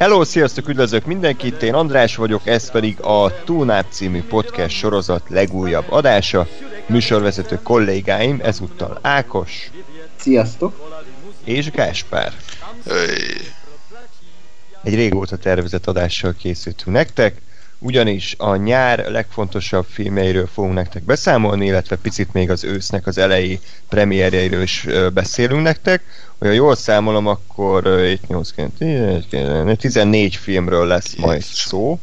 Hello, sziasztok, üdvözlök mindenkit, én András vagyok, ez pedig a Túnáp című podcast sorozat legújabb adása. Műsorvezető kollégáim ezúttal Ákos. Sziasztok! És Gáspár. Egy régóta tervezett adással készültünk nektek, ugyanis a nyár legfontosabb filmjeiről fogunk nektek beszámolni, illetve picit még az ősznek az elejé premierjeiről is beszélünk nektek. Hogyha jól számolom, akkor 7, 8, 9, 14 filmről lesz majd szó.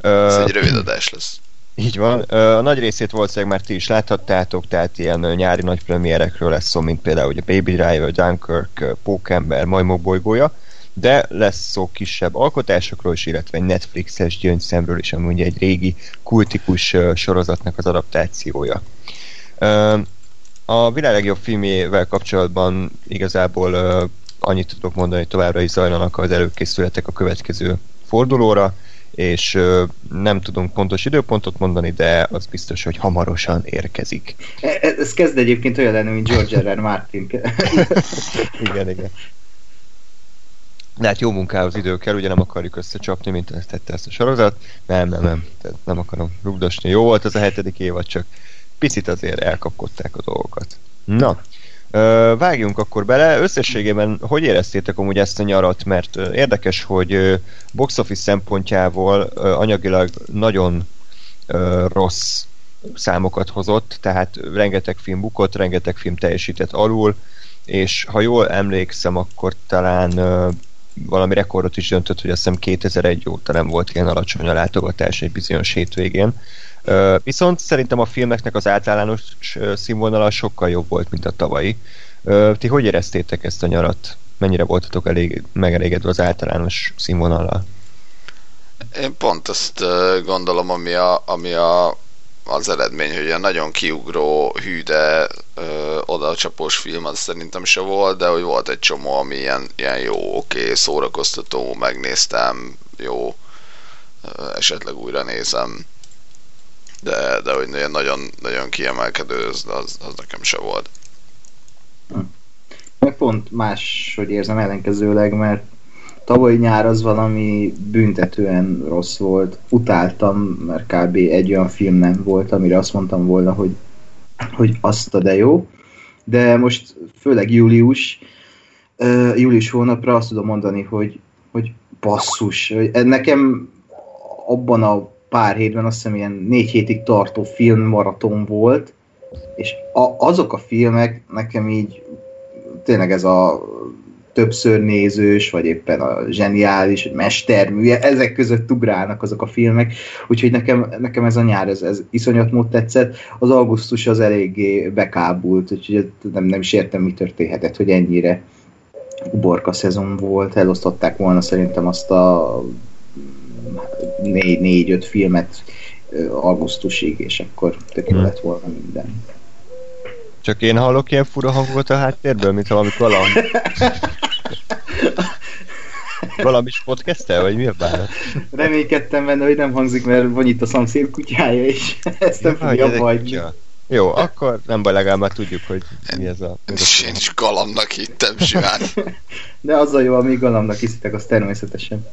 Ez egy rövid adás lesz. Így van. A nagy részét valószínűleg már ti is láthattátok, tehát ilyen nyári nagy premierekről lesz szó, mint például ugye Baby Driver, Dunkirk, Pókember, Majmok bolygója, de lesz szó kisebb alkotásokról is, illetve egy Netflixes gyöngyszemről is, ami ugye egy régi kultikus sorozatnak az adaptációja. A világ legjobb filmjével kapcsolatban igazából annyit tudok mondani, hogy továbbra is zajlanak az előkészületek a következő fordulóra, és nem tudunk pontos időpontot mondani, de az biztos, hogy hamarosan érkezik. E, e, ez kezd egyébként olyan lenni, mint George R. R. Martin. igen, igen. De hát jó munkához idő kell, ugye nem akarjuk összecsapni, mint ezt tette ezt a sorozat. Nem, nem, nem. Tehát nem akarom rugdosni. Jó volt az a hetedik évad, csak picit azért elkapkodták a dolgokat. Na, vágjunk akkor bele. Összességében hogy éreztétek amúgy ezt a nyarat? Mert érdekes, hogy box office szempontjából anyagilag nagyon rossz számokat hozott, tehát rengeteg film bukott, rengeteg film teljesített alul, és ha jól emlékszem, akkor talán valami rekordot is döntött, hogy azt hiszem 2001 óta nem volt ilyen alacsony a látogatás egy bizonyos hétvégén. Viszont szerintem a filmeknek az általános színvonala sokkal jobb volt, mint a tavalyi. Ti hogy éreztétek ezt a nyarat? Mennyire voltatok elég, megelégedve az általános színvonalal? Én pont azt gondolom, ami, a, ami a, az eredmény, hogy a nagyon kiugró, hű, de ö, odacsapós film az szerintem se volt, de hogy volt egy csomó, ami ilyen, ilyen jó, oké, szórakoztató, megnéztem, jó, ö, esetleg újra nézem de, de hogy nagyon, nagyon kiemelkedő, az, az, az nekem se volt. Meg pont más, hogy érzem ellenkezőleg, mert tavaly nyár az valami büntetően rossz volt. Utáltam, mert kb. egy olyan film nem volt, amire azt mondtam volna, hogy, hogy azt a de jó. De most főleg július, uh, július hónapra azt tudom mondani, hogy, hogy basszus. Hogy nekem abban a pár hétben, azt hiszem ilyen négy hétig tartó filmmaraton volt, és a, azok a filmek nekem így tényleg ez a többször nézős, vagy éppen a zseniális, vagy mestermű, ezek között ugrálnak azok a filmek, úgyhogy nekem, nekem ez a nyár, ez, ez iszonyat mód tetszett, az augusztus az eléggé bekábult, úgyhogy nem, nem is értem, mi történhetett, hogy ennyire borka szezon volt, elosztották volna szerintem azt a négy-öt filmet augusztusig, és akkor tök jó hmm. lett volna minden. Csak én hallok ilyen fura hangot a háttérből, mint valami valami. valami podcastel, vagy mi a bár? Reménykedtem benne, hogy nem hangzik, mert van itt a szomszéd kutyája, és ezt nem fogja hagyni. Jó, akkor nem baj, legalább már tudjuk, hogy mi ez a... És én is galamnak hittem simán. De az a jó, amíg galamnak hiszitek, az természetesen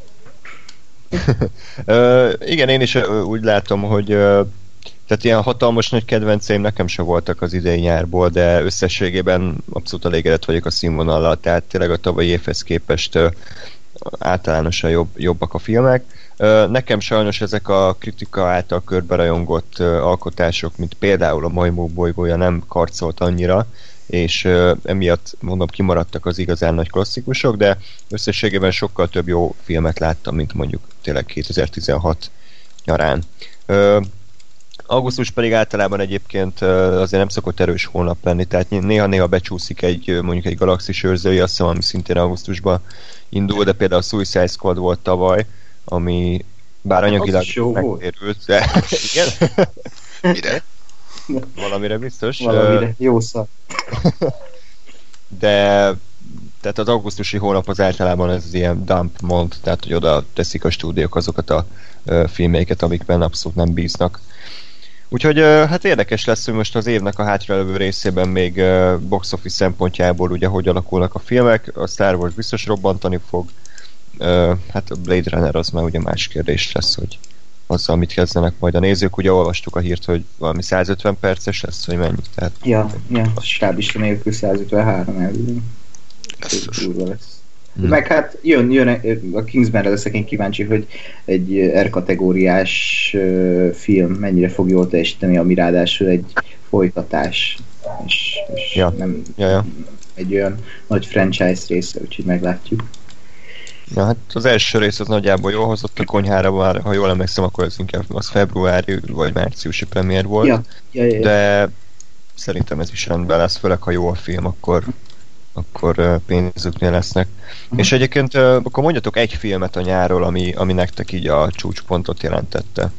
igen, én is úgy látom, hogy tehát ilyen hatalmas nagy kedvenceim nekem se voltak az idei nyárból, de összességében abszolút elégedett vagyok a színvonallal, tehát tényleg a tavalyi évhez képest általánosan jobb, jobbak a filmek. Nekem sajnos ezek a kritika által körberajongott alkotások, mint például a Majmók bolygója nem karcolt annyira, és emiatt mondom kimaradtak az igazán nagy klasszikusok, de összességében sokkal több jó filmet láttam, mint mondjuk tényleg 2016 nyarán. Augusztus pedig általában egyébként azért nem szokott erős hónap lenni, tehát néha-néha becsúszik egy mondjuk egy galaxis őrzői, azt hiszem, ami szintén augusztusban indul, de például a Suicide Squad volt tavaly, ami bár anyagilag megtérült, de igen. Mire? Valamire biztos. Valamire. Jó szar. De tehát az augusztusi hónap az általában ez az ilyen dump month, tehát hogy oda teszik a stúdiók azokat a filmeiket, amikben abszolút nem bíznak. Úgyhogy hát érdekes lesz, hogy most az évnek a hátralevő részében még uh, box office szempontjából ugye hogy alakulnak a filmek, a Star Wars biztos robbantani fog, hát a Blade Runner az már ugye más kérdés lesz, hogy azzal mit kezdenek majd a nézők. Ugye olvastuk a hírt, hogy valami 150 perces lesz, hogy mennyi. Tehát... Ja, ja, stábista nélkül 153 elvileg. Ez durva lesz. Hmm. Meg hát jön, jön a Kingsmanre leszek én kíváncsi, hogy egy R-kategóriás film mennyire fog jól teljesíteni, ami ráadásul egy folytatás, és, és ja. nem ja, ja. egy olyan nagy franchise része, úgyhogy meglátjuk. Ja, hát az első rész az nagyjából jól hozott a konyhára, már, ha jól emlékszem, akkor ez inkább az februári vagy márciusi premier volt. Ja, ja, ja, ja. De szerintem ez is rendben lesz, főleg ha jó a film, akkor akkor pénzüknél lesznek. Uh-huh. És egyébként akkor mondjatok egy filmet a nyáról, ami, ami nektek így a csúcspontot jelentette.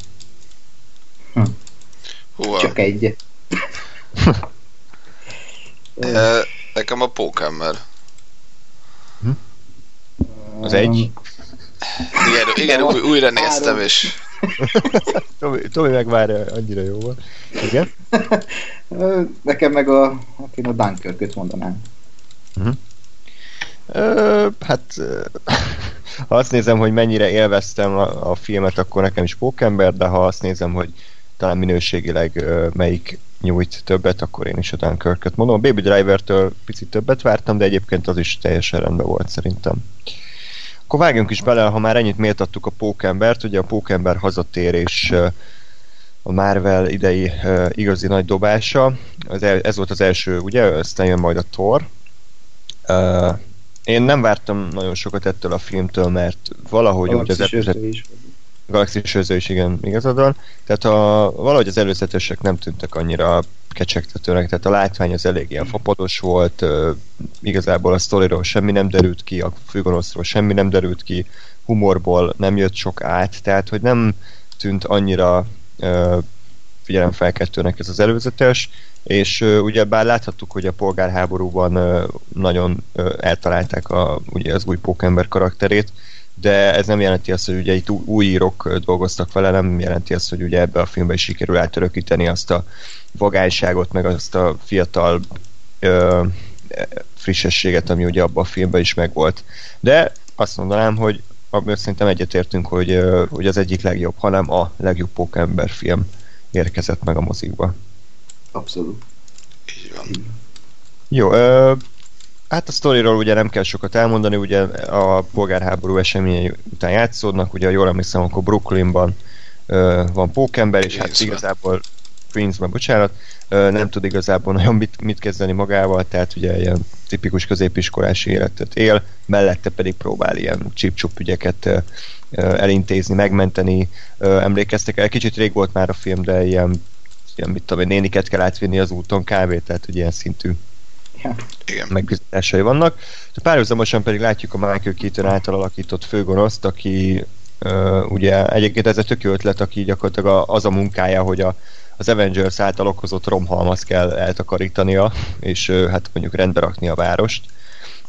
Hm. Húha. Csak egy. Nekem a Pókember. Az egy? Igen, igen új, újra néztem, és... Tomi, Tomi meg már annyira jó volt. Igen? Nekem meg a, én a Dunkirk-öt mondanám. Uh-huh. Ö, hát ha azt nézem, hogy mennyire élveztem a, a filmet, akkor nekem is Pókember, de ha azt nézem, hogy talán minőségileg melyik nyújt többet, akkor én is a Dunkirk-öt mondom. A Baby Driver-től picit többet vártam, de egyébként az is teljesen rendben volt szerintem. Akkor vágjunk is bele, ha már ennyit méltattuk a Pókembert, ugye a Pókember hazatérés a Marvel idei igazi nagy dobása. Ez volt az első, ugye? Aztán jön majd a Thor, én nem vártam nagyon sokat ettől a filmtől, mert valahogy Galaxis úgy az előzet... is. Galaxis őző is, igen, igazad van. Tehát a, valahogy az előzetesek nem tűntek annyira kecsegtetőnek, tehát a látvány az elég ilyen fapados volt, igazából a sztoriról semmi nem derült ki, a főgonoszról semmi nem derült ki, humorból nem jött sok át, tehát hogy nem tűnt annyira uh, figyelemfelkeltőnek ez az előzetes, és ugye bár láthattuk, hogy a polgárháborúban uh, nagyon eltalálták a, ugye az új pókember karakterét, de ez nem jelenti azt, hogy ugye itt új írók dolgoztak vele, nem jelenti azt, hogy ugye ebbe a filmbe is sikerül átörökíteni azt a vagányságot, meg azt a fiatal ö, frissességet, ami ugye abban a filmben is megvolt. De azt mondanám, hogy abban szerintem egyetértünk, hogy, hogy az egyik legjobb, hanem a legjobb pókember film érkezett meg a mozikba. Abszolút. Így van. Jó, ö, hát a sztoriról ugye nem kell sokat elmondani, ugye a polgárháború eseményei után játszódnak, ugye jól emlékszem, akkor Brooklynban ö, van pókember, és hát igazából Queensben, bocsánat, ö, nem tud igazából nagyon mit, mit kezdeni magával, tehát ugye ilyen tipikus középiskolás életet él, mellette pedig próbál ilyen csip ügyeket ö, elintézni, megmenteni. Ö, emlékeztek el, kicsit rég volt már a film, de ilyen ilyen, mit tudom én, néniket kell átvinni az úton kávé, tehát hogy ilyen szintű Ja. Igen. megbizatásai vannak. De párhuzamosan pedig látjuk a Michael Keaton által alakított főgonoszt, aki uh, ugye egyébként ez egy tök jó ötlet, aki gyakorlatilag az a munkája, hogy a, az Avengers által okozott romhalmaz kell eltakarítania, és uh, hát mondjuk rendbe rakni a várost.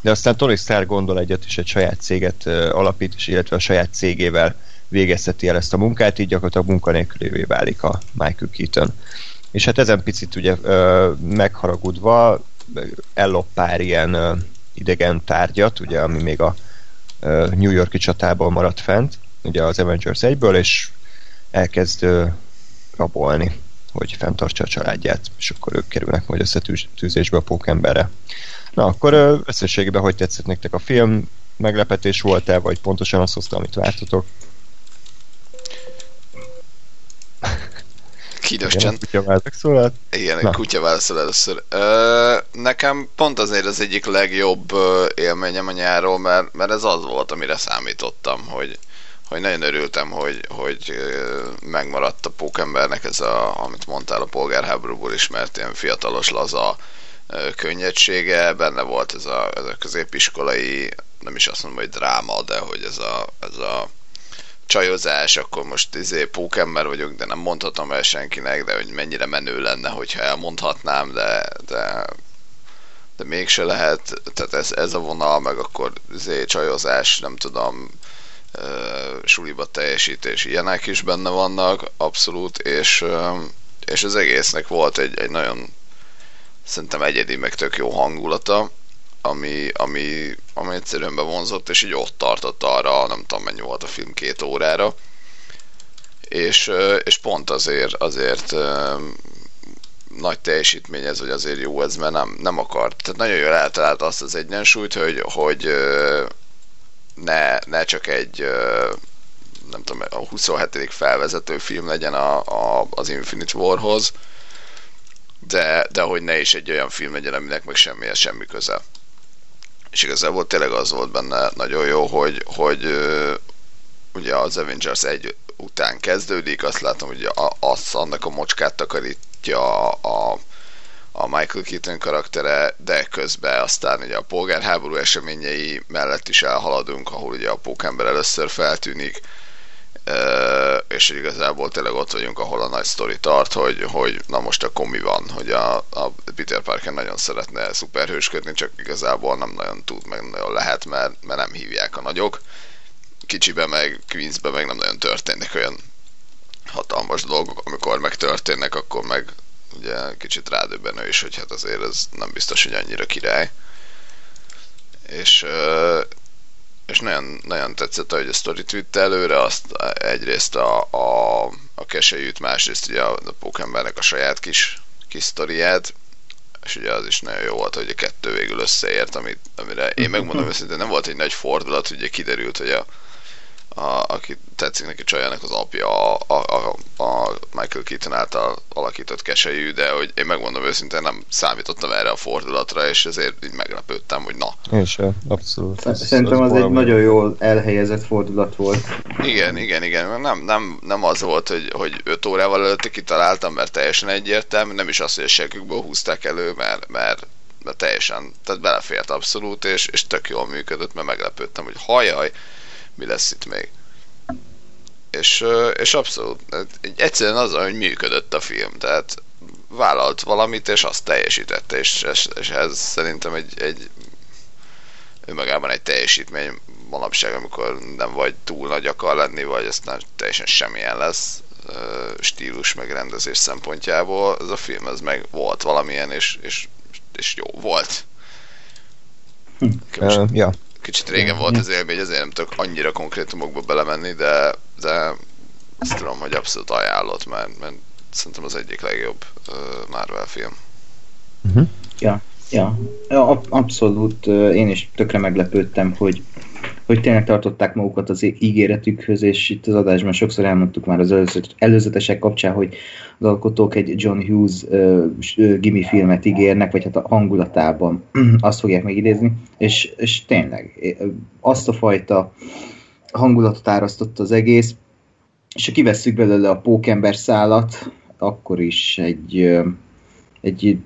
De aztán Tony Stark gondol egyet, és egy saját céget uh, alapít, és illetve a saját cégével végezheti el ezt a munkát, így gyakorlatilag munkanélkülévé válik a Michael Keaton. És hát ezen picit ugye ö, megharagudva ellop pár ilyen idegen tárgyat, ugye, ami még a New Yorki csatából maradt fent, ugye az Avengers 1-ből, és elkezd rabolni, hogy fenntartsa a családját, és akkor ők kerülnek majd összetűzésbe a pókemberre. Na, akkor összességében hogy tetszett nektek a film? Meglepetés volt-e, vagy pontosan azt hozta, amit vártatok? Kínos csend. Kutya szólalt. Igen, egy kutya válaszol először. Ö, nekem pont azért az egyik legjobb élményem a nyáról, mert, mert ez az volt, amire számítottam, hogy, hogy nagyon örültem, hogy, hogy megmaradt a pókembernek ez a, amit mondtál a polgárháborúból ismert ilyen fiatalos, laza könnyedsége, benne volt ez a, ez a középiskolai, nem is azt mondom, hogy dráma, de hogy ez a, ez a csajozás, akkor most izé pókember vagyok, de nem mondhatom el senkinek, de hogy mennyire menő lenne, hogyha elmondhatnám, de, de, de mégse lehet, tehát ez, ez a vonal, meg akkor izé csajozás, nem tudom, uh, suliba teljesítés, ilyenek is benne vannak, abszolút, és, és az egésznek volt egy, egy nagyon szerintem egyedi, meg tök jó hangulata, ami, ami, ami egyszerűen bevonzott, és így ott tartott arra, nem tudom mennyi volt a film, két órára, és, és pont azért, azért nagy teljesítmény ez, hogy azért jó ez, mert nem, nem akar. Tehát nagyon jól eltalált azt az egyensúlyt, hogy, hogy ne, ne csak egy nem tudom, a 27. felvezető film legyen a, a, az Infinite Warhoz, de, de hogy ne is egy olyan film legyen, aminek meg semmihez semmi köze. És igazából tényleg az volt benne nagyon jó, hogy, hogy ugye az Avengers egy után kezdődik, azt látom, hogy az annak a mocskát takarítja a, a Michael Keaton karaktere, de közben aztán ugye a polgárháború eseményei mellett is elhaladunk, ahol ugye a pókember először feltűnik, és igazából tényleg ott vagyunk, ahol a nagy sztori tart, hogy, hogy na most akkor mi van, hogy a, a Peter Parker nagyon szeretne szuperhősködni, csak igazából nem nagyon tud, meg nagyon lehet, mert, mert nem hívják a nagyok. Kicsibe meg, Queensbe meg nem nagyon történnek olyan hatalmas dolgok, amikor megtörténnek, akkor meg ugye kicsit rádöbbenő is, hogy hát azért ez nem biztos, hogy annyira király. És és nagyon, nagyon tetszett, hogy a sztorit vitte előre, azt egyrészt a, a, a keselyűt, másrészt ugye a, a pókembernek a saját kis, kis sztoriát, és ugye az is nagyon jó volt, hogy a kettő végül összeért, amit, amire én megmondom őszintén nem volt egy nagy fordulat, ugye kiderült, hogy a, a, aki tetszik neki csajának az apja a, a, a Michael Keaton által alakított keselyű, de hogy én megmondom őszintén nem számítottam erre a fordulatra, és ezért így meglepődtem, hogy na. Én sem, abszolút. Szerintem az, az egy nagyon jól elhelyezett fordulat volt. Igen, igen, igen. Nem, nem, nem az volt, hogy, hogy 5 órával előtte kitaláltam, mert teljesen egyértelmű, nem is az, hogy a segükből húzták elő, mert, mert mert teljesen, tehát belefért abszolút, és, és tök jól működött, mert meglepődtem, hogy hajaj, mi lesz itt még. És, és abszolút, egyszerűen az, hogy működött a film, tehát vállalt valamit, és azt teljesítette, és, és, és ez szerintem egy, egy önmagában egy teljesítmény manapság, amikor nem vagy túl nagy akar lenni, vagy aztán teljesen semmilyen lesz stílus meg rendezés szempontjából, ez a film ez meg volt valamilyen, és, és, és jó volt. Hm. Uh, ja. Kicsit régen volt az élmény, ezért nem tudok annyira konkrétumokba belemenni, de, de azt tudom, hogy abszolút ajánlott, mert, mert szerintem az egyik legjobb uh, Marvel film. Uh-huh. Ja, ja, ja, abszolút. Én is tökre meglepődtem, hogy hogy tényleg tartották magukat az ígéretükhöz, és itt az adásban sokszor elmondtuk már az előzetesek kapcsán, hogy az alkotók egy John Hughes gimi filmet ígérnek, vagy hát a hangulatában azt fogják megidézni, és, és tényleg azt a fajta hangulatot árasztott az egész, és ha kivesszük belőle a pókember szálat, akkor is egy, egy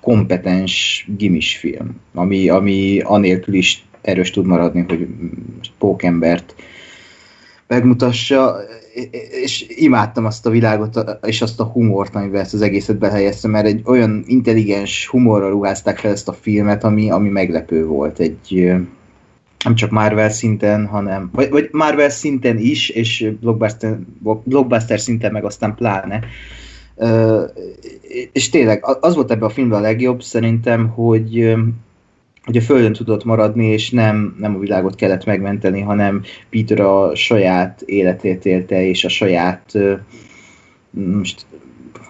kompetens gimis film, ami, ami anélkül is erős tud maradni, hogy pókembert megmutassa, és imádtam azt a világot, és azt a humort, amiben ezt az egészet behelyeztem, mert egy olyan intelligens humorral ruházták fel ezt a filmet, ami, ami meglepő volt. Egy, nem csak Marvel szinten, hanem, vagy, vagy Marvel szinten is, és blockbuster, blockbuster szinten meg aztán pláne. És tényleg az volt ebben a filmben a legjobb szerintem, hogy hogy a Földön tudott maradni, és nem, nem a világot kellett megmenteni, hanem Peter a saját életét élte, és a saját most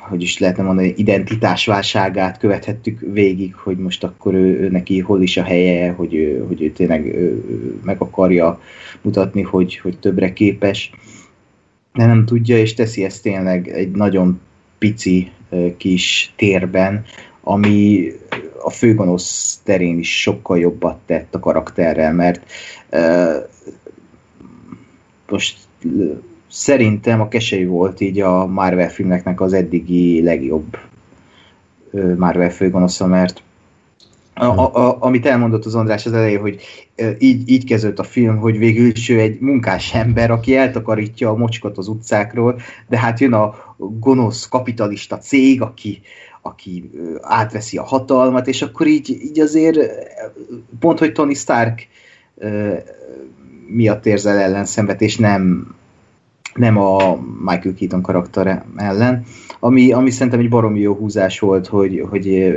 hogy is lehetne mondani, identitásválságát követhettük végig, hogy most akkor ő, ő neki hol is a helye, hogy ő, hogy ő tényleg ő, meg akarja mutatni, hogy, hogy többre képes, de nem tudja, és teszi ezt tényleg egy nagyon pici kis térben, ami a főgonosz terén is sokkal jobbat tett a karakterrel, mert uh, most szerintem a Kesei volt így a Marvel filmeknek az eddigi legjobb Marvel főgonosza, mert A, a, a, amit elmondott az András az elején, hogy így, így kezdődött a film, hogy végül is ő egy munkás ember, aki eltakarítja a mocskot az utcákról, de hát jön a gonosz kapitalista cég, aki, aki átveszi a hatalmat, és akkor így, így azért pont, hogy Tony Stark miatt érzel ellenszenvet, és nem, nem a Michael Keaton karakter ellen, ami, ami szerintem egy baromi jó húzás volt, hogy, hogy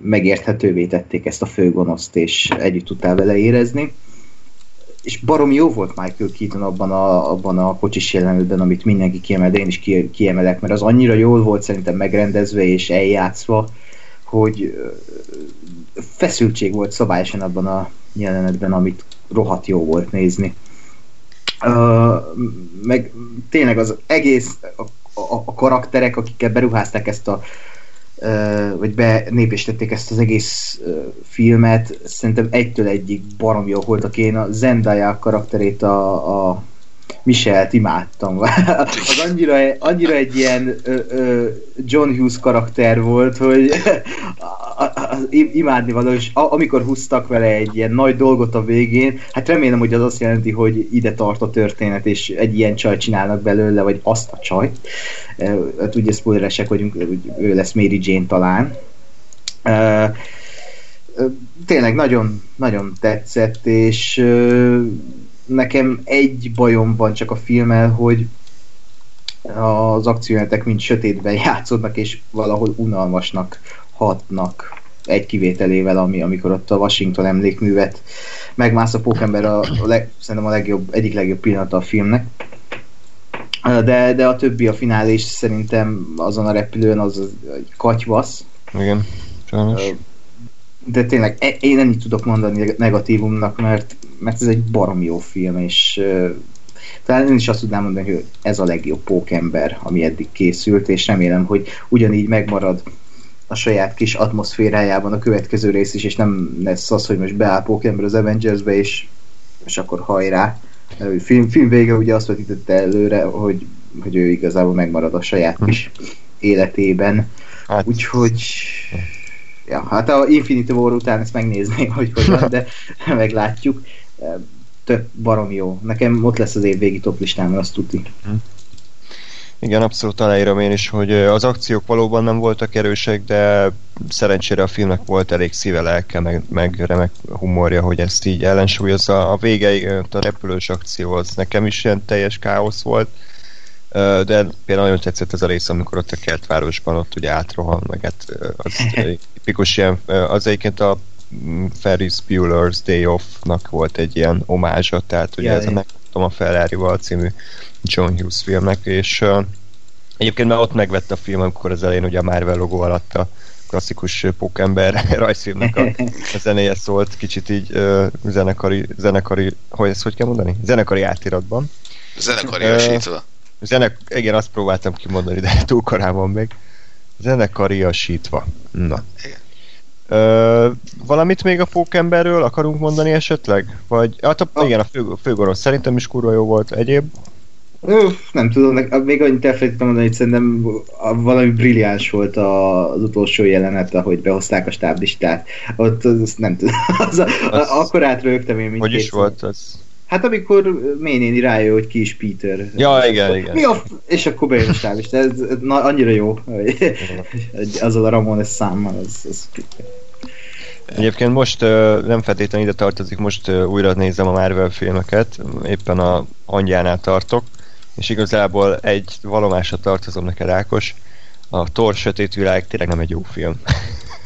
megérthetővé tették ezt a főgonoszt, és együtt tudtál vele érezni. És baromi jó volt Michael Keaton abban a, abban a kocsis jelenetben, amit mindenki kiemel, de én is kiemelek, mert az annyira jól volt szerintem megrendezve és eljátszva, hogy feszültség volt szabályosan abban a jelenetben, amit rohadt jó volt nézni. Uh, meg tényleg az egész a, a, a karakterek, akikkel beruházták ezt a vagy benépesítették ezt az egész filmet, szerintem egytől egyig barom jó voltak. Én a Zendaya karakterét a, a Michelle-t imádtam. az annyira, annyira egy ilyen ö, ö, John Hughes karakter volt, hogy imádni való, és amikor húztak vele egy ilyen nagy dolgot a végén, hát remélem, hogy az azt jelenti, hogy ide tart a történet, és egy ilyen csaj csinálnak belőle, vagy azt a csaj. Hát ugye spoileresek vagyunk, hogy ő lesz Mary Jane talán. Tényleg nagyon, nagyon tetszett, és nekem egy bajom van csak a filmmel, hogy az akciójelentek mind sötétben játszódnak, és valahol unalmasnak hatnak egy kivételével, ami, amikor ott a Washington emlékművet megmász a pókember a, a leg, szerintem a legjobb, egyik legjobb pillanata a filmnek. De, de a többi a finálés szerintem azon a repülőn az, az egy katyvasz. Igen, sajnos. De tényleg e, én nem így tudok mondani negatívumnak, mert, mert ez egy barom jó film, és talán én is azt tudnám mondani, hogy ez a legjobb pókember, ami eddig készült, és remélem, hogy ugyanígy megmarad a saját kis atmoszférájában a következő rész is, és nem lesz az, hogy most beáll Pókember az Avengersbe, és, és akkor hajrá. A film, film vége ugye azt vetítette előre, hogy, hogy ő igazából megmarad a saját hm. kis életében. Hát. Úgyhogy ja, hát a Infinity War után ezt megnézném, hogy hogyan, de meglátjuk. Több barom jó. Nekem ott lesz az év végi top listámon, azt tudni. Hm. Igen, abszolút aláírom én is, hogy az akciók valóban nem voltak erősek, de szerencsére a filmnek volt elég szíve, lelke, meg, meg remek humorja, hogy ezt így ellensúlyozza. A végeig a repülős akció az nekem is ilyen teljes káosz volt, de például nagyon tetszett ez a rész, amikor ott a kertvárosban ott ugye átrohan, meg hát az tipikus ilyen, az egyébként a mm, Ferris Bueller's Day Off-nak volt egy ilyen omázsa, tehát ugye ez a a Ferrari című John Hughes filmnek, és uh, egyébként már ott megvette a film, amikor az elején ugye a Marvel logó alatt a klasszikus pókember rajzfilmnek a, a zenéje szólt, kicsit így uh, zenekari, zenekari, hogy ezt hogy kell mondani? Zenekari átiratban. Zenekari uh, zenek, igen, azt próbáltam kimondani, de túl korán van még. Zenekariasítva. Na. Ö, valamit még a pókemberről akarunk mondani esetleg? Vagy, hát a, a... igen, a fő, szerintem is kurva jó volt egyéb. Öf, nem tudom, még annyit elfelejtettem mondani, hogy szerintem valami brilliáns volt az utolsó jelenet, ahogy behozták a stáblistát. Ott az, nem tudom, az, az, az, akkor átrögtem én, mint Hogy is volt az? Hát amikor Ménéni rájön, hogy ki is Peter. Ja, igen, igen. Mi a... És akkor bejön a stáblista. Ez, ez na, annyira jó, hogy azzal a Ramones számmal. Az, az... Egyébként most nem feltétlenül ide tartozik, most újra nézem a Marvel filmeket, éppen a hangjánál tartok, és igazából egy valomásra tartozom neked, Ákos, a Thor Sötét Világ tényleg nem egy jó film.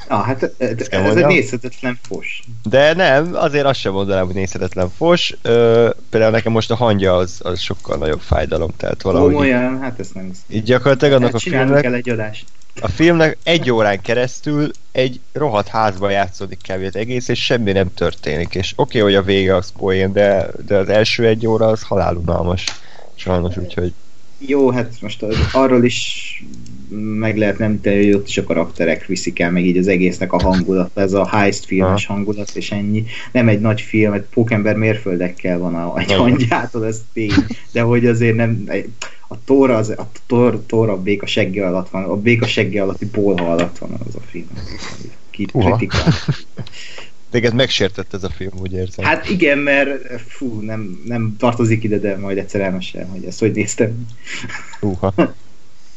Ah, hát ez, ez egy nézhetetlen fos. De nem, azért azt sem mondanám, hogy nézhetetlen fos. Ö, például nekem most a hangja az, az sokkal nagyobb fájdalom, tehát valahogy... olyan, hát ezt nem Így gyakorlatilag annak hát a filmnek... kell egy adást. A filmnek egy órán keresztül egy rohadt házba játszódik kb. egész, és semmi nem történik. És oké, okay, hogy a vége az poén, de, de az első egy óra az halálunalmas. Sajnos, úgyhogy... Jó, hát most az, arról is meg lehet nem hogy ott is a karakterek viszik el, meg így az egésznek a hangulat, ez a heist filmes ha. hangulat, és ennyi. Nem egy nagy film, egy pókember mérföldekkel van a, egy hangyától, ez tény, de hogy azért nem, a tóra, az, a tóra, tóra a béka segge alatt van, a béka segge alatti bolha alatt van az a film. ki Uha. kritikál. Téged megsértett ez a film, úgy érzem. Hát igen, mert fú, nem, nem tartozik ide, de majd egyszer elmesélem, hogy ezt hogy néztem. Húha.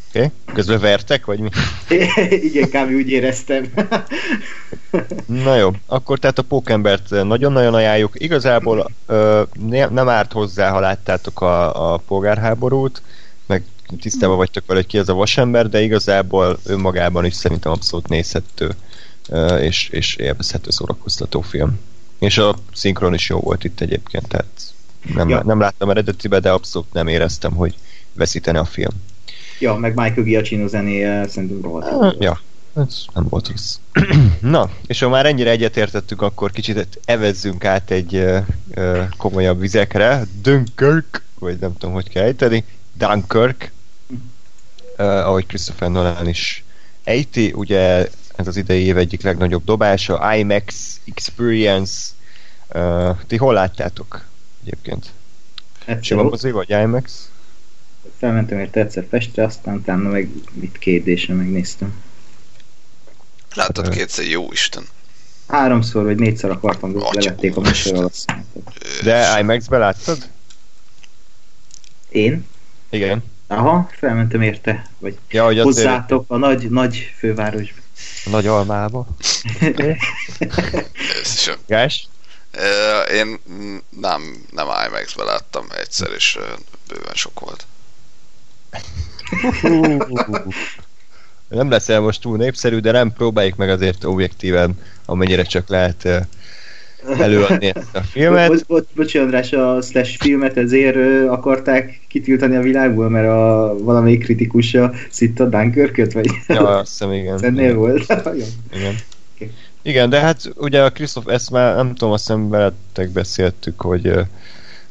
Oké. Okay. Közben vertek, vagy mi? igen, kb. úgy éreztem. Na jó, akkor tehát a Pókembert nagyon-nagyon ajánljuk. Igazából ö, ne, nem árt hozzá, ha láttátok a, a polgárháborút, meg tisztában vagytok vele, hogy ki az a vasember, de igazából önmagában is szerintem abszolút nézhető ö, és, és élvezhető szórakoztató film. És a szinkron is jó volt itt egyébként, tehát nem, Ja. nem láttam eredetibe, de abszolút nem éreztem, hogy veszítene a film. Ja, meg Michael Giacchino zenéje szerintem rohadt. volt. Ja, ez nem volt rossz. Na, és ha már ennyire egyetértettük, akkor kicsit evezzünk át egy ö, ö, komolyabb vizekre. Dunkirk, vagy nem tudom, hogy kell ejteni. Dunkirk, ö, ahogy Christopher Nolan is ejti, ugye ez az idei év egyik legnagyobb dobása, IMAX Experience. Ö, ti hol láttátok egyébként? Egyszer Sima mozi, vagy IMAX? Felmentem érte egyszer Pestre, aztán utána meg itt két désre megnéztem. Láttad kétszer, jó Isten. Háromszor vagy négyszer akartam, de Atya levették a műsor alatt. De IMAX-be láttad? Én? Igen. Aha, felmentem érte, vagy Ja, hogy azért hozzátok a nagy, nagy fővárosba. a nagy almába. Ez sem. Gás? Én nem, nem IMAX-be láttam egyszer, és bőven sok volt. Nem leszel most túl népszerű, de nem próbáljuk meg azért objektíven, amennyire csak lehet eh, előadni ezt a filmet. Bocs, bocs, bocs, András, a Slash filmet ezért ö, akarták kitiltani a világból, mert a valamelyik kritikusa szitta Dunkirköt, vagy Ja, azt hiszem, igen. ennél igen, volt. Igen. Oké. Igen, de hát ugye a Christoph, ezt már nem tudom, azt hiszem veletek beszéltük, hogy eh,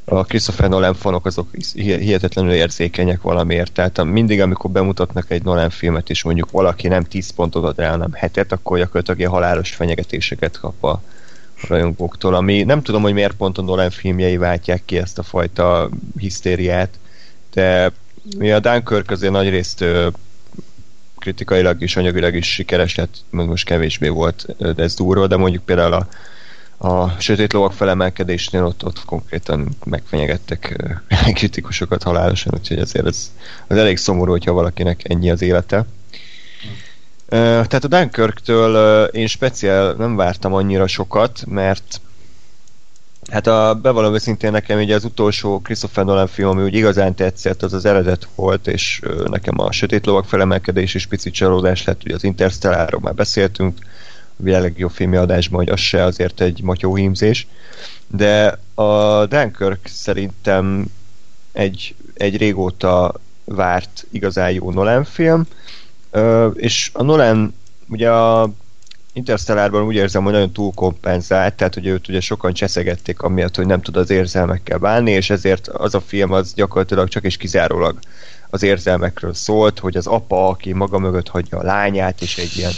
a Christopher Nolan fanok azok hi- hihetetlenül érzékenyek valamiért. Tehát mindig, amikor bemutatnak egy Nolan filmet, és mondjuk valaki nem 10 pontot ad el, hanem hetet, akkor gyakorlatilag ilyen halálos fenyegetéseket kap a rajongóktól, ami nem tudom, hogy miért pont a Nolan filmjei váltják ki ezt a fajta hisztériát, de mi a Dunkirk azért nagyrészt kritikailag és anyagilag is sikeres lett, most kevésbé volt, de ez durva, de mondjuk például a, a sötét lovak felemelkedésnél ott, ott konkrétan megfenyegettek kritikusokat halálosan, úgyhogy ezért ez, az elég szomorú, hogyha valakinek ennyi az élete. Tehát a Dunkirktől én speciál nem vártam annyira sokat, mert hát a bevallom őszintén nekem ugye az utolsó Christopher Nolan film, ami úgy igazán tetszett, az az eredet volt, és nekem a Sötét Lovak felemelkedés is picit csalódás lett, ugye az Interstellárról már beszéltünk, világ legjobb filmi adásban, hogy az se azért egy matyó hímzés, de a Dunkirk szerintem egy, egy régóta várt igazán jó Nolan film, és a Nolan ugye a Interstellárban úgy érzem, hogy nagyon túlkompenzált, tehát hogy őt ugye sokan cseszegették amiatt, hogy nem tud az érzelmekkel bánni, és ezért az a film az gyakorlatilag csak és kizárólag az érzelmekről szólt, hogy az apa, aki maga mögött hagyja a lányát, és egy ilyen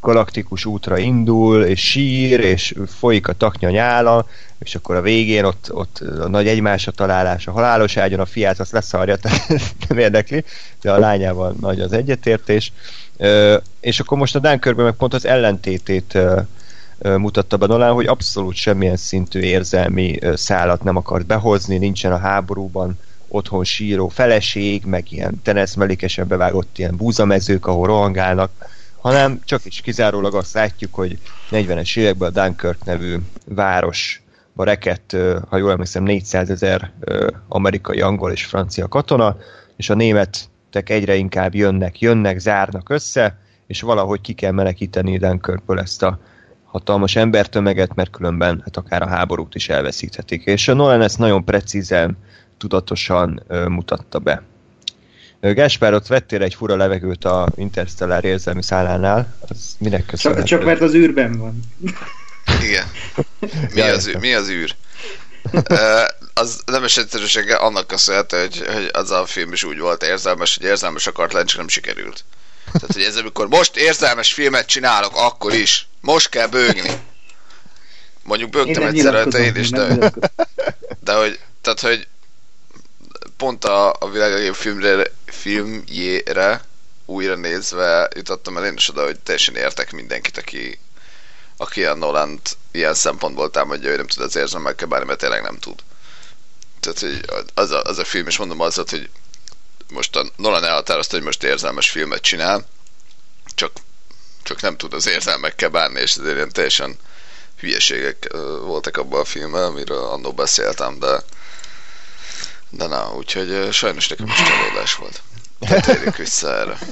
galaktikus útra indul, és sír, és folyik a taknya nyála, és akkor a végén ott, ott a nagy egymásra találás a halálos ágyon, a fiát azt leszarja, tehát nem érdekli, de a lányával nagy az egyetértés. És akkor most a Dunkirkben meg pont az ellentétét mutatta be Nolan, hogy abszolút semmilyen szintű érzelmi szálat nem akart behozni, nincsen a háborúban otthon síró feleség, meg ilyen teneszmelékesen bevágott ilyen búzamezők, ahol rohangálnak, hanem csak is kizárólag azt látjuk, hogy 40-es években a Dunkirk nevű városba rekett, ha jól emlékszem, 400 ezer amerikai, angol és francia katona, és a németek egyre inkább jönnek, jönnek, zárnak össze, és valahogy ki kell menekíteni Dunkirkből ezt a hatalmas embertömeget, mert különben hát akár a háborút is elveszíthetik. És a Nolan ezt nagyon precízen, tudatosan mutatta be. Gáspár, ott vettél egy fura levegőt a Interstellar érzelmi szállánál, az minek Csak, köszönhető? csak mert az űrben van. Igen. Mi az, űr, mi az űr? Az nemes egyszerűsége annak köszönhető, hogy, hogy az a film is úgy volt érzelmes, hogy érzelmes akart lenni, csak nem sikerült. Tehát, hogy ez amikor most érzelmes filmet csinálok, akkor is. Most kell bőgni. Mondjuk bőgtem nem egyszer rajta én is, nem de, de hogy, tehát, hogy pont a, a világ legjobb filmre, filmjére újra nézve jutottam el én is oda, hogy teljesen értek mindenkit, aki aki a nolan ilyen szempontból támadja, hogy nem tud az érzelmekkel bárni, mert tényleg nem tud. Tehát, hogy az a, az a film, és mondom az, hogy most a Nolan elhatározta, hogy most érzelmes filmet csinál, csak, csak nem tud az érzelmekkel bánni, és ezért ilyen teljesen hülyeségek voltak abban a filmben, amiről annól beszéltem, de de na, úgyhogy sajnos nekem is csalódás volt. Térjük vissza erre.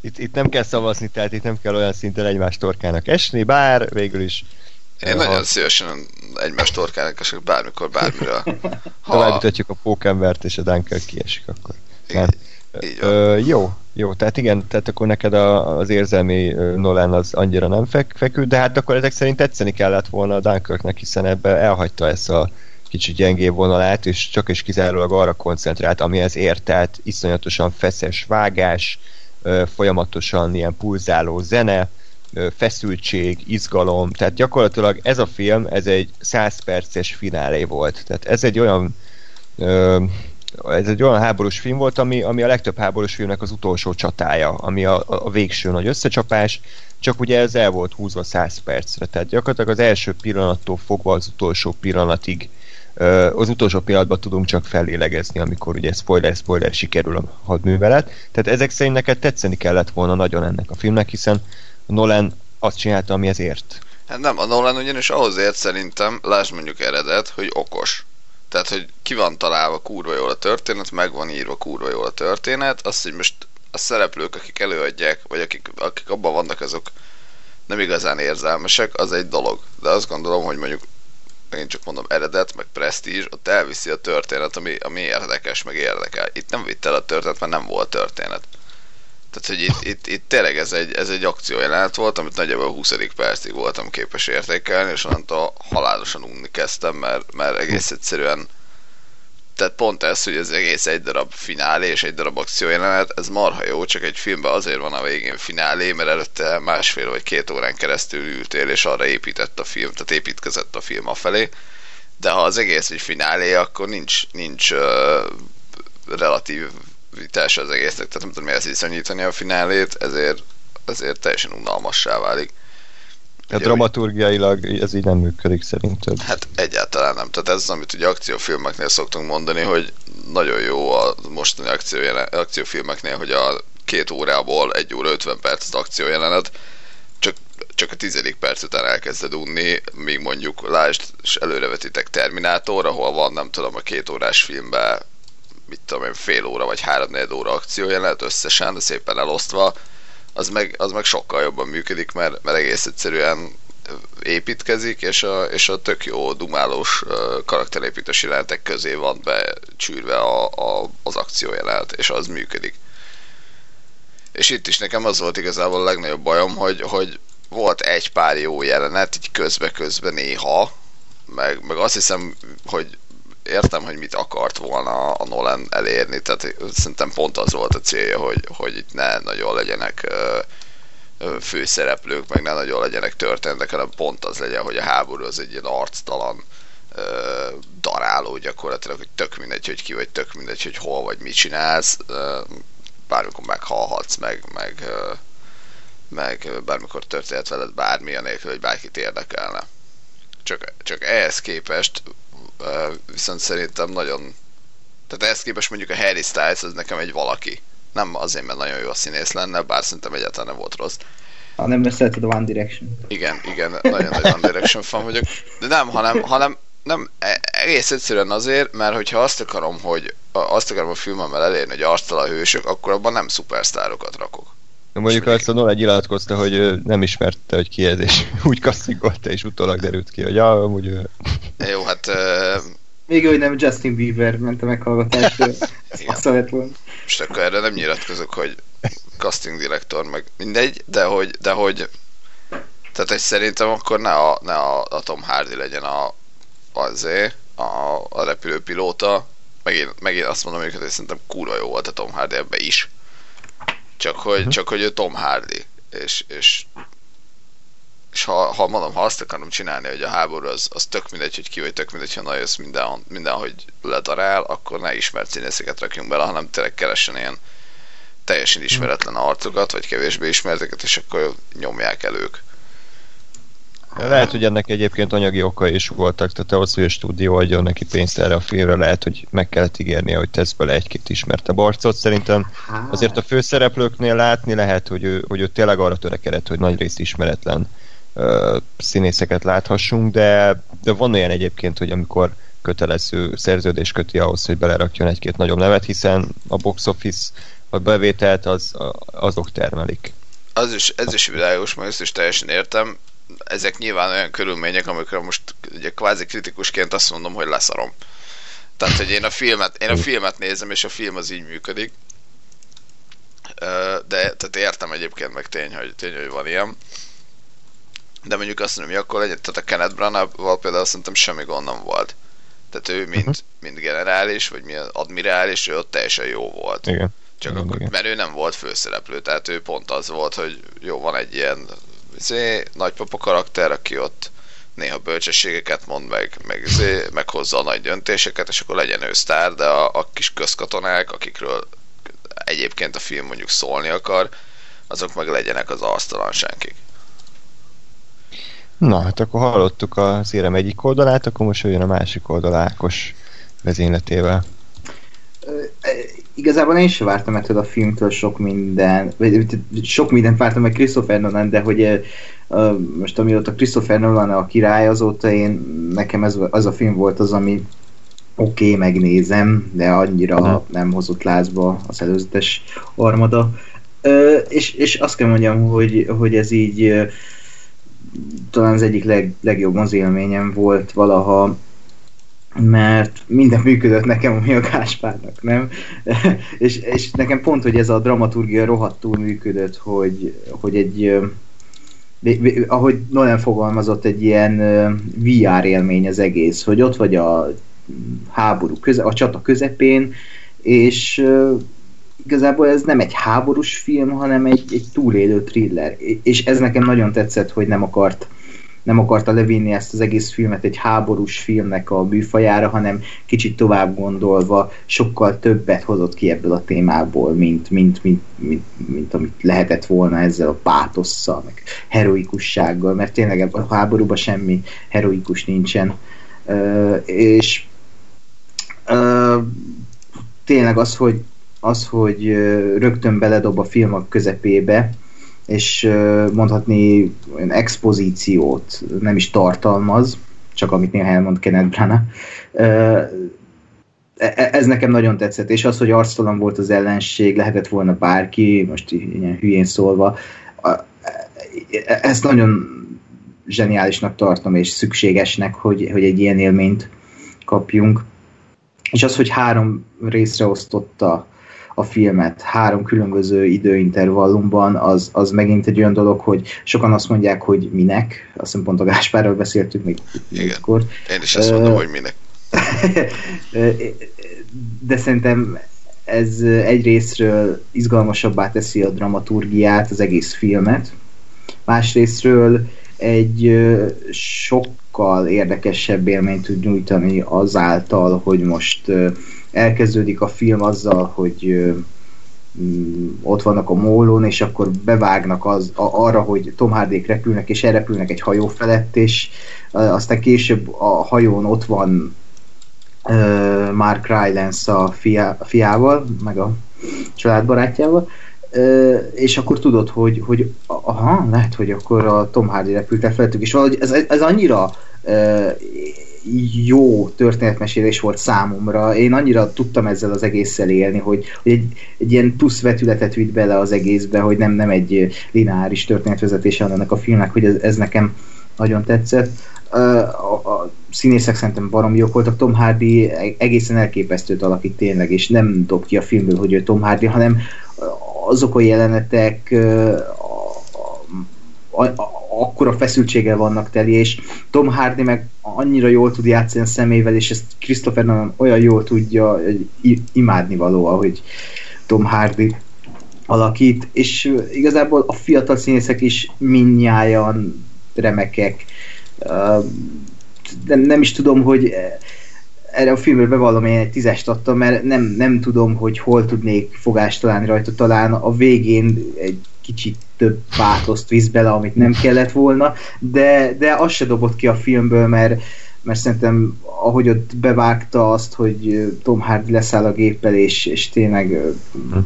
Itt, itt nem kell szavazni, tehát itt nem kell olyan szinten egymás torkának esni, bár végül is én nagyon szívesen egymás torkának esek bármikor, bármiről. Ha... Továbbítatjuk a pókembert, és a Dunker kiesik akkor. Így, így Ö, jó, jó, tehát igen, tehát akkor neked a, az érzelmi Nolan az annyira nem fek, feküdt, de hát akkor ezek szerint tetszeni kellett volna a Dunkirknek, hiszen ebbe elhagyta ezt a kicsit gyengébb vonalát, és csak és kizárólag arra koncentrált, amihez ért, tehát iszonyatosan feszes vágás, folyamatosan ilyen pulzáló zene, feszültség, izgalom, tehát gyakorlatilag ez a film, ez egy 100 perces finálé volt. Tehát ez egy olyan ez egy olyan háborús film volt, ami, ami a legtöbb háborús filmnek az utolsó csatája, ami a, a végső nagy összecsapás, csak ugye ez el volt húzva 100 percre, tehát gyakorlatilag az első pillanattól fogva az utolsó pillanatig az utolsó pillanatban tudunk csak fellélegezni, amikor ugye spoiler-spoiler sikerül a hadművelet. Tehát ezek szerint neked tetszeni kellett volna nagyon ennek a filmnek, hiszen Nolan azt csinálta, ami ezért. Hát nem, a Nolan ugyanis ahhoz ért szerintem, lásd mondjuk eredet, hogy okos. Tehát, hogy ki van találva kurva jól a történet, meg van írva kurva jól a történet, azt, hogy most a szereplők, akik előadják, vagy akik, akik abban vannak, azok nem igazán érzelmesek, az egy dolog. De azt gondolom, hogy mondjuk én csak mondom eredet, meg presztízs, ott elviszi a történet, ami, ami érdekes, meg érdekel. Itt nem vitt el a történet, mert nem volt történet. Tehát, hogy itt, itt, itt tényleg ez egy, ez egy akciójelenet volt, amit nagyjából 20. percig voltam képes értékelni, és onnantól halálosan unni kezdtem, mert, mert egész egyszerűen tehát pont ez, hogy ez egész egy darab finálé és egy darab akciójelenet, ez marha jó, csak egy filmben azért van a végén finálé, mert előtte másfél vagy két órán keresztül ültél, és arra épített a film, tehát építkezett a film afelé. De ha az egész egy finálé, akkor nincs, nincs uh, relatív vitás az egésznek, tehát nem tudom miért viszonyítani a finálét, ezért, ezért teljesen unalmassá válik. A dramaturgiailag ez így nem működik szerinted? Hát egyáltalán nem. Tehát ez az, amit ugye akciófilmeknél szoktunk mondani, hogy nagyon jó a mostani akciójelen, akciófilmeknél, hogy a két órából egy óra 50 perc az akciójelenet, csak, csak a tizedik perc után elkezded unni, míg mondjuk lásd, és előrevetitek Terminátor, ahol van, nem tudom, a két órás filmben mit tudom én, fél óra vagy három óra akciójelenet összesen, de szépen elosztva, az meg, az meg sokkal jobban működik, mert, mert egész egyszerűen építkezik, és a, és a tök jó dumálós karakterépítés jelenetek közé van becsűrve a, a, az akciójelenet, és az működik. És itt is nekem az volt igazából a legnagyobb bajom, hogy, hogy volt egy pár jó jelenet, így közbe-közbe néha, meg, meg azt hiszem, hogy értem, hogy mit akart volna a Nolan elérni, tehát szerintem pont az volt a célja, hogy, hogy itt ne nagyon legyenek főszereplők, meg ne nagyon legyenek történetek, hanem pont az legyen, hogy a háború az egy ilyen arctalan daráló gyakorlatilag, hogy tök mindegy, hogy ki vagy, tök mindegy, hogy hol vagy, mit csinálsz, bármikor meghalhatsz, meg, meg, meg bármikor történhet veled bármi, anélkül, hogy bárkit érdekelne. Csak, csak ehhez képest viszont szerintem nagyon... Tehát ehhez képest mondjuk a Harry Styles az nekem egy valaki. Nem azért, mert nagyon jó a színész lenne, bár szerintem egyáltalán nem volt rossz. Ha nem szereted a One Direction. Igen, igen, nagyon nagy One Direction fan vagyok. De nem, hanem, hanem nem, e, egész egyszerűen azért, mert hogyha azt akarom, hogy azt akarom a filmemmel elérni, hogy arctala hősök, akkor abban nem szupersztárokat rakok. De mondjuk azt a Nolan nyilatkozta, hogy nem ismerte, hogy ki ez, és úgy kasszigolta, és utólag derült ki, hogy ja, amúgy ő... Jó, hát... Uh... Még hogy nem Justin Bieber ment a meghallgatásra, azt lett volna. Most akkor erre nem nyilatkozok, hogy casting direktor, meg mindegy, de hogy, de hogy tehát egy szerintem akkor ne a, ne a, a Tom Hardy legyen a, azé, a, a repülőpilóta, megint, megint azt mondom, hogy szerintem kurva jó volt a Tom Hardy ebbe is csak hogy, uh-huh. csak hogy ő Tom Hardy, és, és, és ha, ha mondom, ha azt akarom csinálni, hogy a háború az, az tök mindegy, hogy ki vagy, tök mindegy, ha nagyon minden, mindenhogy ledarál, akkor ne ismert színészeket rakjunk bele, hanem tényleg keressen ilyen teljesen ismeretlen arcokat, vagy kevésbé ismerteket, és akkor nyomják el ők. Lehet, hogy ennek egyébként anyagi oka is voltak, tehát ahhoz, hogy a stúdió adjon neki pénzt erre a filmre, lehet, hogy meg kellett ígérnie, hogy tesz bele egy-két ismertebb arcot. Szerintem azért a főszereplőknél látni lehet, hogy ő, hogy ő tényleg arra törekedett, hogy nagyrészt ismeretlen ö, színészeket láthassunk, de, de van olyan egyébként, hogy amikor kötelező szerződés köti ahhoz, hogy belerakjon egy-két nagyobb nevet, hiszen a box office a bevételt az, azok termelik. Az is, ez is világos, mert ezt is teljesen értem. Ezek nyilván olyan körülmények, amikor most ugye kvázi kritikusként azt mondom, hogy leszarom. Tehát, hogy én a filmet, én a filmet nézem, és a film az így működik. De tehát értem egyébként meg tény, hogy, tény, hogy van ilyen. De mondjuk azt mondom, hogy akkor legyen, tehát a Kenneth Branagh-val például szerintem semmi gond nem volt. Tehát ő mint, Mhm. mint generális, vagy mi admirális, ő ott teljesen jó volt. Igen. Csak Igen, akkor, igen. mert ő nem volt főszereplő, tehát ő pont az volt, hogy jó, van egy ilyen izé, nagypapa karakter, aki ott néha bölcsességeket mond meg, meg, izé, meghozza a nagy döntéseket, és akkor legyen ő sztár, de a, a kis közkatonák, akikről egyébként a film mondjuk szólni akar, azok meg legyenek az asztalansánkig. Na, hát akkor hallottuk az érem egyik oldalát, akkor most jön a másik oldal Ákos vezényletével. Igazából én sem vártam ettől a filmtől sok minden, vagy sok mindent vártam meg Christopher Nolan, de hogy most amióta Christopher Nolan a király, azóta én, nekem ez, az a film volt az, ami oké, okay, megnézem, de annyira Mhm. nem hozott lázba az előzetes armada. Ö, és, és azt kell mondjam, hogy, hogy ez így ö, talán az egyik leg, legjobb mozélményem volt valaha, mert minden működött nekem, ami a Gáspárnak, nem? és, és nekem pont, hogy ez a dramaturgia rohadtul működött, hogy, hogy egy ahogy Nolan fogalmazott, egy ilyen VR élmény az egész, hogy ott vagy a háború köze, a csata közepén, és igazából ez nem egy háborús film, hanem egy, egy túlélő thriller. És ez nekem nagyon tetszett, hogy nem akart nem akarta levinni ezt az egész filmet egy háborús filmnek a műfajára, hanem kicsit tovább gondolva sokkal többet hozott ki ebből a témából, mint, mint, mint, mint, mint amit lehetett volna ezzel a pátosszal, meg heroikussággal, mert tényleg a háborúban semmi heroikus nincsen. Uh, és uh, tényleg az, hogy az, hogy rögtön beledob a film a közepébe, és mondhatni olyan expozíciót nem is tartalmaz, csak amit néha elmond Kenneth Branagh. Ö, e- Ez nekem nagyon tetszett, és az, hogy arctalan volt az ellenség, lehetett volna bárki, most ilyen hülyén szólva, e- ezt nagyon zseniálisnak tartom, és szükségesnek, hogy, hogy egy ilyen élményt kapjunk. És az, hogy három részre osztotta a filmet három különböző időintervallumban, az, az megint egy olyan dolog, hogy sokan azt mondják, hogy minek, azt hiszem pont a Gáspárral beszéltük még Igen. múltkor. Én is azt Ö, mondom, hogy minek. De szerintem ez egy részről izgalmasabbá teszi a dramaturgiát, az egész filmet. Másrésztről egy ö, sokkal érdekesebb élményt tud nyújtani azáltal, hogy most elkezdődik a film azzal, hogy mm, ott vannak a mólón, és akkor bevágnak az, a, arra, hogy Tom Hardék repülnek, és elrepülnek egy hajó felett, és aztán később a hajón ott van Mark Rylance a, fia, a fiával, meg a családbarátjával, és akkor tudod, hogy, hogy aha, lehet, hogy akkor a Tom Hardy repült el felettük, és valahogy ez, ez annyira jó történetmesélés volt számomra. Én annyira tudtam ezzel az egésszel élni, hogy, hogy egy, egy ilyen plusz vetületet vitt bele az egészbe, hogy nem, nem egy lineáris történetvezetése van ennek a filmnek, hogy ez, ez nekem nagyon tetszett. Ö, A, a színészek szerintem baromi jók voltak. Tom Hardy egészen elképesztőt alakít tényleg, és nem dob ki a filmből, hogy ő Tom Hardy, hanem azok a jelenetek a, a, a, akkora feszültséggel vannak teli, és Tom Hardy meg annyira jól tud játszani a szemével, és ezt Christopher Nolan olyan jól tudja hogy imádni való, ahogy Tom Hardy alakít, és igazából a fiatal színészek is mindnyájan remekek. Nem, nem is tudom, hogy erre a filmre bevallom, én egy tízest adtam, mert nem, nem tudom, hogy hol tudnék fogást találni rajta. Talán a végén egy kicsit több pátoszt visz bele, amit nem kellett volna, de, de az se dobott ki a filmből, mert, mert szerintem ahogy ott bevágta azt, hogy Tom Hardy leszáll a géppel, és, és tényleg hm.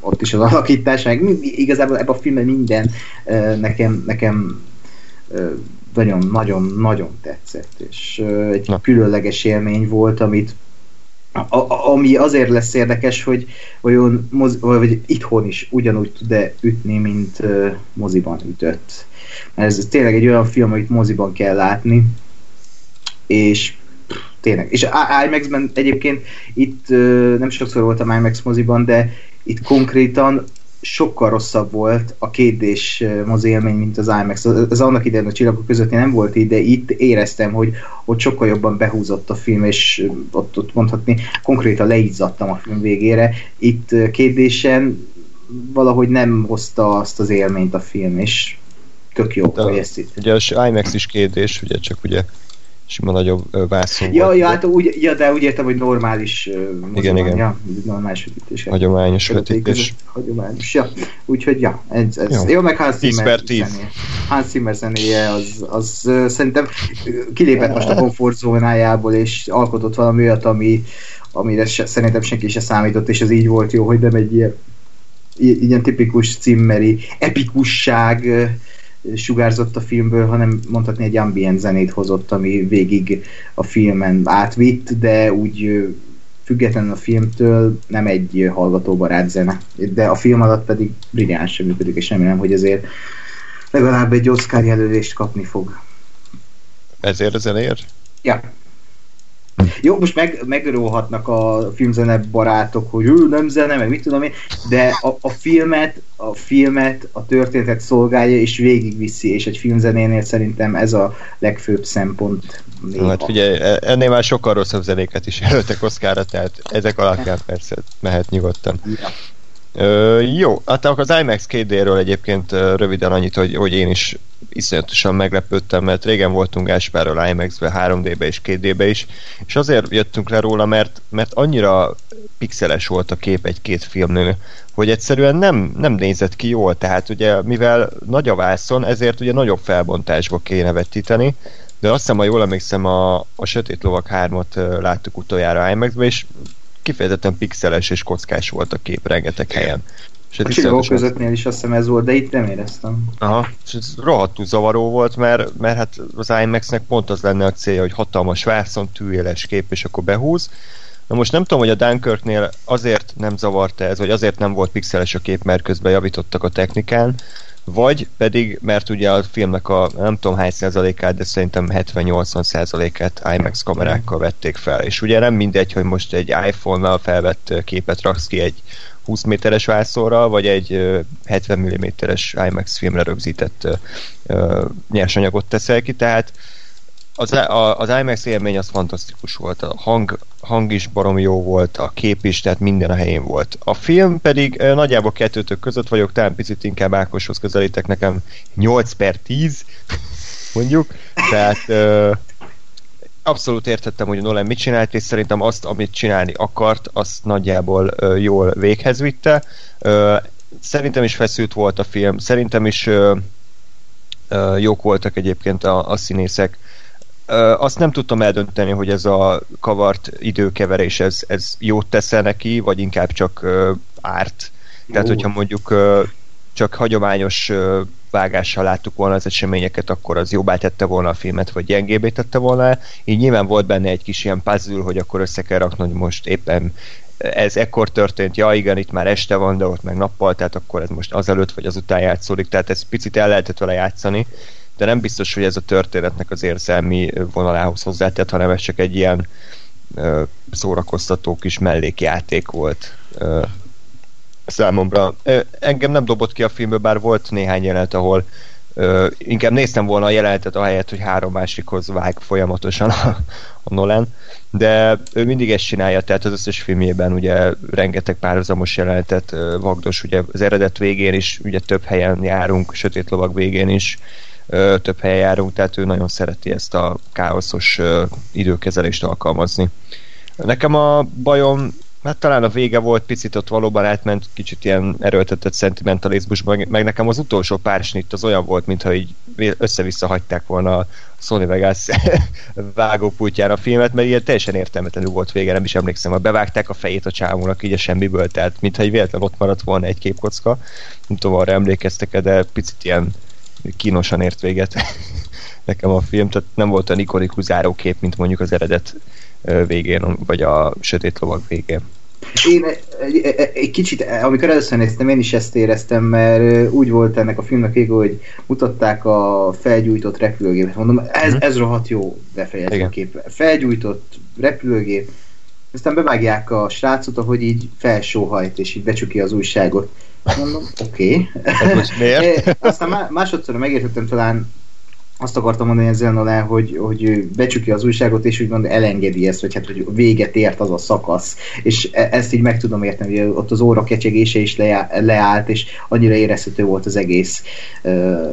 ott is az alakítás, meg igazából ebben a filmben minden nekem, nekem nagyon-nagyon-nagyon tetszett, és egy Na. különleges élmény volt, amit a, a, ami azért lesz érdekes, hogy olyan mozi, vagy itthon is ugyanúgy tud-e ütni, mint uh, moziban ütött. Mert ez tényleg egy olyan film, amit moziban kell látni, és tényleg. És IMAX-ben egyébként itt uh, nem sokszor voltam IMAX moziban, de itt konkrétan sokkal rosszabb volt a kétdés mozi élmény, mint az IMAX. Ez annak idején a csillagok között nem volt így, de itt éreztem, hogy ott sokkal jobban behúzott a film, és ott, ott mondhatni, konkrétan leizzadtam a film végére. Itt kétdésen valahogy nem hozta azt az élményt a film, és tök jó, hogy ezt itt. Ugye az IMAX is kétdés, ugye csak ugye sima nagyobb vászon ja, ja, hát úgy, ja, de úgy értem, hogy normális igen, igen. Ja, normális vetítés. Hagyományos vetítés. Hagyományos, ja. Úgyhogy, ja, ez, ez jó. jó, meg Hans Zimmer zenéje. Hans Zimmer zenéje, az, az szerintem kilépett most a komfortzónájából, és alkotott valami olyat, ami, amire se, szerintem senki se számított, és ez így volt jó, hogy nem egy ilyen, ilyen tipikus cimmeri epikusság sugárzott a filmből, hanem mondhatni egy ambient zenét hozott, ami végig a filmen átvitt, de úgy függetlenül a filmtől nem egy hallgatóbarát zene. De a film alatt pedig brilliánsan működik, és remélem, hogy ezért legalább egy Oscar jelölést kapni fog. Ezért a zenéért? Ja. Jó, most meg, megörülhatnak a filmzene barátok, hogy ő nem zene, meg mit tudom én, de a, a filmet, a filmet, a történetet szolgálja, és végigviszi, és egy filmzenénél szerintem ez a legfőbb szempont. Néha. Hát figyelj, e, ennél már sokkal rosszabb zenéket is jelöltek Oszkára, tehát ezek alapján persze mehet nyugodtan. Ja. Jó, hát akkor az IMAX 2D-ről egyébként röviden annyit, hogy, hogy én is iszonyatosan meglepődtem, mert régen voltunk Gáspárral IMAX-be, 3D-be és 2D-be is, és azért jöttünk le róla, mert, mert annyira pixeles volt a kép egy-két filmnél, hogy egyszerűen nem, nem nézett ki jól, tehát ugye mivel nagy a vászon, ezért ugye nagyobb felbontásba kéne vetíteni, de azt hiszem, ha jól emlékszem, a, a Sötét Lovak 3-at láttuk utoljára IMAX-be, és kifejezetten pixeles és kockás volt a kép rengeteg helyen. És a csillagok közöttnél is azt hiszem ez volt, de itt nem éreztem. Aha, és ez rohadtul zavaró volt, mert, mert hát az IMAX-nek pont az lenne a célja, hogy hatalmas vászon, tűéles kép, és akkor behúz. Na most nem tudom, hogy a Dunkirknél azért nem zavarta ez, vagy azért nem volt pixeles a kép, mert közben javítottak a technikán, vagy pedig, mert ugye a filmnek a nem tudom hány százalékát, de szerintem 70-80 százalékát IMAX kamerákkal vették fel, és ugye nem mindegy, hogy most egy iPhone-nal felvett képet raksz ki egy 20 méteres vászorral, vagy egy 70 mm-es IMAX filmre rögzített nyersanyagot teszel ki, tehát az, a, az IMAX élmény az fantasztikus volt, a hang, hang is barom jó volt, a kép is, tehát minden a helyén volt. A film pedig nagyjából kettőtök között vagyok, talán picit inkább Ákoshoz közelítek nekem 8 per 10, mondjuk, tehát abszolút értettem, hogy Nolan mit csinált, és szerintem azt, amit csinálni akart, azt nagyjából ö, jól véghez vitte. Ö, szerintem is feszült volt a film, szerintem is ö, jók voltak egyébként a, a színészek. Azt nem tudtam eldönteni, hogy ez a kavart időkeverés, ez, ez jót tesz neki, vagy inkább csak árt. Tehát, hogyha mondjuk csak hagyományos vágással láttuk volna az eseményeket, akkor az jobbá tette volna a filmet, vagy gyengébbé tette volna. Így nyilván volt benne egy kis ilyen puzzle, hogy akkor össze kell rakni, hogy most éppen ez ekkor történt, ja igen, itt már este van, de ott meg nappal, tehát akkor ez most azelőtt vagy azután játszódik, tehát ez picit el lehetett vele játszani, de nem biztos, hogy ez a történetnek az érzelmi vonalához hozzátett, hanem ez csak egy ilyen ö, szórakoztató kis mellékjáték volt. Ö, számomra. Engem nem dobott ki a filmből, bár volt néhány jelenet, ahol ö, inkább néztem volna a jelenetet ahelyett, hogy három másikhoz vág folyamatosan a, a Nolan, de ő mindig ezt csinálja, tehát az összes filmjében ugye rengeteg párhuzamos jelenetet vagdos, ugye az eredet végén is, ugye több helyen járunk, Sötét Lovag végén is, ö, több helyen járunk, tehát ő nagyon szereti ezt a káoszos időkezelést alkalmazni. Nekem a bajom Hát talán a vége volt, picit ott valóban átment, kicsit ilyen erőltetett szentimentalizmusban, meg nekem az utolsó pár az olyan volt, mintha így össze-vissza hagyták volna a Sony Vegas vágópultjára a filmet, mert ilyen teljesen értelmetlenül volt vége, nem is emlékszem, hogy bevágták a fejét a csávónak így a semmiből, tehát mintha egy véletlen ott maradt volna egy képkocka, nem tudom, arra emlékeztek de picit ilyen kínosan ért véget nekem a film, tehát nem volt olyan ikonikus zárókép, mint mondjuk az eredet végén, vagy a Sötét Lovag végén. Én egy, kicsit, amikor először néztem, én is ezt éreztem, mert úgy volt ennek a filmnek vége, hogy mutatták a felgyújtott repülőgépet. Mondom, ez, mhm. ez rohadt jó befejező kép. Felgyújtott repülőgép, aztán bevágják a srácot, ahogy így felsóhajt, és így becsüki az újságot. Mondom, oké. Okay. Aztán másodszor megértettem talán azt akartam mondani ezzel alá, hogy, hogy becsüki az újságot, és úgymond elengedi ezt, vagy hát, hogy véget ért az a szakasz. És e- ezt így meg tudom érteni, hogy ott az óra kecsegése is leállt, és annyira érezhető volt az egész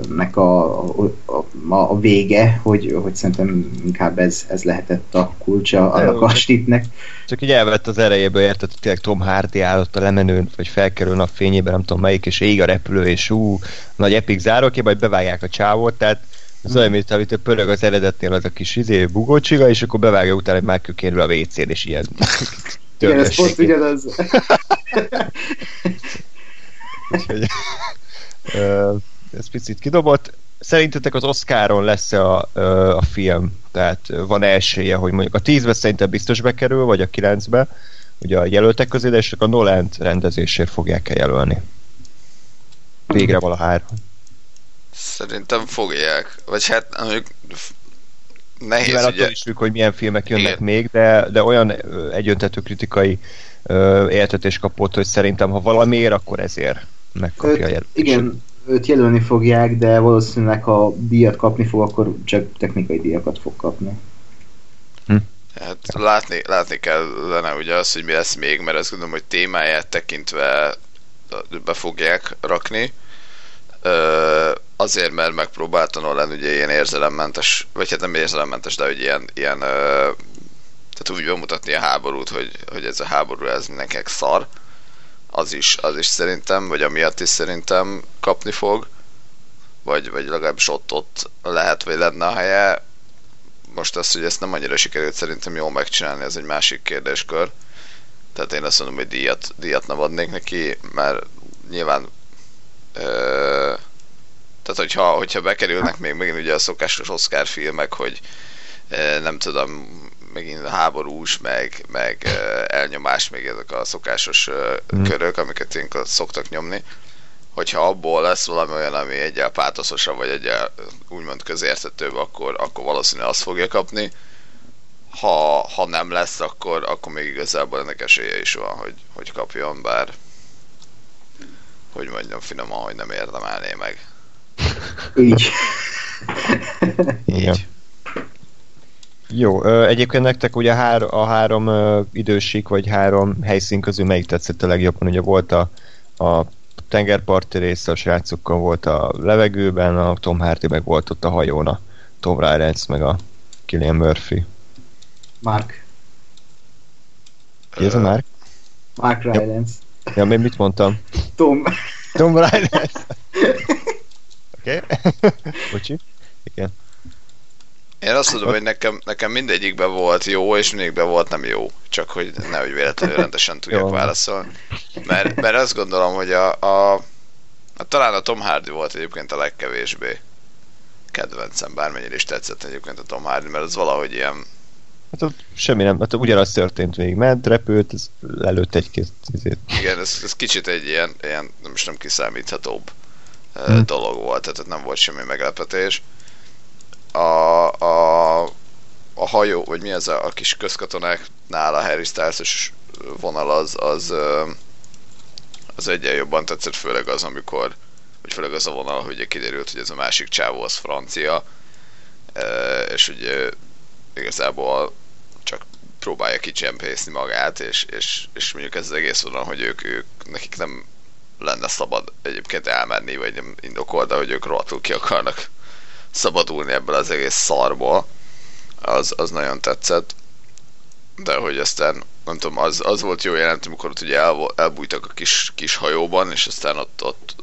meg a, a, a, a vége, hogy, hogy szerintem inkább ez, ez lehetett a kulcsa annak a stitnek. Csak így elvett az erejéből, érted, hogy tényleg Tom Hardy állott a lemenőn, vagy felkerül napfényében, nem tudom melyik, és ég a repülő, és ú, nagy epic záróképp, vagy bevágják a csávót, tehát az mint amit pörög az eredetnél az a kis izé, bugócsiga, és akkor bevágja utána, hogy már kérül a WC-n, és ilyen Igen, ez pont ugyanaz. ez picit kidobott. Szerintetek az Oscaron lesz -e a, a film? Tehát van esélye, hogy mondjuk a 10-be szerintem biztos bekerül, vagy a 9-be, ugye a jelöltek közé, de és a Nolan rendezésért fogják-e jelölni? Végre valahára. Szerintem fogják. Vagy hát mondjuk nehéz Mivel ugye... attól is függ, hogy milyen filmek jönnek Igen. még, de, de olyan egyöntető kritikai éltetés kapott, hogy szerintem ha valamiért, akkor ezért megkapja őt, a jelölést. Igen, őt jelölni fogják, de valószínűleg ha díjat kapni fog, akkor csak technikai díjakat fog kapni. Hm. Hát látni, látni kellene ugye azt, hogy mi lesz még, mert azt gondolom, hogy témáját tekintve be fogják rakni. Ö, azért, mert megpróbálta Nolan ugye ilyen érzelemmentes, vagy hát nem érzelemmentes, de hogy ilyen, ilyen ö, tehát úgy bemutatni a háborút, hogy, hogy ez a háború ez mindenkinek szar, az is, az is szerintem, vagy amiatt is szerintem kapni fog, vagy, vagy legalábbis ott, ott lehet, vagy lenne a helye. Most az, hogy ezt nem annyira sikerült szerintem jól megcsinálni, ez egy másik kérdéskör. Tehát én azt mondom, hogy díjat, díjat nem adnék neki, mert nyilván ö, tehát, hogyha, hogyha bekerülnek még megint ugye a szokásos Oscar filmek, hogy eh, nem tudom, megint háborús, meg, meg eh, elnyomás, még ezek a szokásos eh, mm. körök, amiket ilyenkor szoktak nyomni, hogyha abból lesz valami olyan, ami egyel pátoszosabb, vagy egyel úgymond közértetőbb, akkor, akkor valószínűleg azt fogja kapni. Ha, ha nem lesz, akkor, akkor még igazából ennek esélye is van, hogy, hogy kapjon, bár hogy mondjam finoman, hogy nem érdemelné meg. Így. Igen. Jó, egyébként nektek ugye hár, a három idősik, vagy három helyszín közül melyik tetszett a legjobban? Ugye volt a, a tengerparti része, a srácokkal volt a levegőben, a Tom Hardy meg volt ott a hajón, a Tom Rylance meg a Killian Murphy. Mark. Ki ez a Mark? Mark Rylance. Ja, ja még mit mondtam? Tom. Tom Rylance. Oké? Okay? Bocsi. Igen. Én azt tudom, hogy nekem, nekem mindegyikben volt jó, és mindegyikben volt nem jó. Csak hogy nehogy véletlenül rendesen tudjak válaszolni. Mert, mert azt gondolom, hogy a, a, a, talán a Tom Hardy volt egyébként a legkevésbé kedvencem, bármennyire is tetszett egyébként a Tom Hardy, mert az valahogy ilyen... Hát ott semmi nem, hát ugyanaz történt végig, ment, repült, ez lelőtt egy-két Igen, ez, ez kicsit egy ilyen, ilyen nem is nem kiszámíthatóbb hmm. dolog volt, tehát nem volt semmi meglepetés. A, a, a hajó, vagy mi ez a, a kis közkatonáknál a Harry styles vonal az, az, az egyen jobban tetszett, főleg az, amikor, vagy főleg az a vonal, hogy kiderült, hogy ez a másik csávó az francia, és ugye igazából csak próbálja kicsempészni magát, és, és, és mondjuk ez az egész vonal, hogy ők, ők nekik nem lenne szabad egyébként elmenni, vagy nem indokol, de hogy ők rohadtul ki akarnak szabadulni ebből az egész szarból. Az, az nagyon tetszett. De hogy aztán, nem tudom, az, az volt jó jelent, amikor ott ugye el, elbújtak a kis, kis hajóban, és aztán ott, ott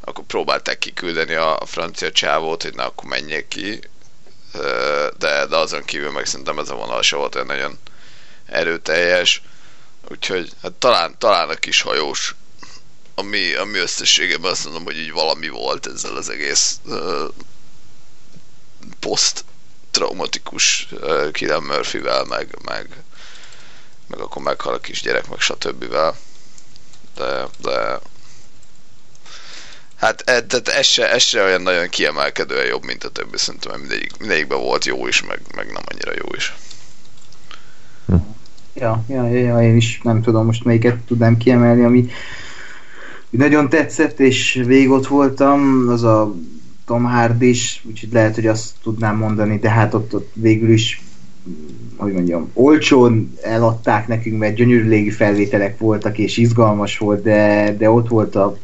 akkor próbálták kiküldeni a, francia csávót, hogy na, akkor menjék ki. De, de azon kívül meg szerintem ez a vonal se volt olyan nagyon erőteljes. Úgyhogy hát talán, talán a kis hajós ami, ami összességében azt mondom, hogy így valami volt ezzel az egész uh, post-traumatikus uh, Killian Murphy-vel, meg, meg, meg akkor meghal a kisgyerek, meg stb. De, de hát ez, ez, se, ez se olyan nagyon kiemelkedően jobb, mint a többi, szerintem mindegyik, mindegyikben volt jó is, meg, meg nem annyira jó is. Ja, ja, ja, én is nem tudom most melyiket tudnám kiemelni, ami nagyon tetszett, és végig voltam, az a Tom Hardy is, úgyhogy lehet, hogy azt tudnám mondani, de hát ott, ott végül is hogy mondjam, olcsón eladták nekünk, mert gyönyörű légi felvételek voltak, és izgalmas volt, de, de ott volt a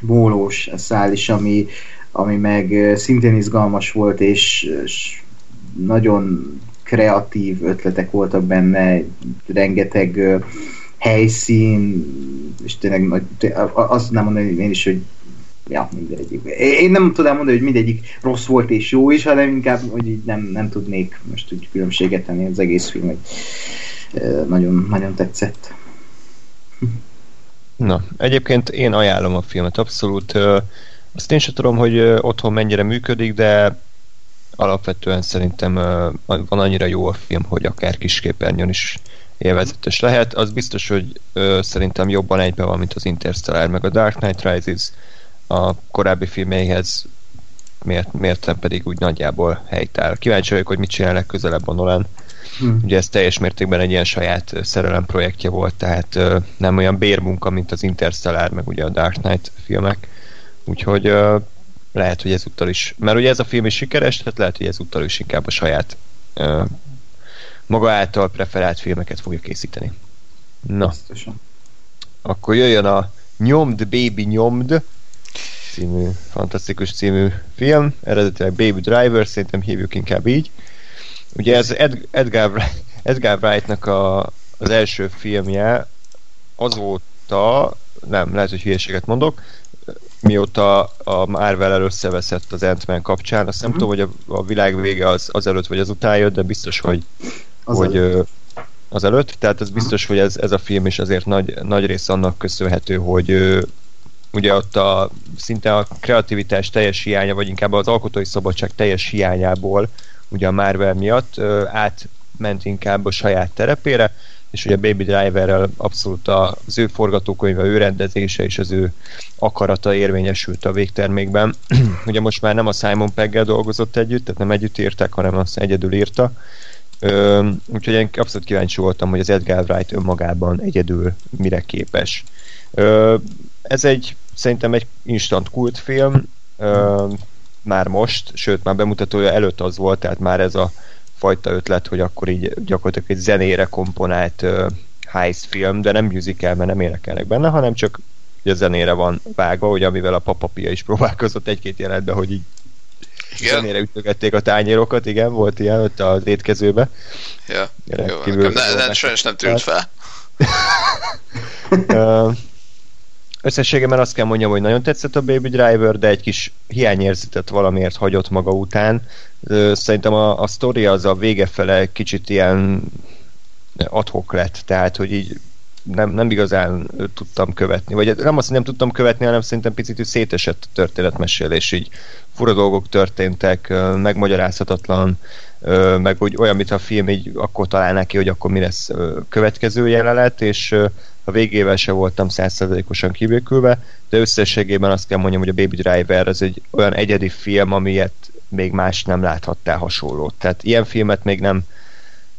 mólós szál is, ami, ami meg szintén izgalmas volt, és, és nagyon kreatív ötletek voltak benne, rengeteg helyszín, és tényleg nagy, azt tudnám mondani én is, hogy ja, mindegyik. Én nem tudom mondani, hogy mindegyik rossz volt és jó is, hanem inkább, hogy így nem, nem tudnék most úgy különbséget tenni az egész film, hogy nagyon, nagyon tetszett. Na, egyébként én ajánlom a filmet, abszolút. Azt én sem tudom, hogy otthon mennyire működik, de alapvetően szerintem van annyira jó a film, hogy akár kisképernyőn is élvezetes lehet. Az biztos, hogy ö, szerintem jobban egyben van, mint az Interstellar, meg a Dark Knight Rises a korábbi filmeihez miért, miért pedig úgy nagyjából helytáll. Kíváncsi vagyok, hogy mit csinál legközelebb a Nolan. Hmm. Ugye ez teljes mértékben egy ilyen saját szerelem projektje volt, tehát ö, nem olyan bérmunka, mint az Interstellar, meg ugye a Dark Knight filmek. Úgyhogy ö, lehet, hogy ezúttal is, mert ugye ez a film is sikeres, tehát lehet, hogy ezúttal is inkább a saját ö, maga által preferált filmeket fogja készíteni. Na. Biztosan. Akkor jöjjön a Nyomd Baby Nyomd című, fantasztikus című film, eredetileg Baby Driver, szerintem hívjuk inkább így. Ugye ez Ed, Edgar, Edgar Wright-nak a, az első filmje azóta, nem, lehet, hogy hülyeséget mondok, mióta a Marvel összeveszett az Ant-Man kapcsán, azt nem uh-huh. tudom, hogy a, a világ vége az, az előtt vagy az után jött, de biztos, hogy az hogy előtt. az előtt, tehát ez biztos, hogy ez, ez a film is azért nagy, nagy rész annak köszönhető, hogy ugye ott a, szinte a kreativitás teljes hiánya, vagy inkább az alkotói szabadság teljes hiányából, ugye a Marvel miatt átment inkább a saját terepére, és ugye Baby Driverrel abszolút az ő forgatókönyve, ő rendezése és az ő akarata érvényesült a végtermékben. ugye most már nem a Simon Pegg-el dolgozott együtt, tehát nem együtt írták, hanem azt egyedül írta, Ö, úgyhogy én abszolút kíváncsi voltam, hogy az Edgar Wright önmagában egyedül mire képes. Ö, ez egy, szerintem egy instant kultfilm, ö, már most, sőt már bemutatója előtt az volt, tehát már ez a fajta ötlet, hogy akkor így gyakorlatilag egy zenére komponált uh, heist film, de nem musical, mert nem énekelnek benne, hanem csak a zenére van vágva, hogy amivel a papapia is próbálkozott egy-két jelentben, hogy így igen? zenére ütögették a tányérokat, igen, volt ilyen ott az étkezőbe. Ja, jó, nekem ne, ne, sajnos nem tűnt fel. Összességében azt kell mondjam, hogy nagyon tetszett a Baby Driver, de egy kis hiányérzetet valamiért hagyott maga után. Szerintem a, a sztori az a vége fele kicsit ilyen adhok lett, tehát hogy így nem, nem igazán tudtam követni. Vagy nem azt, hogy nem tudtam követni, hanem szerintem picit szétesett a történetmesélés, így fura dolgok történtek, megmagyarázhatatlan, meg hogy olyan, mint a film így akkor találná ki, hogy akkor mi lesz következő jelenet, és a végével se voltam százszerzalékosan kibékülve, de összességében azt kell mondjam, hogy a Baby Driver az egy olyan egyedi film, amilyet még más nem láthattál hasonlót. Tehát ilyen filmet még nem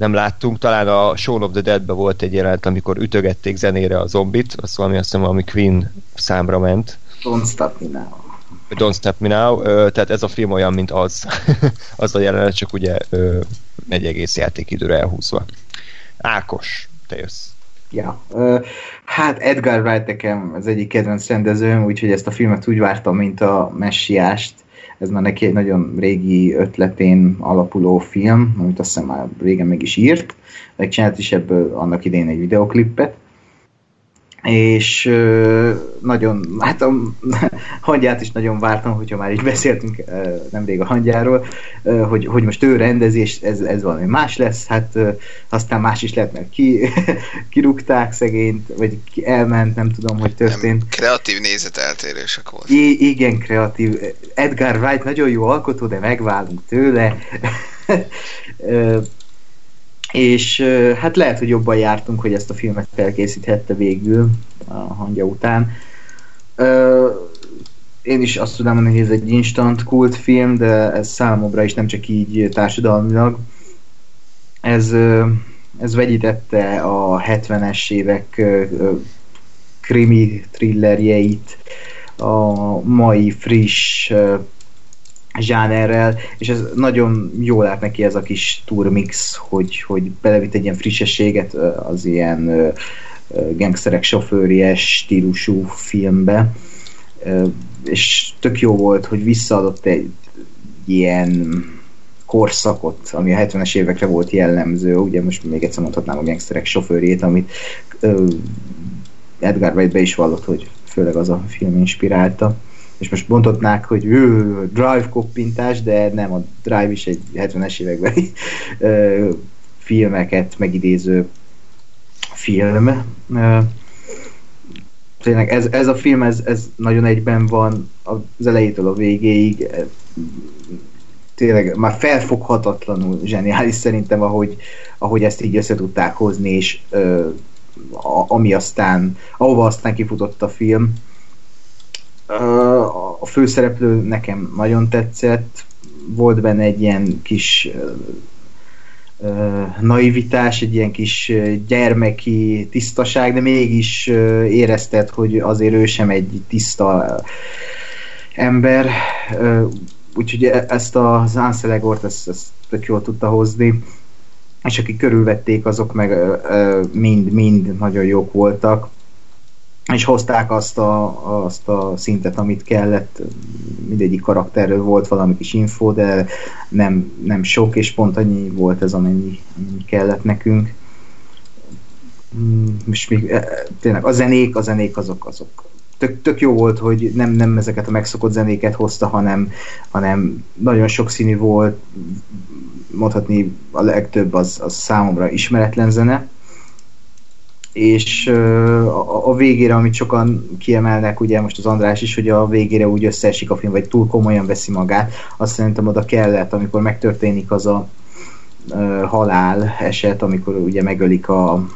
nem láttunk. Talán a Shaun of the Dead-ben volt egy jelenet, amikor ütögették zenére a zombit, azt valami azt hiszem, ami Queen számra ment. Don't Stop Me Now. Don't Stop Me Now, tehát ez a film olyan, mint az. az a jelenet, csak ugye egy egész játékidőre elhúzva. Ákos, te jössz. Ja, hát Edgar Wright nekem az egyik kedvenc rendezőm, úgyhogy ezt a filmet úgy vártam, mint a messiást, ez már neki egy nagyon régi ötletén alapuló film, amit azt hiszem már régen meg is írt, megcsinált is ebből annak idején egy videoklippet, és ö, nagyon, hát a hangyát is nagyon vártam, hogyha már így beszéltünk ö, nemrég a hangyáról, ö, hogy, hogy most ő rendezés, ez, ez valami más lesz, hát ö, aztán más is lehet, mert ki, kirúgták szegényt, vagy ki elment, nem tudom, hogy történt. Nem, kreatív nézeteltérések volt. I- igen, kreatív. Edgar Wright nagyon jó alkotó, de megválunk tőle. Ö, és hát lehet, hogy jobban jártunk, hogy ezt a filmet felkészíthette végül a hangja után. Én is azt tudom hogy ez egy instant kult film, de ez számomra is nem csak így társadalmilag. Ez, ez vegyítette a 70-es évek krimi thrillerjeit a mai friss zsánerrel, és ez nagyon jól lát neki ez a kis turmix, hogy, hogy belevitt egy ilyen frissességet az ilyen gangsterek sofőries stílusú filmbe, és tök jó volt, hogy visszaadott egy ilyen korszakot, ami a 70-es évekre volt jellemző, ugye most még egyszer mondhatnám a gangsterek sofőrjét, amit Edgar Wright be is vallott, hogy főleg az a film inspirálta és most mondhatnák, hogy ő, Drive koppintás, de nem, a Drive is egy 70-es évekbeli filmeket megidéző film. Tényleg ez, ez a film, ez, ez nagyon egyben van az elejétől a végéig. Tényleg már felfoghatatlanul zseniális szerintem, ahogy, ahogy ezt így össze tudták hozni, és ami aztán, ahova aztán kifutott a film a főszereplő nekem nagyon tetszett, volt benne egy ilyen kis naivitás, egy ilyen kis gyermeki tisztaság, de mégis érezted, hogy azért ő sem egy tiszta ember. Úgyhogy e, ezt az Anselegort ezt, ezt tök jól tudta hozni. És akik körülvették, azok meg mind-mind nagyon jók voltak és hozták azt a, azt a szintet, amit kellett, mindegyik karakterről volt valami kis info, de nem, nem sok, és pont annyi volt ez, amennyi, amennyi kellett nekünk. És még e, tényleg a zenék, a zenék azok, azok. Tök, tök jó volt, hogy nem, nem ezeket a megszokott zenéket hozta, hanem, hanem nagyon sokszínű volt, mondhatni a legtöbb az, az számomra ismeretlen zene, és a, végére, amit sokan kiemelnek, ugye most az András is, hogy a végére úgy összeesik a film, vagy túl komolyan veszi magát, azt szerintem oda kellett, amikor megtörténik az a halál eset, amikor ugye megölik a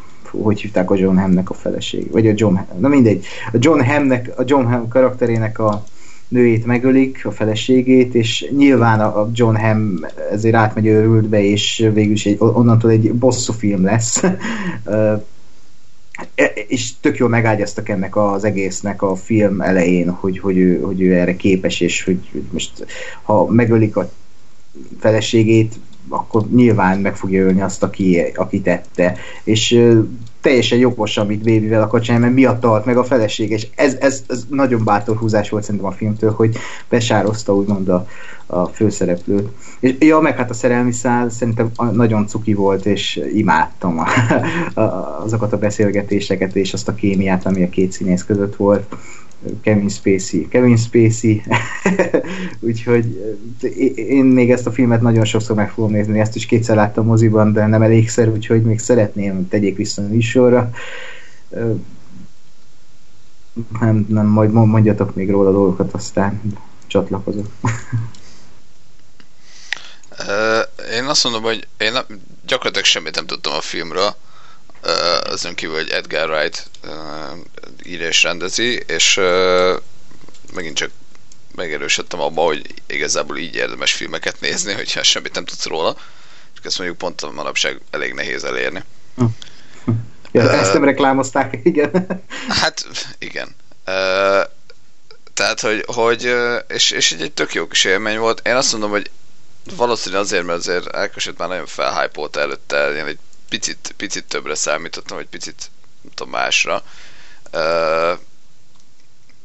hogy hívták a John Hamnek a feleség, vagy a John na mindegy, a John Hamnek, a John Ham karakterének a nőjét megölik, a feleségét, és nyilván a John Ham ezért átmegy őrültbe, és végül is egy, onnantól egy bosszú film lesz. E, és tök jól megágyaztak ennek az egésznek a film elején, hogy, hogy, ő, hogy ő erre képes, és hogy, most ha megölik a feleségét, akkor nyilván meg fogja ölni azt, aki, aki tette. És teljesen jogos, amit Babyvel akar csinálni, mert miatt halt meg a feleség, és ez, ez, ez nagyon bátor húzás volt szerintem a filmtől, hogy besározta úgymond a, a főszereplőt. És ja, meg hát a szerelmi szál szerintem nagyon cuki volt, és imádtam a, a, azokat a beszélgetéseket, és azt a kémiát, ami a két színész között volt. Kevin Spacey. Kevin Spacey. Úgyhogy én még ezt a filmet nagyon sokszor meg fogom nézni, ezt is kétszer láttam moziban, de nem elégszer, úgyhogy még szeretném, tegyék vissza a műsorra. Nem, nem, majd mondjatok még róla dolgokat, aztán csatlakozok. én azt mondom, hogy én gyakorlatilag semmit nem tudtam a filmről, azon kívül, hogy Edgar Wright írja és rendezi, és megint csak megerősödtem abba, hogy igazából így érdemes filmeket nézni, hogyha semmit nem tudsz róla. Csak ezt mondjuk pont a manapság elég nehéz elérni. Ja, ezt nem reklámozták, igen. Hát, igen. Tehát, hogy, hogy és, és egy, egy tök jó kis élmény volt. Én azt mondom, hogy valószínűleg azért, mert azért Ákosét már nagyon felhypolta előtte, én egy picit, picit többre számítottam, vagy picit nem tudom, másra. Uh,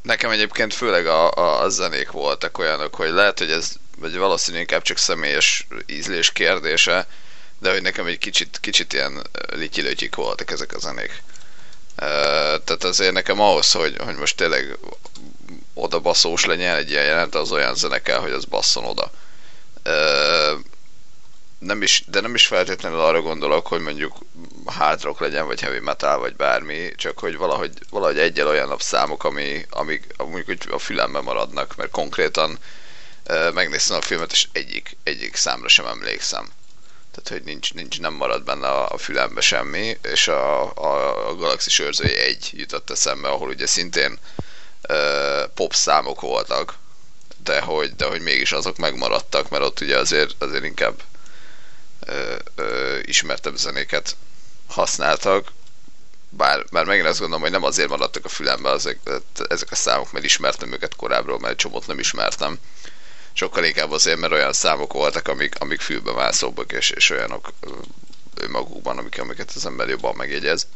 nekem egyébként főleg a, a, a zenék voltak olyanok, hogy lehet, hogy ez vagy valószínű inkább csak személyes ízlés kérdése, de hogy nekem egy kicsit, kicsit ilyen lityilötyik voltak ezek a zenék. Tehát azért nekem ahhoz, hogy, hogy most tényleg oda baszós legyen egy ilyen jelent, az olyan zene kell, hogy az basszon oda. Nem is, de nem is feltétlenül arra gondolok, hogy mondjuk hard rock legyen, vagy heavy metal, vagy bármi, csak hogy valahogy, valahogy egyel olyan számok, ami, amik, amik a fülembe maradnak, mert konkrétan megnéztem a filmet, és egyik, egyik számra sem emlékszem. Tehát, hogy nincs, nincs nem marad benne a, a fülembe semmi, és a, a, a Galaxis őrzői egy jutott eszembe, ahol ugye szintén uh, pop számok voltak, de hogy, de hogy mégis azok megmaradtak, mert ott ugye azért, azért inkább uh, uh, ismertebb zenéket használtak, bár, bár megint azt gondolom, hogy nem azért maradtak a fülembe ezek, ezek a számok, mert ismertem őket korábbról, mert csomót nem ismertem, sokkal inkább azért, mert olyan számok voltak, amik, amik fülbe mászóbbak, és, és olyanok önmagukban, amik, amiket az ember jobban megjegyez.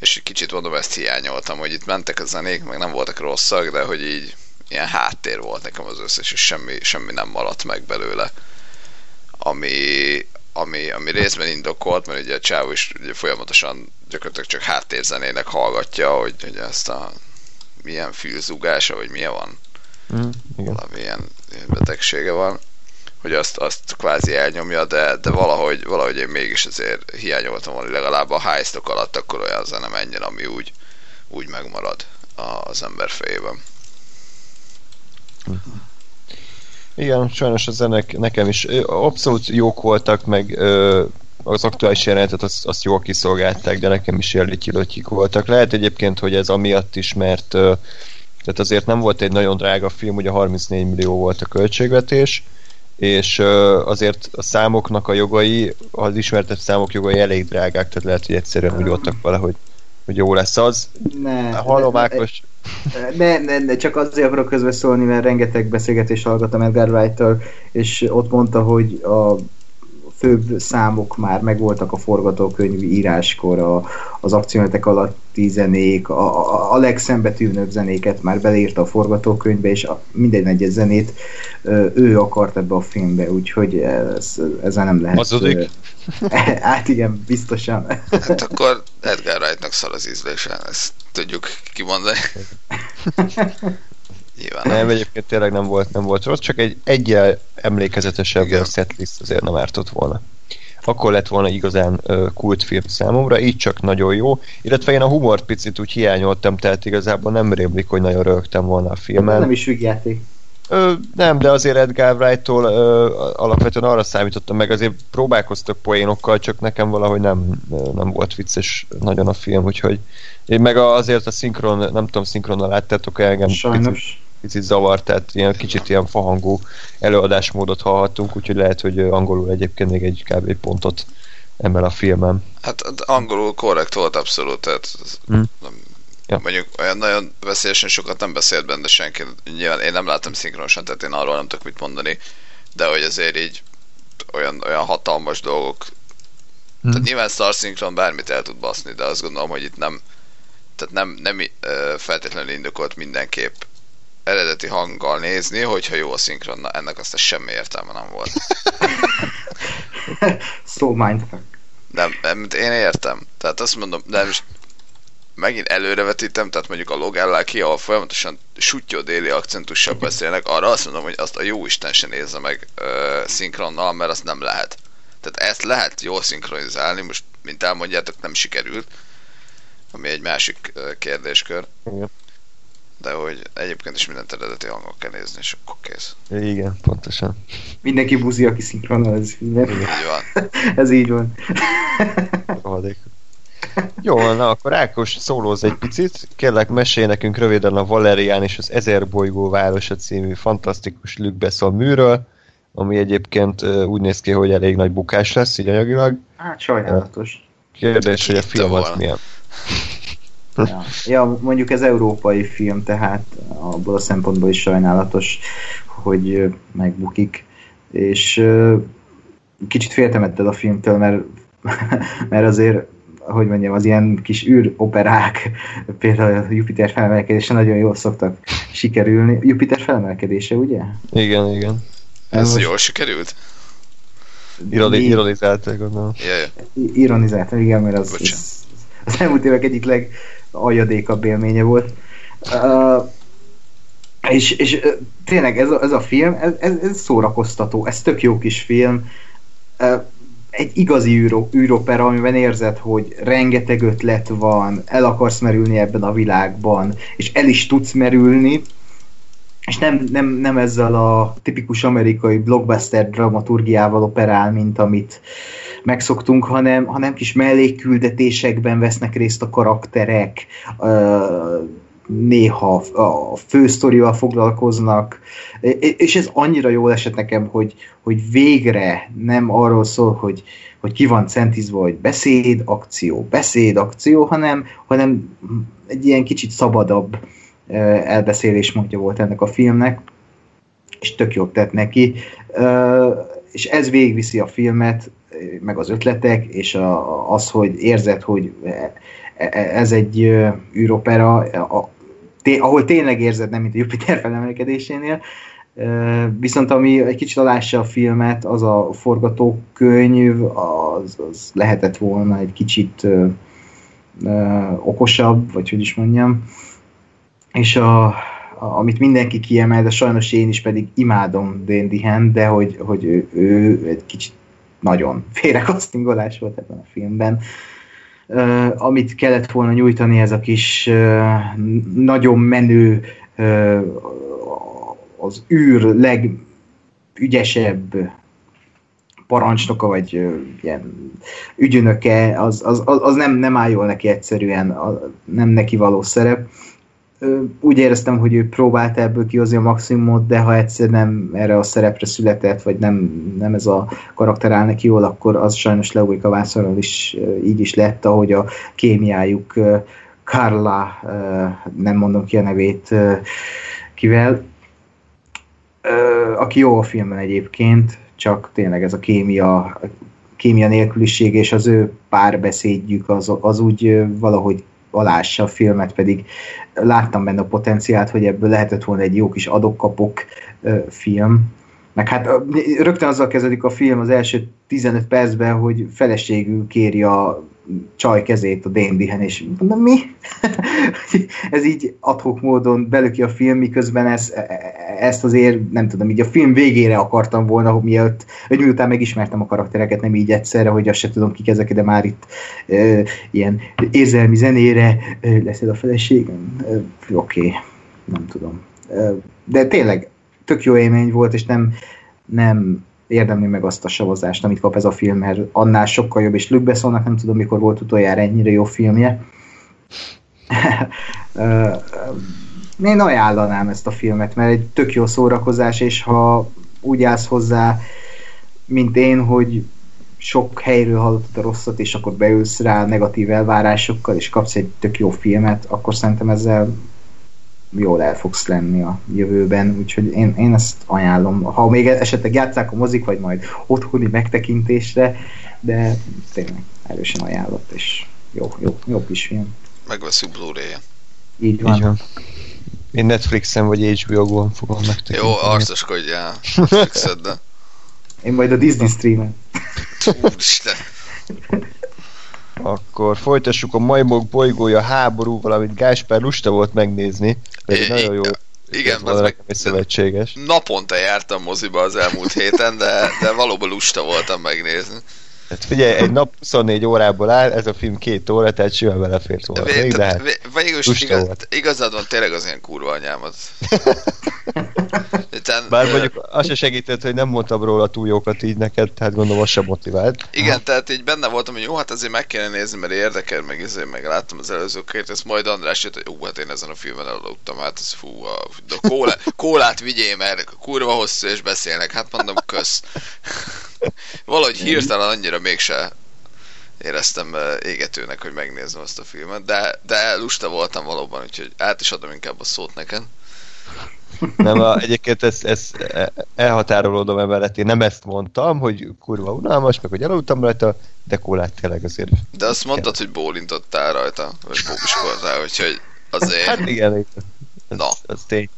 És egy kicsit mondom, ezt hiányoltam, hogy itt mentek a zenék, meg nem voltak rosszak, de hogy így ilyen háttér volt nekem az összes, és semmi, semmi nem maradt meg belőle. Ami, ami, ami részben indokolt, mert ugye a csávó is ugye folyamatosan gyakorlatilag csak háttérzenének hallgatja, hogy, hogy ezt a milyen fülzugása, vagy milyen van Mm, igen. valamilyen betegsége van, hogy azt, azt kvázi elnyomja, de, de valahogy, valahogy én mégis azért hiányoltam volna, legalább a high alatt akkor olyan zene menjen, ami úgy, úgy megmarad az ember fejében. Igen, sajnos a zenek nekem is abszolút jók voltak, meg az aktuális jelenetet azt, azt jól kiszolgálták, de nekem is ilyen voltak. Lehet egyébként, hogy ez amiatt is, mert tehát azért nem volt egy nagyon drága film, ugye 34 millió volt a költségvetés, és azért a számoknak a jogai, az ismertett számok jogai elég drágák, tehát lehet, hogy egyszerűen úgy voltak vele, hogy, hogy jó lesz az. Ne, Hallom, ne. Ne, ne, csak azért akarok közbeszólni, mert rengeteg beszélgetést hallgattam Edgar wright és ott mondta, hogy a főbb számok már megvoltak a forgatókönyv íráskor, a, az akciónetek alatti zenék, a, a, a legszembetűnőbb zenéket már beleírta a forgatókönyvbe, és a, minden egyes zenét ő akart ebbe a filmbe, úgyhogy ez, ezzel nem lehet... Hazudik? hát igen, biztosan. hát akkor Edgar Wrightnak szar az ízlése, ezt tudjuk kimondani. Nyilván nem. nem, egyébként tényleg nem volt, nem volt rossz, csak egy egyel emlékezetesebb Igen. setlist azért nem ártott volna. Akkor lett volna igazán uh, kultfilm számomra, így csak nagyon jó, illetve én a humort picit úgy hiányoltam, tehát igazából nem rémlik, hogy nagyon rögtem volna a filmen. Nem is ügyjáték. Ö, nem, de azért Edgar Wright-tól ö, alapvetően arra számítottam meg, azért próbálkoztak poénokkal, csak nekem valahogy nem, nem volt vicces nagyon a film, úgyhogy én meg azért a szinkron, nem tudom, szinkronnal láttátok engem Sajnos. Picit, picit zavart, tehát ilyen kicsit ilyen fahangú előadásmódot hallhattunk, úgyhogy lehet, hogy angolul egyébként még egy kb. pontot emel a filmem. Hát angolul korrekt volt abszolút, tehát hmm. nem, ja. mondjuk olyan nagyon veszélyesen sokat nem beszélt benne senki, nyilván én nem láttam szinkronosan, tehát én arról nem tudok mit mondani, de hogy azért így olyan, olyan hatalmas dolgok hmm. tehát nyilván Star Synchron bármit el tud baszni, de azt gondolom, hogy itt nem tehát nem, nem feltétlenül indokolt mindenképp eredeti hanggal nézni, hogyha jó a szinkron, na ennek azt semmi értelme nem volt. so mindfuck. Nem, nem, én értem. Tehát azt mondom, de most megint előrevetítem, tehát mondjuk a Logellá ki, ahol folyamatosan sutyó déli akcentussal beszélnek, arra azt mondom, hogy azt a jó Isten se nézze meg ö, szinkronnal, mert azt nem lehet. Tehát ezt lehet jól szinkronizálni, most mint elmondjátok, nem sikerült, ami egy másik kérdéskör. Igen. De hogy egyébként is mindent eredeti hangok kell nézni, és akkor kész. Igen, pontosan. Mindenki buzi, aki szinkronál, ez így van. ez így van. Jó, na akkor Ákos szólóz egy picit. Kérlek, mesélj nekünk röviden a Valerián és az Ezer bolygó városa című fantasztikus Luc műről, ami egyébként úgy néz ki, hogy elég nagy bukás lesz, így anyagilag. Hát sajnálatos. Kérdés, hogy a film az milyen. Ja. ja, mondjuk ez európai film, tehát abból a szempontból is sajnálatos, hogy megbukik. És kicsit féltem ettől a filmtől, mert, mert azért hogy mondjam, az ilyen kis űroperák, például a Jupiter felemelkedése nagyon jól szoktak sikerülni. Jupiter felemelkedése, ugye? Igen, igen. Ez most- jól sikerült? Ironi, ironizáltak, gondolom. Ja. ironizáltam, igen, mert az, az, az elmúlt évek egyik legaljadékabb élménye volt. Uh, és, és tényleg ez a, ez a film, ez, ez szórakoztató, ez tök jó kis film. Uh, egy igazi űro, űropera, amiben érzed, hogy rengeteg ötlet van, el akarsz merülni ebben a világban, és el is tudsz merülni, és nem, nem, nem ezzel a tipikus amerikai blockbuster dramaturgiával operál, mint amit megszoktunk, hanem, hanem kis mellékküldetésekben vesznek részt a karakterek, néha a fősztorival foglalkoznak, és ez annyira jól esett nekem, hogy, hogy végre nem arról szól, hogy, hogy ki van centizva, hogy beszéd, akció, beszéd, akció, hanem, hanem egy ilyen kicsit szabadabb ö, elbeszélésmódja volt ennek a filmnek, és tök jót tett neki, és ez végviszi a filmet, meg az ötletek, és az, hogy érzed, hogy ez egy ö, űropera, a, té, ahol tényleg érzed, nem mint a Jupiter felemelkedésénél, viszont ami egy kicsit alássa a filmet, az a forgatókönyv, az, az lehetett volna egy kicsit ö, ö, okosabb, vagy hogy is mondjam, és a, a, amit mindenki kiemel, de sajnos én is pedig imádom Dan Dihan, de hogy, hogy ő, ő egy kicsit nagyon félrekasztingolás volt ebben a filmben. Uh, amit kellett volna nyújtani, ez a kis uh, nagyon menő uh, az űr legügyesebb parancsnoka, vagy uh, ilyen ügyönöke, az, az, az, az nem, nem áll jól neki egyszerűen, a, nem neki való szerep. Úgy éreztem, hogy ő próbált ebből kihozni a maximumot, de ha egyszer nem erre a szerepre született, vagy nem, nem ez a karakter áll neki jól, akkor az sajnos leugrik a vászonról is így is lett, ahogy a kémiájuk Carla, nem mondom ki a nevét, kivel, aki jó a filmben egyébként, csak tényleg ez a kémia, kémia nélküliség és az ő párbeszédjük az, az úgy valahogy alássa a filmet, pedig láttam benne a potenciált, hogy ebből lehetett volna egy jó kis adok-kapok film. Meg hát rögtön azzal kezdődik a film az első 15 percben, hogy feleségül kéri a csaj kezét a Dandyhen, és mondom, mi? ez így adhok módon belöki a film, miközben ez, ezt azért, nem tudom, így a film végére akartam volna, hogy miatt, hogy miután megismertem a karaktereket, nem így egyszerre, hogy azt se tudom kik ezek, de már itt ö, ilyen érzelmi zenére ö, lesz ez a feleségem. Ö, Oké, okay. nem tudom. Ö, de tényleg tök jó élmény volt, és nem, nem érdemli meg azt a savazást, amit kap ez a film, mert annál sokkal jobb, és Luke Bessonnak nem tudom, mikor volt utoljára ennyire jó filmje. Én ajánlanám ezt a filmet, mert egy tök jó szórakozás, és ha úgy állsz hozzá, mint én, hogy sok helyről hallottad a rosszat, és akkor beülsz rá negatív elvárásokkal, és kapsz egy tök jó filmet, akkor szerintem ezzel jól el fogsz lenni a jövőben, úgyhogy én, én ezt ajánlom. Ha még esetleg játszák a mozik, vagy majd otthoni megtekintésre, de tényleg erősen ajánlott, és jó, jó, jó kis film. Megveszünk Blu-ray-en. Így van. Így van. Én Netflixen vagy HBO-gon fogom megtekinteni. Jó, arcoskodjál. Fixed, de. Én majd a Disney streamen. Úristen. Akkor folytassuk a majmok bolygója háborúval, amit Gáspár lusta volt megnézni. Pedig nagyon jó. Igen, ez az meg szövetséges. naponta jártam moziba az elmúlt héten, de, de valóban lusta voltam megnézni. Hát figyelj, egy nap 24 órából áll, ez a film két óra, tehát simán belefért volna. Vé- Még, de tehát hát vé- Végül is igaz, volt. igazad van, tényleg az ilyen kurva anyámat. Tehát, Bár ö, mondjuk az se segített, hogy nem mondtam róla túl jókat így neked, tehát gondolom az sem motivált. Igen, tehát így benne voltam, hogy jó, hát azért meg kéne nézni, mert érdekel, meg ezért meg láttam az előzőket, ezt majd András jött, hogy jó, hát én ezen a filmen elaludtam, hát ez fú, a, de kólá, kólát vigyél, mert kurva hosszú és beszélnek, hát mondom, kösz. Valahogy hirtelen annyira mégse éreztem ö, égetőnek, hogy megnézem azt a filmet, de, de lusta voltam valóban, úgyhogy át is adom inkább a szót neked. Nem, a, egyébként ezt, ezt elhatárolódom emellett, én nem ezt mondtam, hogy kurva unalmas, meg hogy elaludtam rajta, de kólát tényleg azért. De azt mondtad, hogy bólintottál rajta, vagy bóbiskoltál, úgyhogy azért... Hát igen, igen. Az, Na. Az tény.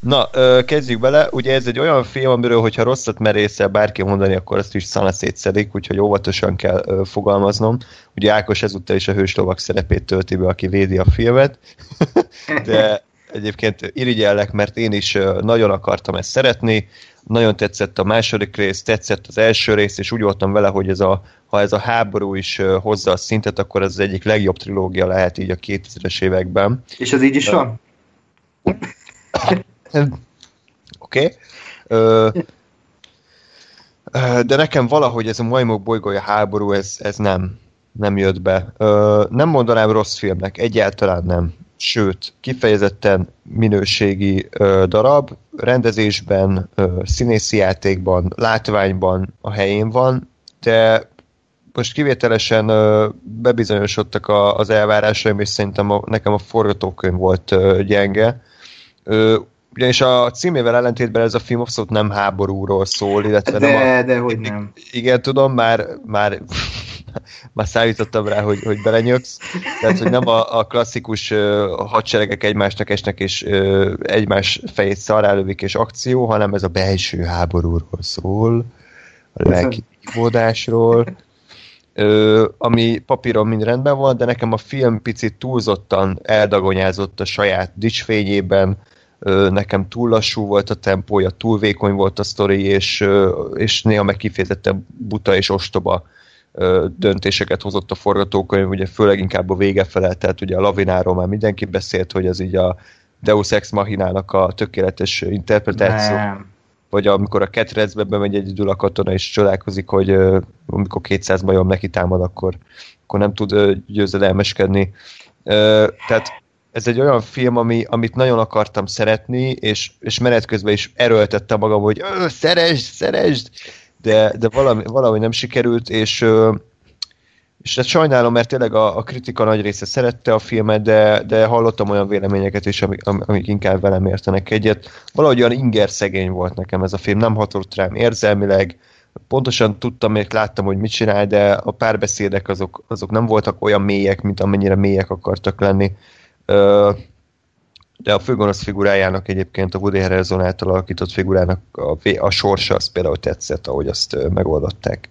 Na, kezdjük bele. Ugye ez egy olyan film, amiről, hogyha rosszat merészel bárki mondani, akkor azt is szana szétszedik, úgyhogy óvatosan kell fogalmaznom. Ugye Ákos ezúttal is a hőslovak szerepét tölti be, aki védi a filmet. De egyébként irigyellek, mert én is nagyon akartam ezt szeretni. Nagyon tetszett a második rész, tetszett az első rész, és úgy voltam vele, hogy ez a, ha ez a háború is hozza a szintet, akkor ez az egyik legjobb trilógia lehet így a 2000-es években. És az így is van? Oké. Okay. De nekem valahogy ez a majmok bolygója háború, ez, ez nem, nem jött be. Nem mondanám rossz filmnek, egyáltalán nem. Sőt, kifejezetten minőségi darab, rendezésben, színészi játékban, látványban a helyén van, de most kivételesen bebizonyosodtak az elvárásaim, és szerintem a, nekem a forgatókönyv volt gyenge ugyanis a címével ellentétben ez a film abszolút nem háborúról szól, illetve de, nem a... De, hogy nem. Igen, tudom, már, már, már számítottam rá, hogy, hogy belenyöksz. Tehát, hogy nem a, a klasszikus uh, hadseregek egymásnak esnek, és uh, egymás fejét szarálövik, és akció, hanem ez a belső háborúról szól, a lelkivódásról, uh, ami papíron mind rendben van, de nekem a film picit túlzottan eldagonyázott a saját dicsfényében, nekem túl lassú volt a tempója, túl vékony volt a sztori, és, és néha meg kifejezetten buta és ostoba döntéseket hozott a forgatókönyv, ugye főleg inkább a vége felel, tehát ugye a Lavináról már mindenki beszélt, hogy az így a Deus Ex Machinának a tökéletes interpretáció. Nem. Vagy amikor a ketrecbe bemegy egyedül a katona, és csodálkozik, hogy amikor 200 majom neki támad, akkor, akkor nem tud győzedelmeskedni. Tehát ez egy olyan film, ami, amit nagyon akartam szeretni, és, és menet közben is erőltettem magam, hogy szeresd, szeresd, de, de valami, valami nem sikerült, és, és ezt sajnálom, mert tényleg a, a kritika nagy része szerette a filmet, de, de hallottam olyan véleményeket is, amik, amik inkább velem értenek egyet. Valahogy olyan inger szegény volt nekem ez a film, nem hatott rám érzelmileg, pontosan tudtam, még láttam, hogy mit csinál, de a párbeszédek azok, azok nem voltak olyan mélyek, mint amennyire mélyek akartak lenni de a főgonosz figurájának egyébként a Woody Harrelson által alakított figurának a, a sorsa az például tetszett, ahogy azt megoldották.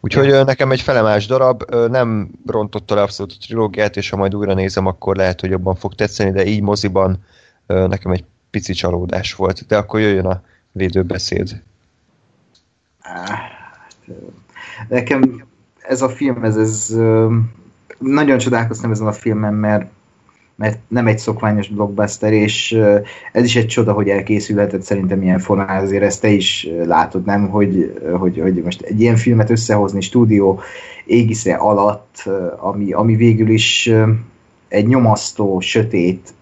Úgyhogy ja. nekem egy felemás darab, nem rontotta le abszolút a trilógiát, és ha majd újra nézem, akkor lehet, hogy jobban fog tetszeni, de így moziban nekem egy pici csalódás volt. De akkor jöjjön a védőbeszéd. Nekem ez a film, ez, ez nagyon csodálkoztam ezen a filmen, mert mert nem egy szokványos blockbuster, és ez is egy csoda, hogy elkészülhetett szerintem ilyen formán, azért ezt te is látod, nem, hogy, hogy, hogy most egy ilyen filmet összehozni stúdió égisze alatt, ami, ami végül is egy nyomasztó, sötét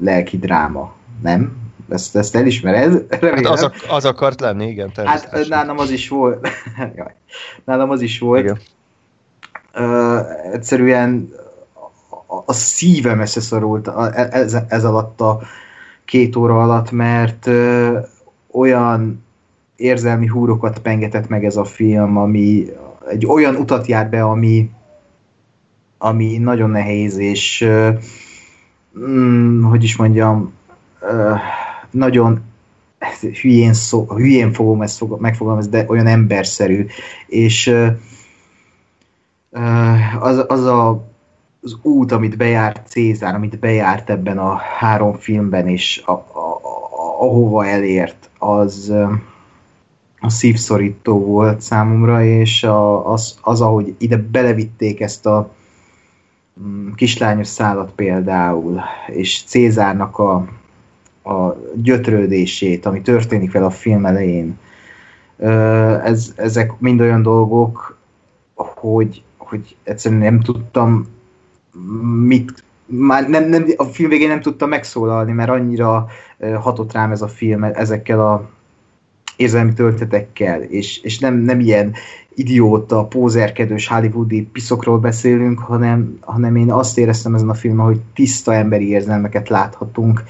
lelki dráma, nem? Ezt, ezt elismered? Hát az, ak- az akart lenni, igen. Hát nálam az is volt. nálam az is volt. Igen. Uh, egyszerűen a szívem összeszorult ez, ez alatt a két óra alatt, mert ö, olyan érzelmi húrokat pengetett meg ez a film, ami egy olyan utat jár be, ami, ami nagyon nehéz, és ö, mm, hogy is mondjam, ö, nagyon hülyén, szó, hülyén fogom ezt megfogalmazni, de olyan emberszerű, és ö, az, az a az út, amit bejárt Cézár, amit bejárt ebben a három filmben, és a, a, a, ahova elért, az a szívszorító volt számomra, és a, az, az, ahogy ide belevitték ezt a mm, kislányos szállat például, és Cézárnak a, a gyötrődését, ami történik vele a film elején, ez, ezek mind olyan dolgok, hogy, hogy egyszerűen nem tudtam mit már nem, nem, a film végén nem tudta megszólalni, mert annyira hatott rám ez a film ezekkel a érzelmi töltetekkel, és, és nem, nem ilyen idióta, pózerkedős hollywoodi piszokról beszélünk, hanem, hanem én azt éreztem ezen a filmen, hogy tiszta emberi érzelmeket láthatunk,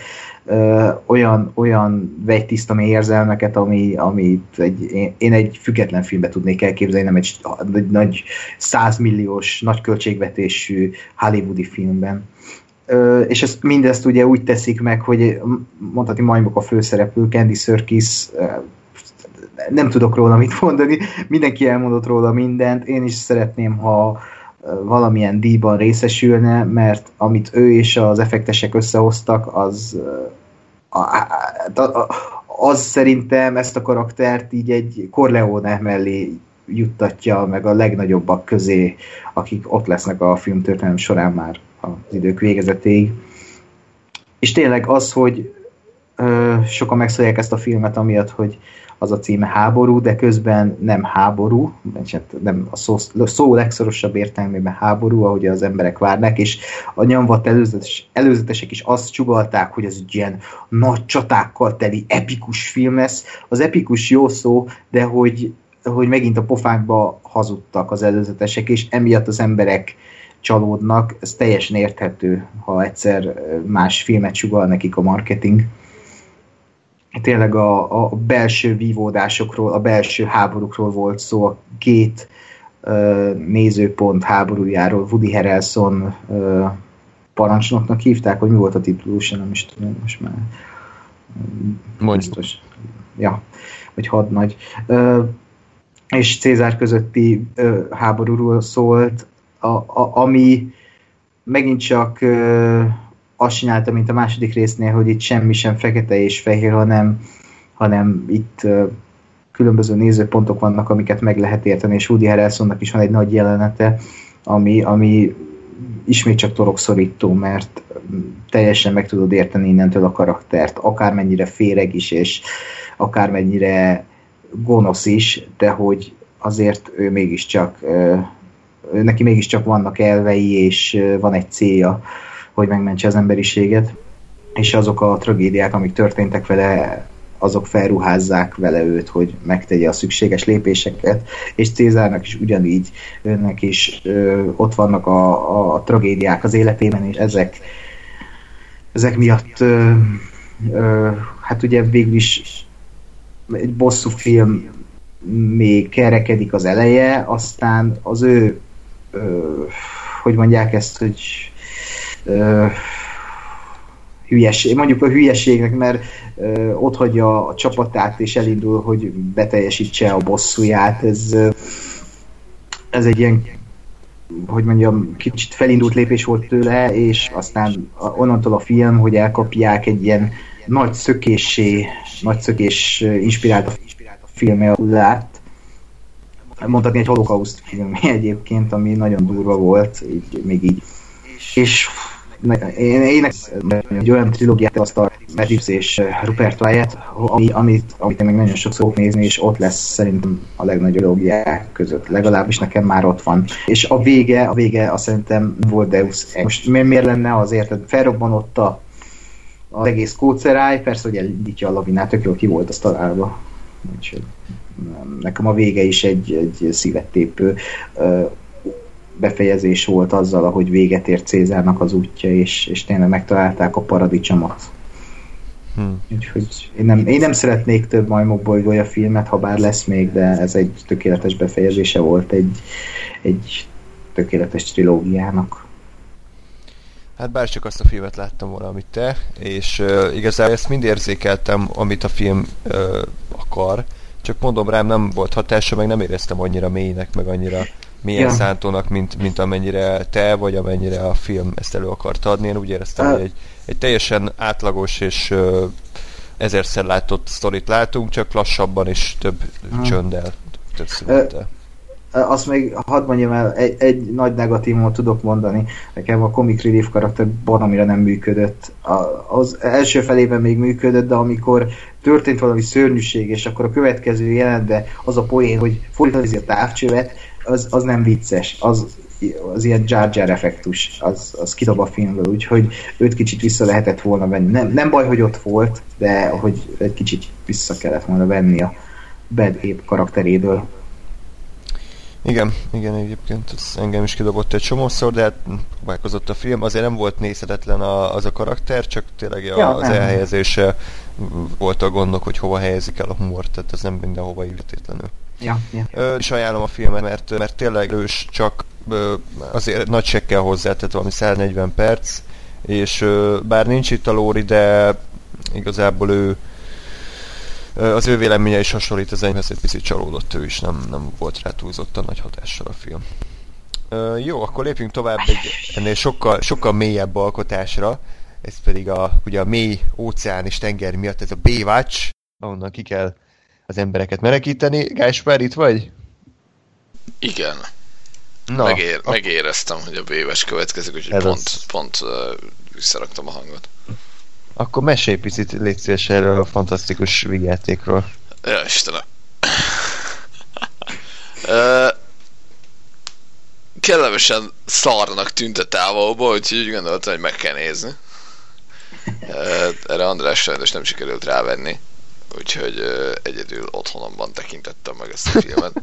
ö, olyan, olyan vegytiszta mély érzelmeket, ami, amit egy, én, egy független filmbe tudnék elképzelni, nem egy, egy nagy százmilliós, nagy költségvetésű hollywoodi filmben. Ö, és ezt mindezt ugye úgy teszik meg, hogy mondhatni majmok a főszereplő, Candy Serkis nem tudok róla mit mondani, mindenki elmondott róla mindent, én is szeretném, ha valamilyen díjban részesülne, mert amit ő és az effektesek összehoztak, az az szerintem ezt a karaktert így egy Corleone mellé juttatja meg a legnagyobbak közé, akik ott lesznek a filmtörténelem során már az idők végezetéig. És tényleg az, hogy ö, sokan megszólják ezt a filmet, amiatt, hogy az a címe háború, de közben nem háború, hát nem a szó, szó legszorosabb értelmében háború, ahogy az emberek várnak, és a nyomvat előzetes, előzetesek is azt csugalták, hogy ez egy ilyen nagy csatákkal teli epikus film lesz. Az epikus jó szó, de hogy, hogy megint a pofánkba hazudtak az előzetesek, és emiatt az emberek csalódnak, ez teljesen érthető, ha egyszer más filmet sugal nekik a marketing tényleg a, a belső vívódásokról, a belső háborúkról volt szó, a két uh, nézőpont háborújáról, Woody Harrelson uh, parancsnoknak hívták, hogy mi volt a titulus, nem is tudom most már. Mondjuk. Biztos. Ja, vagy hadnagy. Uh, és Cézár közötti uh, háborúról szólt, a, a, ami megint csak uh, azt csinálta, mint a második résznél, hogy itt semmi sem fekete és fehér, hanem, hanem itt különböző nézőpontok vannak, amiket meg lehet érteni, és Woody Harrelsonnak is van egy nagy jelenete, ami, ami ismét csak torokszorító, mert teljesen meg tudod érteni innentől a karaktert, akármennyire féreg is, és akármennyire gonosz is, de hogy azért ő mégiscsak, neki mégiscsak vannak elvei, és van egy célja, hogy megmentse az emberiséget, és azok a tragédiák, amik történtek vele, azok felruházzák vele őt, hogy megtegye a szükséges lépéseket, és Cézárnak is ugyanígy, önnek is ö, ott vannak a, a tragédiák az életében, és ezek, ezek miatt ö, ö, hát ugye végül is egy bosszú film még kerekedik az eleje, aztán az ő ö, hogy mondják ezt, hogy ö, hülyeség, mondjuk a hülyeségnek, mert ö, ott hagyja a csapatát és elindul, hogy beteljesítse a bosszúját. Ez, ez egy ilyen hogy mondjam, kicsit felindult lépés volt tőle, és aztán onnantól a film, hogy elkapják egy ilyen nagy szökéssé, nagy szökés inspirált a filmé a hullát. Mondhatni egy holokauszt filmé egyébként, ami nagyon durva volt, így, még így. És én, én egy olyan trilógiát azt a Matt és Rupert Wyatt, ami, amit, amit én meg nagyon sokszor fogok nézni, és ott lesz szerintem a legnagyobb trilógiák között. Legalábbis nekem már ott van. És a vége, a vége azt szerintem volt Deus Most miért, miért lenne azért, felrobbanott a, az egész kóceráj, persze, hogy elindítja a lavinát, tök jó ki volt az találva. Úgyhogy nekem a vége is egy, egy szívettépő befejezés volt azzal, ahogy véget ért Cézárnak az útja, és, és tényleg megtalálták a paradicsomot. Hmm. Úgyhogy én nem, én nem szeretnék több majmok bolygója filmet, ha bár lesz még, de ez egy tökéletes befejezése volt egy, egy tökéletes trilógiának. Hát bár csak azt a filmet láttam volna, amit te, és uh, igazából ezt mind érzékeltem, amit a film uh, akar, csak mondom rám nem volt hatása, meg nem éreztem annyira mélynek, meg annyira milyen ja. szántónak, mint, mint amennyire te, vagy amennyire a film ezt elő akart adni. Én úgy éreztem, uh. hogy egy, egy teljesen átlagos és uh, ezerszer látott sztorit látunk, csak lassabban és több uh. csönddel, több szünettel. Azt még hadd mondjam el, egy, egy nagy negatívumot tudok mondani. Nekem a comic relief karakter baromira nem működött. A, az első felében még működött, de amikor történt valami szörnyűség, és akkor a következő jelentben az a poén, hogy fordítani a távcsövet, az, az nem vicces, az, az ilyen Jar Jar effektus, az, az kidob a filmből, úgyhogy őt kicsit vissza lehetett volna venni. Nem, nem baj, hogy ott volt, de hogy egy kicsit vissza kellett volna venni a, Bad Ape karakteréről. Igen, igen, egyébként ez engem is kidobott egy csomószor, de hát próbálkozott a film. Azért nem volt nézhetetlen a, az a karakter, csak tényleg a, Ja, az nem. elhelyezése volt a gondok, hogy hova helyezik el a humort, tehát ez nem mindenhova illetétlenül. Ja, ja. Ö, ajánlom a filmet, mert, mert tényleg ős csak ö, azért nagy sekkel hozzá, tehát valami 140 perc, és ö, bár nincs itt a Lóri, de igazából ő az ő véleménye is hasonlít az enyémhez, egy picit csalódott ő is, nem, nem volt rá túlzottan nagy hatással a film. Ö, jó, akkor lépjünk tovább egy ennél sokkal, sokkal mélyebb alkotásra, ez pedig a, ugye a mély óceán és tenger miatt ez a Baywatch, ahonnan ki kell az embereket menekíteni. Gáspár, itt vagy? Igen, Na, Megér, ak- megéreztem, hogy a béves következik, úgyhogy Ez pont, az. pont uh, visszaraktam a hangot. akkor mesélj picit, légy szíves erről a fantasztikus vigyátékról. Ja, Istenem. Kellemesen szarnak tűnt a távolból, úgyhogy úgy gondoltam, hogy meg kell nézni. Ö, Erre András sajnos nem sikerült rávenni, úgyhogy ö, egyedül otthonomban tekintettem meg ezt a filmet.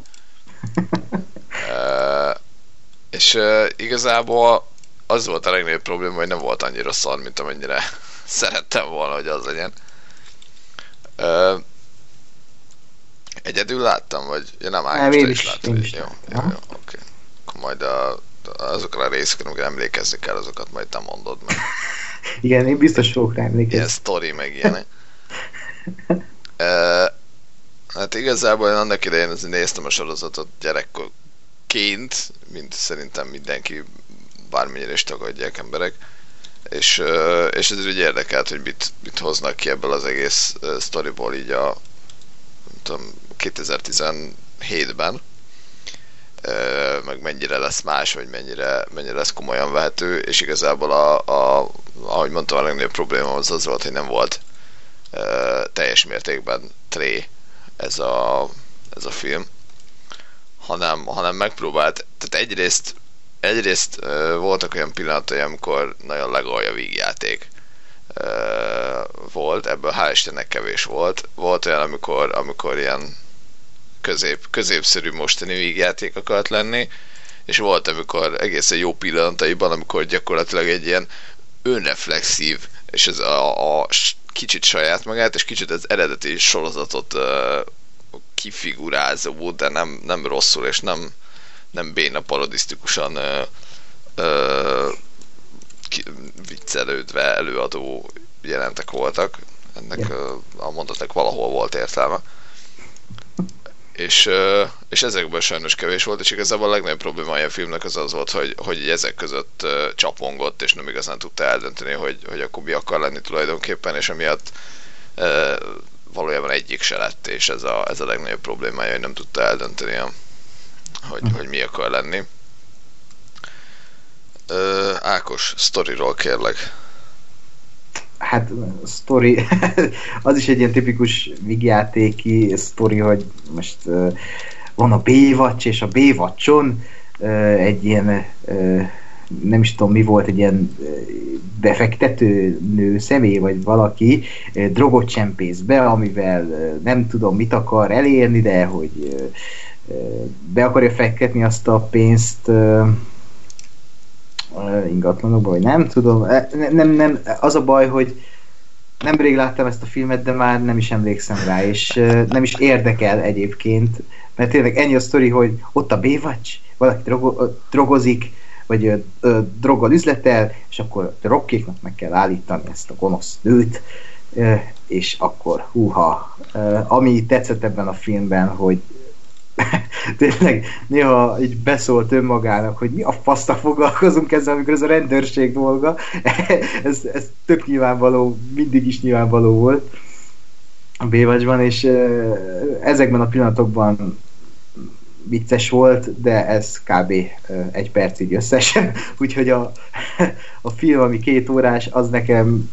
Ö, És ö, igazából az volt a legnagyobb probléma, hogy nem volt annyira szar, mint amennyire szerettem volna, hogy az legyen. Ö, Egyedül láttam, vagy ja, nem Ágnes, te is láttad, is jó, jó, jó, oké. Akkor majd a, azokra a részekre, amikre emlékezni kell, azokat majd te mondod meg. Igen, én biztos fogok rá Ilyen emlékezni. sztori, meg ilyenek. Hát igazából én annak idején azért néztem a sorozatot gyerekként, mint szerintem mindenki bármennyire is tagadják emberek. És, és ez úgy érdekelt, hogy mit, mit hoznak ki ebből az egész uh, sztoriból így a tudom, 2017-ben Ö, meg mennyire lesz más, vagy mennyire, mennyire lesz komolyan vehető, és igazából a, a ahogy mondtam, a legnagyobb probléma az az volt, hogy nem volt teljes mértékben tré ez a, ez a film, hanem, hanem megpróbált, tehát egyrészt, egyrészt voltak olyan pillanatai, amikor nagyon legalja vígjáték volt, ebből hál' Istennek kevés volt. Volt olyan, amikor, amikor ilyen közép, középszerű mostani vígjáték akart lenni, és volt, amikor egészen jó pillanataiban, amikor gyakorlatilag egy ilyen önreflexív, és ez a, a kicsit saját magát, és kicsit az eredeti sorozatot uh, kifigurázó, de nem, nem rosszul, és nem, nem béna parodisztikusan uh, uh, ki, viccelődve előadó jelentek voltak. Ennek uh, a mondatnak valahol volt értelme és, és ezekből sajnos kevés volt, és igazából a legnagyobb problémája a filmnek az az volt, hogy, hogy ezek között csapongott, és nem igazán tudta eldönteni, hogy, hogy akkor mi akar lenni tulajdonképpen, és emiatt ö, valójában egyik se lett, és ez a, ez a legnagyobb problémája, hogy nem tudta eldönteni, a, hogy, hogy mi akar lenni. Ö, Ákos, sztoriról kérlek. Hát, sztori, az is egy ilyen tipikus vígjátéki sztori, hogy most uh, van a Baywatch, és a Baywatchon uh, egy ilyen uh, nem is tudom mi volt, egy ilyen befektető nő személy, vagy valaki drogot csempész be, amivel nem tudom mit akar elérni, de hogy be akarja fektetni azt a pénzt ingatlanokba, vagy nem tudom. Eh, Nem, nem, az a baj, hogy nemrég láttam ezt a filmet, de már nem is emlékszem rá, és nem is érdekel egyébként, mert tényleg ennyi a sztori, hogy ott a Baywatch, valaki drogo, drogozik, vagy ö, ö, droggal üzletel, és akkor a rokkéknak meg kell állítani ezt a gonosz nőt, ö, és akkor húha, ö, ami tetszett ebben a filmben, hogy tényleg néha így beszólt önmagának, hogy mi a fasztak foglalkozunk ezzel, amikor ez a rendőrség dolga. ez, ez tök nyilvánvaló, mindig is nyilvánvaló volt a Baywatchban, és ezekben a pillanatokban vicces volt, de ez kb. egy percig összesen, úgyhogy a, a film, ami két órás, az nekem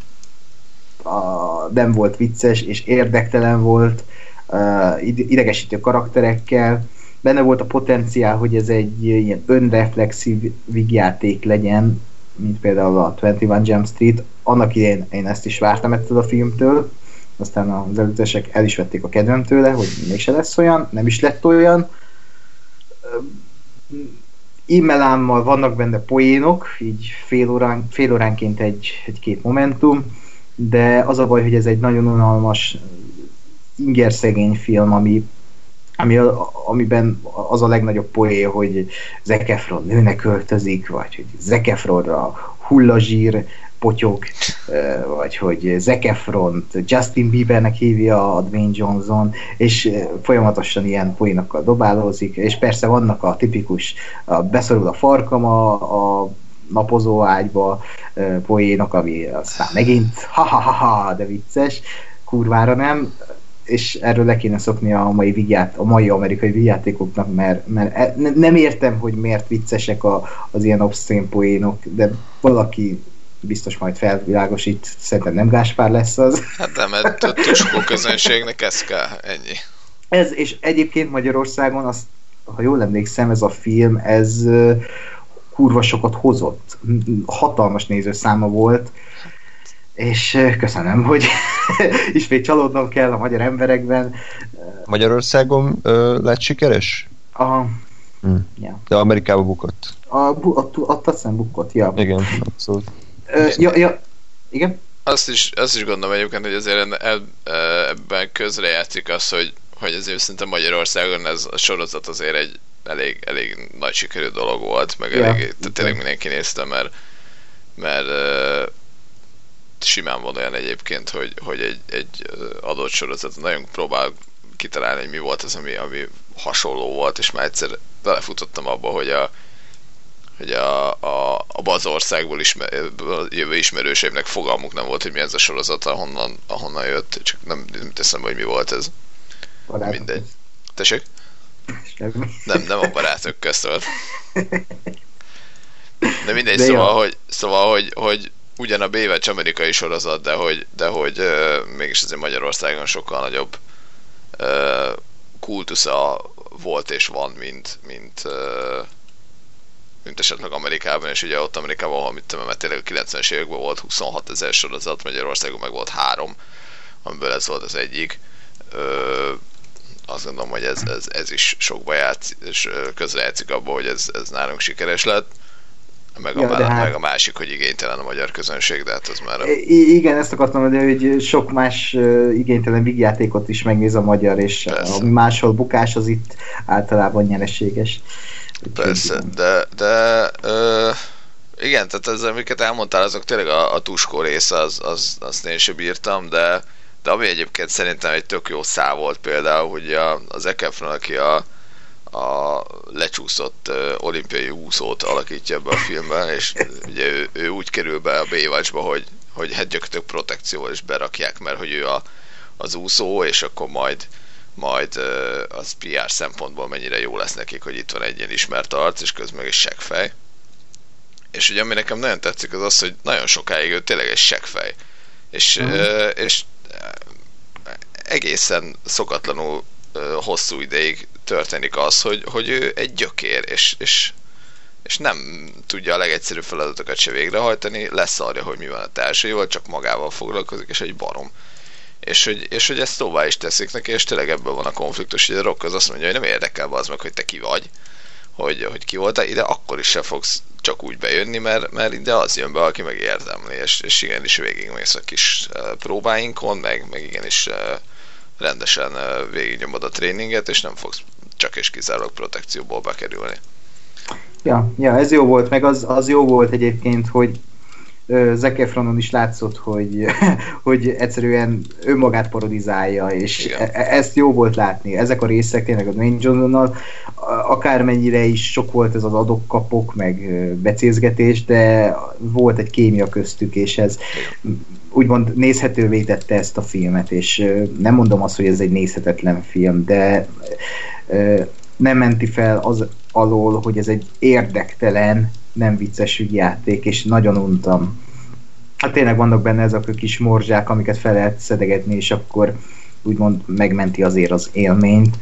a, nem volt vicces, és érdektelen volt, idegesítő karakterekkel, benne volt a potenciál, hogy ez egy ilyen önreflexív vígjáték legyen, mint például a 21 Jump Street. Annak idején én ezt is vártam ettől a filmtől, aztán az előzetesek el is vették a kedvem tőle, hogy mégse lesz olyan, nem is lett olyan. Immelámmal vannak benne poénok, így fél, órán, fél óránként egy, egy-két momentum, de az a baj, hogy ez egy nagyon unalmas, ingerszegény film, ami, ami, amiben az a legnagyobb poé, hogy Zac Efron nőnek öltözik, vagy hogy Zac Efronra hullazsír potyog, vagy hogy Zac Justin Biebernek hívja a Dwayne Johnson, és folyamatosan ilyen poénokkal dobálózik, és persze vannak a tipikus a beszorul a farkam a, a napozó ágyba poénok, ami aztán megint ha-ha-ha, de vicces, kurvára nem, és erről le kéne szokni a mai, vigyát, a mai amerikai vigyátékoknak, mert, mert e, nem értem, hogy miért viccesek a, az ilyen obszén poénok, de valaki biztos majd felvilágosít, szerintem nem Gáspár lesz az. Hát nem, mert a tuskó közönségnek ez kell, ennyi. Ez, és egyébként Magyarországon, azt, ha jól emlékszem, ez a film, ez kurva sokat hozott. Hatalmas nézőszáma volt, és köszönöm, hogy ismét csalódnom kell a magyar emberekben. Magyarországon ö, lett sikeres? A, hmm. ja. De Amerikában bukott. A, a, a, a Tatszán bukott, ja. Igen, abszolút. Ö, ja, ja, igen? Azt is, azt is gondolom egyébként, hogy azért ebben közrejátszik az, hogy, hogy azért szerintem Magyarországon ez a sorozat azért egy elég, elég nagy sikerű dolog volt, meg ja, elég, tehát tényleg mindenki nézte, mert, mert simán van olyan egyébként, hogy, hogy egy, egy adott sorozat nagyon próbál kitalálni, hogy mi volt az, ami, ami hasonló volt, és már egyszer belefutottam abba, hogy a, hogy a, a, abba az országból ismer, jövő ismerőseimnek fogalmuk nem volt, hogy mi ez a sorozat, ahonnan, ahonnan jött, csak nem, nem teszem, hogy mi volt ez. Barátok. Mindegy. Tessék? Nem, nem a barátok közt volt. De mindegy, De szóval, hogy, szóval hogy, hogy ugyan a Baywatch amerikai sorozat, de hogy, de hogy uh, mégis azért Magyarországon sokkal nagyobb uh, kultusza volt és van, mint, mint, uh, mint esetleg Amerikában, és ugye ott Amerikában, ahol mit tudom, mert tényleg a 90-es években volt 26 ezer sorozat, Magyarországon meg volt három, amiből ez volt az egyik. Uh, azt gondolom, hogy ez, ez, ez is sokba játsz, és közrejátszik abba, hogy ez, ez nálunk sikeres lett. Meg, ja, a, hát... meg a másik, hogy igénytelen a magyar közönség, de hát az már... A... Igen, ezt akartam mondani, hogy sok más igénytelen vígjátékot is megnéz a magyar, és Persze. ami máshol bukás, az itt általában nyereséges. Persze, de, de ö, igen, tehát ez, amiket elmondtál, azok tényleg a, a tuskó része, az, az, azt én sem bírtam, de, de ami egyébként szerintem egy tök jó szá volt például, hogy a, az Ekefron, aki a, a lecsúszott uh, olimpiai úszót alakítja ebbe a filmben, és ugye ő, ő úgy kerül be a Baywatch-ba, hogy, hogy hát gyakorlatilag protekcióval is berakják, mert hogy ő a, az úszó, és akkor majd majd uh, az PR szempontból mennyire jó lesz nekik, hogy itt van egy ilyen ismert arc, és közben meg egy seggfej. És ugye ami nekem nagyon tetszik az az, hogy nagyon sokáig ő tényleg egy seggfej. És, mm. uh, és egészen szokatlanul hosszú ideig történik az, hogy, hogy ő egy gyökér, és, és, és nem tudja a legegyszerűbb feladatokat se végrehajtani, leszarja, hogy mi van a társaival, csak magával foglalkozik, és egy barom. És hogy, és hogy ezt tovább is teszik neki, és tényleg ebből van a konfliktus, hogy a Rock az azt mondja, hogy nem érdekel az meg, hogy te ki vagy, hogy, hogy ki voltál, ide akkor is se fogsz csak úgy bejönni, mert, mert ide az jön be, aki meg érdemli, és, és igenis végigmész a kis próbáinkon, meg, meg igenis rendesen végignyomod a tréninget, és nem fogsz csak és kizárólag protekcióból bekerülni. Ja, ja, ez jó volt, meg az, az jó volt egyébként, hogy Zac Efronon is látszott, hogy, hogy egyszerűen önmagát parodizálja, és Igen. E, ezt jó volt látni. Ezek a részek tényleg a Dwayne Johnsonnal, akármennyire is sok volt ez az adokkapok, meg becézgetés, de volt egy kémia köztük, és ez úgymond nézhetővé tette ezt a filmet, és nem mondom azt, hogy ez egy nézhetetlen film, de nem menti fel az alól, hogy ez egy érdektelen, nem vicces játék, és nagyon untam. Hát tényleg vannak benne ezek a kis morzsák, amiket fel lehet szedegetni, és akkor úgymond megmenti azért az élményt,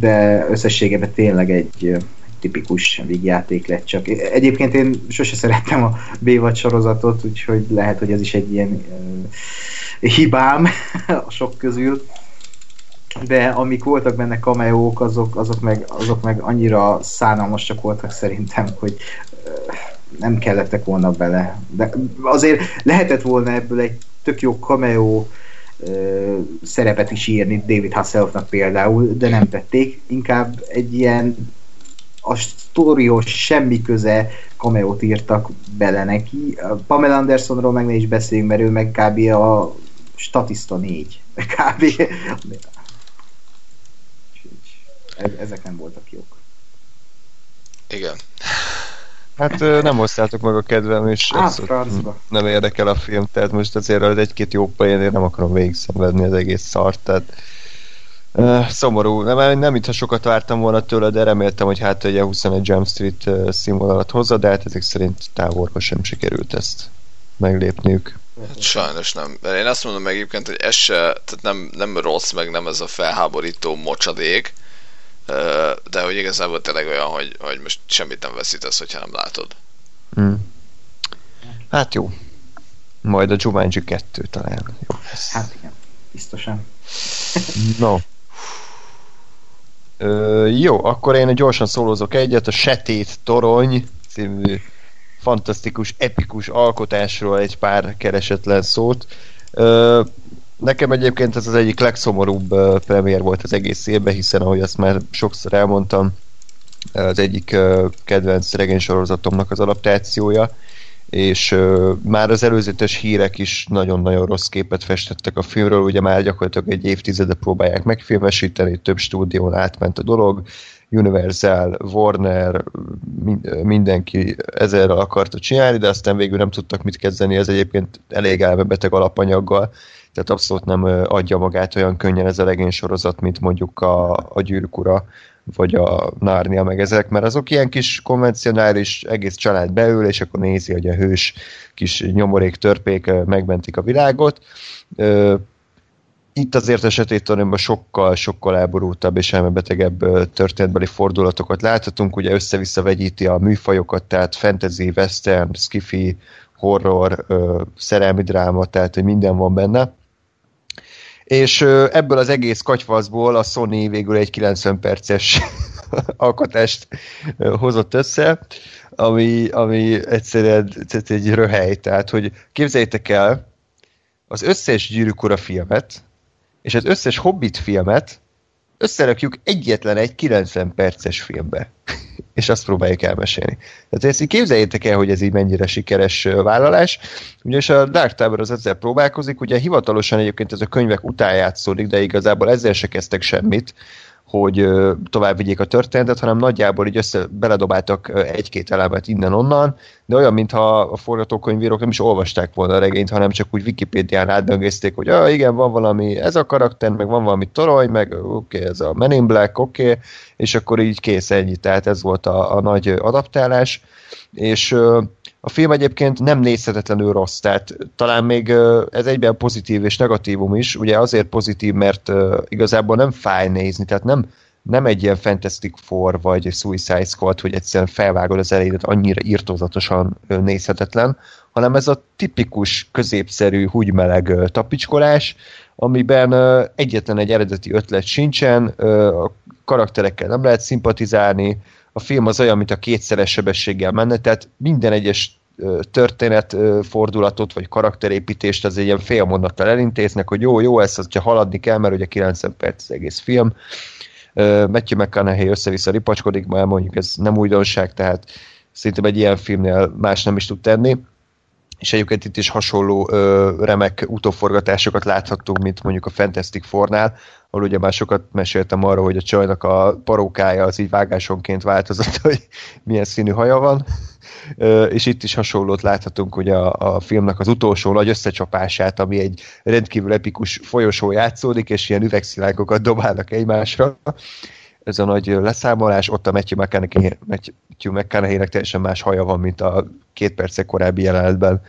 de összességében tényleg egy tipikus vígjáték lett csak. Egyébként én sose szerettem a b sorozatot, úgyhogy lehet, hogy ez is egy ilyen hibám a sok közül, de amik voltak benne kameók, azok, azok, meg, azok meg annyira szánalmasak voltak szerintem, hogy nem kellettek volna bele. De azért lehetett volna ebből egy tök jó cameo szerepet is írni David Hasselhoffnak például, de nem tették. Inkább egy ilyen a sztorihoz semmi köze cameo írtak bele neki. Pamela Andersonról meg ne is beszéljünk, mert ő meg kb. a statiszta négy. Kb. Ezek nem voltak jók. Igen. Hát nem hoztátok meg a kedvem, és Á, nem érdekel a film, tehát most azért az egy-két jó poén, én nem akarom végig szenvedni az egész szart, tehát uh, szomorú. Nem, nem mintha sokat vártam volna tőle, de reméltem, hogy hát egy 21 Jump Street uh, színvonalat hozza, de hát ezek szerint távolba sem sikerült ezt meglépniük. Hát sajnos nem. Én azt mondom meg egyébként, hogy ez se, tehát nem, nem rossz, meg nem ez a felháborító mocsadék, de hogy igazából tényleg olyan, hogy, hogy most semmit nem veszítesz, hogyha nem látod. Hmm. Hát jó. Majd a Jumanji 2 talán. Jó Hát igen, biztosan. no. Ö, jó, akkor én gyorsan szólózok egyet. A Setét Torony című fantasztikus, epikus alkotásról egy pár keresetlen szót. Ö, Nekem egyébként ez az egyik legszomorúbb uh, premier volt az egész évben, hiszen ahogy azt már sokszor elmondtam, az egyik kedvenc regénysorozatomnak az adaptációja, és már az előzetes hírek is nagyon-nagyon rossz képet festettek a filmről, ugye már gyakorlatilag egy évtizede próbálják megfilmesíteni, több stúdión átment a dolog, Universal, Warner, mindenki ezerrel akarta csinálni, de aztán végül nem tudtak mit kezdeni, ez egyébként elég elmebeteg alapanyaggal, tehát abszolút nem adja magát olyan könnyen ez a regény sorozat, mint mondjuk a, a Gyűrűk Ura, vagy a Narnia, meg ezek, mert azok ilyen kis konvencionális, egész család beül, és akkor nézi, hogy a hős kis nyomorék törpék megmentik a világot. Itt azért a sötéttoronyban sokkal, sokkal elborultabb és elmebetegebb történetbeli fordulatokat láthatunk, ugye össze-vissza vegyíti a műfajokat, tehát fantasy, western, skifi, horror, szerelmi dráma, tehát hogy minden van benne. És ebből az egész katyfaszból a Sony végül egy 90 perces alkotást hozott össze, ami, ami egyszerűen egy röhely, tehát hogy képzeljétek el, az összes gyűrűkora filmet, és az összes Hobbit filmet összerakjuk egyetlen egy 90 perces filmbe és azt próbáljuk elmesélni. Tehát ezt így képzeljétek el, hogy ez így mennyire sikeres vállalás. Ugyanis a Dark Tower az ezzel próbálkozik, ugye hivatalosan egyébként ez a könyvek után játszódik, de igazából ezzel se kezdtek semmit, hogy tovább vigyék a történetet, hanem nagyjából így össze beledobáltak egy-két elemet innen-onnan, de olyan, mintha a forgatókönyvírók nem is olvasták volna a regényt, hanem csak úgy Wikipédián átböngészték, hogy ah, igen, van valami ez a karakter, meg van valami torony, meg oké, okay, ez a Men in Black, oké, okay, és akkor így kész ennyi, tehát ez volt a, a nagy adaptálás, és a film egyébként nem nézhetetlenül rossz, tehát talán még ez egyben pozitív és negatívum is, ugye azért pozitív, mert igazából nem fáj nézni, tehát nem, nem egy ilyen Fantastic Four vagy Suicide Squad, hogy egyszerűen felvágod az elejét, annyira írtózatosan nézhetetlen, hanem ez a tipikus, középszerű, húgymeleg tapicskolás, amiben egyetlen egy eredeti ötlet sincsen, a karakterekkel nem lehet szimpatizálni, a film az olyan, mint a kétszeres sebességgel menne, tehát minden egyes történet fordulatot, vagy karakterépítést az egy ilyen fél mondattal elintéznek, hogy jó, jó, ezt ha haladni kell, mert ugye 90 perc az egész film. Matthew McConaughey össze-vissza ripacskodik, már mondjuk ez nem újdonság, tehát szerintem egy ilyen filmnél más nem is tud tenni és egyébként itt is hasonló ö, remek utóforgatásokat láthattunk, mint mondjuk a Fantastic Four-nál, ahol ugye már sokat meséltem arról, hogy a csajnak a parókája az így vágásonként változott, hogy milyen színű haja van, ö, és itt is hasonlót láthatunk ugye a, a filmnek az utolsó nagy összecsapását, ami egy rendkívül epikus folyosó játszódik, és ilyen üvegszilágokat dobálnak egymásra, ez a nagy leszámolás, ott a Matthew McConaughey, McConaughey-nek teljesen más haja van, mint a két percek korábbi jelenetben.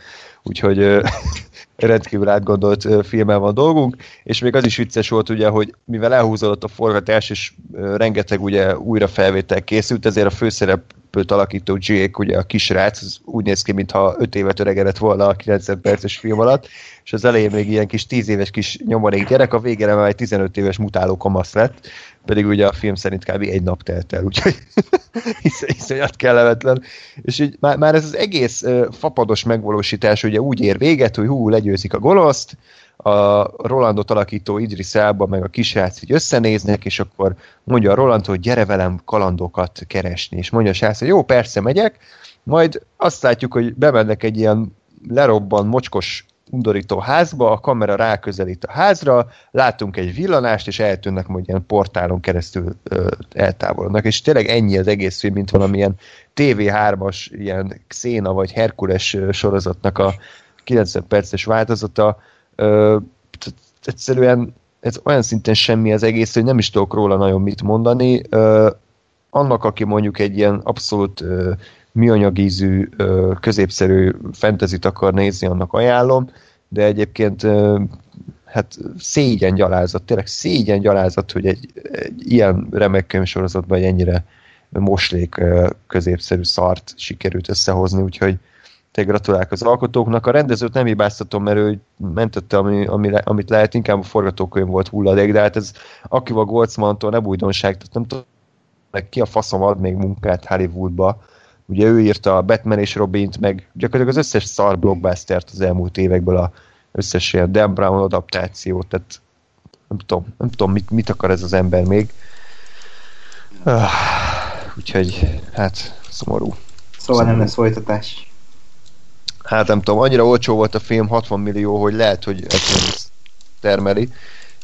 Úgyhogy rendkívül átgondolt filmmel van dolgunk, és még az is vicces volt ugye, hogy mivel elhúzódott a forgatás, és rengeteg ugye újra felvétel készült, ezért a főszerep Deppet alakító Jake, ugye a kisrác, az úgy néz ki, mintha 5 évet öregedett volna a 90 perces film alatt, és az elején még ilyen kis 10 éves kis nyomorék gyerek, a végére már egy 15 éves mutáló kamasz lett, pedig ugye a film szerint kb. egy nap telt el, úgyhogy hisz, iszonyat kellemetlen. És így már, már ez az egész uh, fapados megvalósítás ugye úgy ér véget, hogy hú, legyőzik a gonoszt, a Rolandot alakító Idris Elba meg a kisrác így összenéznek, és akkor mondja a Roland, hogy gyere velem kalandokat keresni, és mondja a srác, hogy jó, persze megyek, majd azt látjuk, hogy bemennek egy ilyen lerobban mocskos undorító házba, a kamera ráközelít a házra, látunk egy villanást, és eltűnnek, hogy ilyen portálon keresztül ö, eltávolodnak, és tényleg ennyi az egész film, mint valamilyen TV3-as ilyen Xena vagy Herkules sorozatnak a 90 perces változata, ö, egyszerűen ez olyan szinten semmi az egész, hogy nem is tudok róla nagyon mit mondani. Ö, annak, aki mondjuk egy ilyen abszolút ö, műanyagízű, középszerű fentezit akar nézni, annak ajánlom, de egyébként hát szégyen gyalázat, tényleg szégyen gyalázat, hogy egy, egy ilyen remek könyvsorozatban egy ennyire moslék középszerű szart sikerült összehozni, úgyhogy te gratulálok az alkotóknak. A rendezőt nem hibáztatom, mert ő mentette, ami, ami, amit lehet, inkább a forgatókönyv volt hulladék, de hát ez Akiva Goldsmantól nem újdonság, tehát nem tudom, ki a faszom ad még munkát Hollywoodba. Ugye ő írta a Batman és Robint, meg gyakorlatilag az összes szar blockbustert az elmúlt évekből a összes ilyen Dan Brown adaptációt, tehát nem tudom, nem tudom mit, mit akar ez az ember még. Uh, úgyhogy, hát, szomorú. Szóval nem lesz folytatás hát nem tudom, annyira olcsó volt a film, 60 millió, hogy lehet, hogy ezt termeli,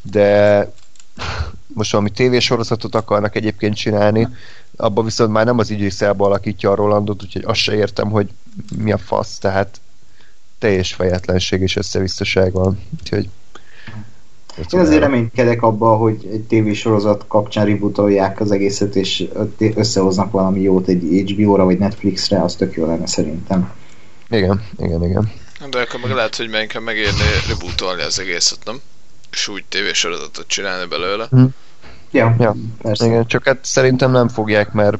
de most valami tévésorozatot akarnak egyébként csinálni, abban viszont már nem az Idriselba alakítja a Rolandot, úgyhogy azt se értem, hogy mi a fasz, tehát teljes fejetlenség és összevisszaság van, úgyhogy én azért reménykedek abba, hogy egy tévésorozat kapcsán rebootolják az egészet, és összehoznak valami jót egy HBO-ra vagy Netflixre, az tök jó lenne szerintem. Igen, igen, igen. De akkor meg lehet, hogy meg megérni rebootolni az egészet, nem? És úgy tévésorozatot csinálni belőle. Hm. Ja, ja, persze. Igen, csak hát szerintem nem fogják, mert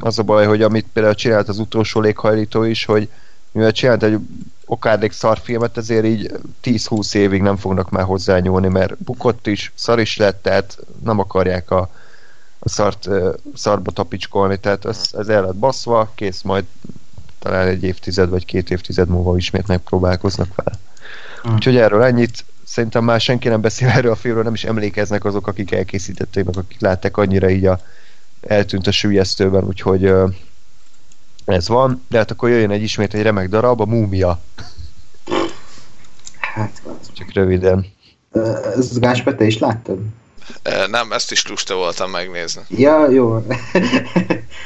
az a baj, hogy amit például csinált az utolsó léghajlító is, hogy mivel csinált egy okádék szarfilmet, ezért így 10-20 évig nem fognak már hozzányúlni, mert bukott is, szar is lett, tehát nem akarják a, a szart, szarba tapicskolni, tehát ez, ez el lett baszva, kész, majd talán egy évtized vagy két évtized múlva ismét megpróbálkoznak vele. Hmm. Úgyhogy erről ennyit. Szerintem már senki nem beszél erről a filmről, nem is emlékeznek azok, akik elkészítették, meg akik látták annyira így a eltűnt a sülyeztőben, úgyhogy ez van, de hát akkor jöjjön egy ismét egy remek darab, a Múmia. Hát, Csak röviden. Ez Gáspár, te is láttad? Nem, ezt is lusta voltam megnézni. Ja, jó.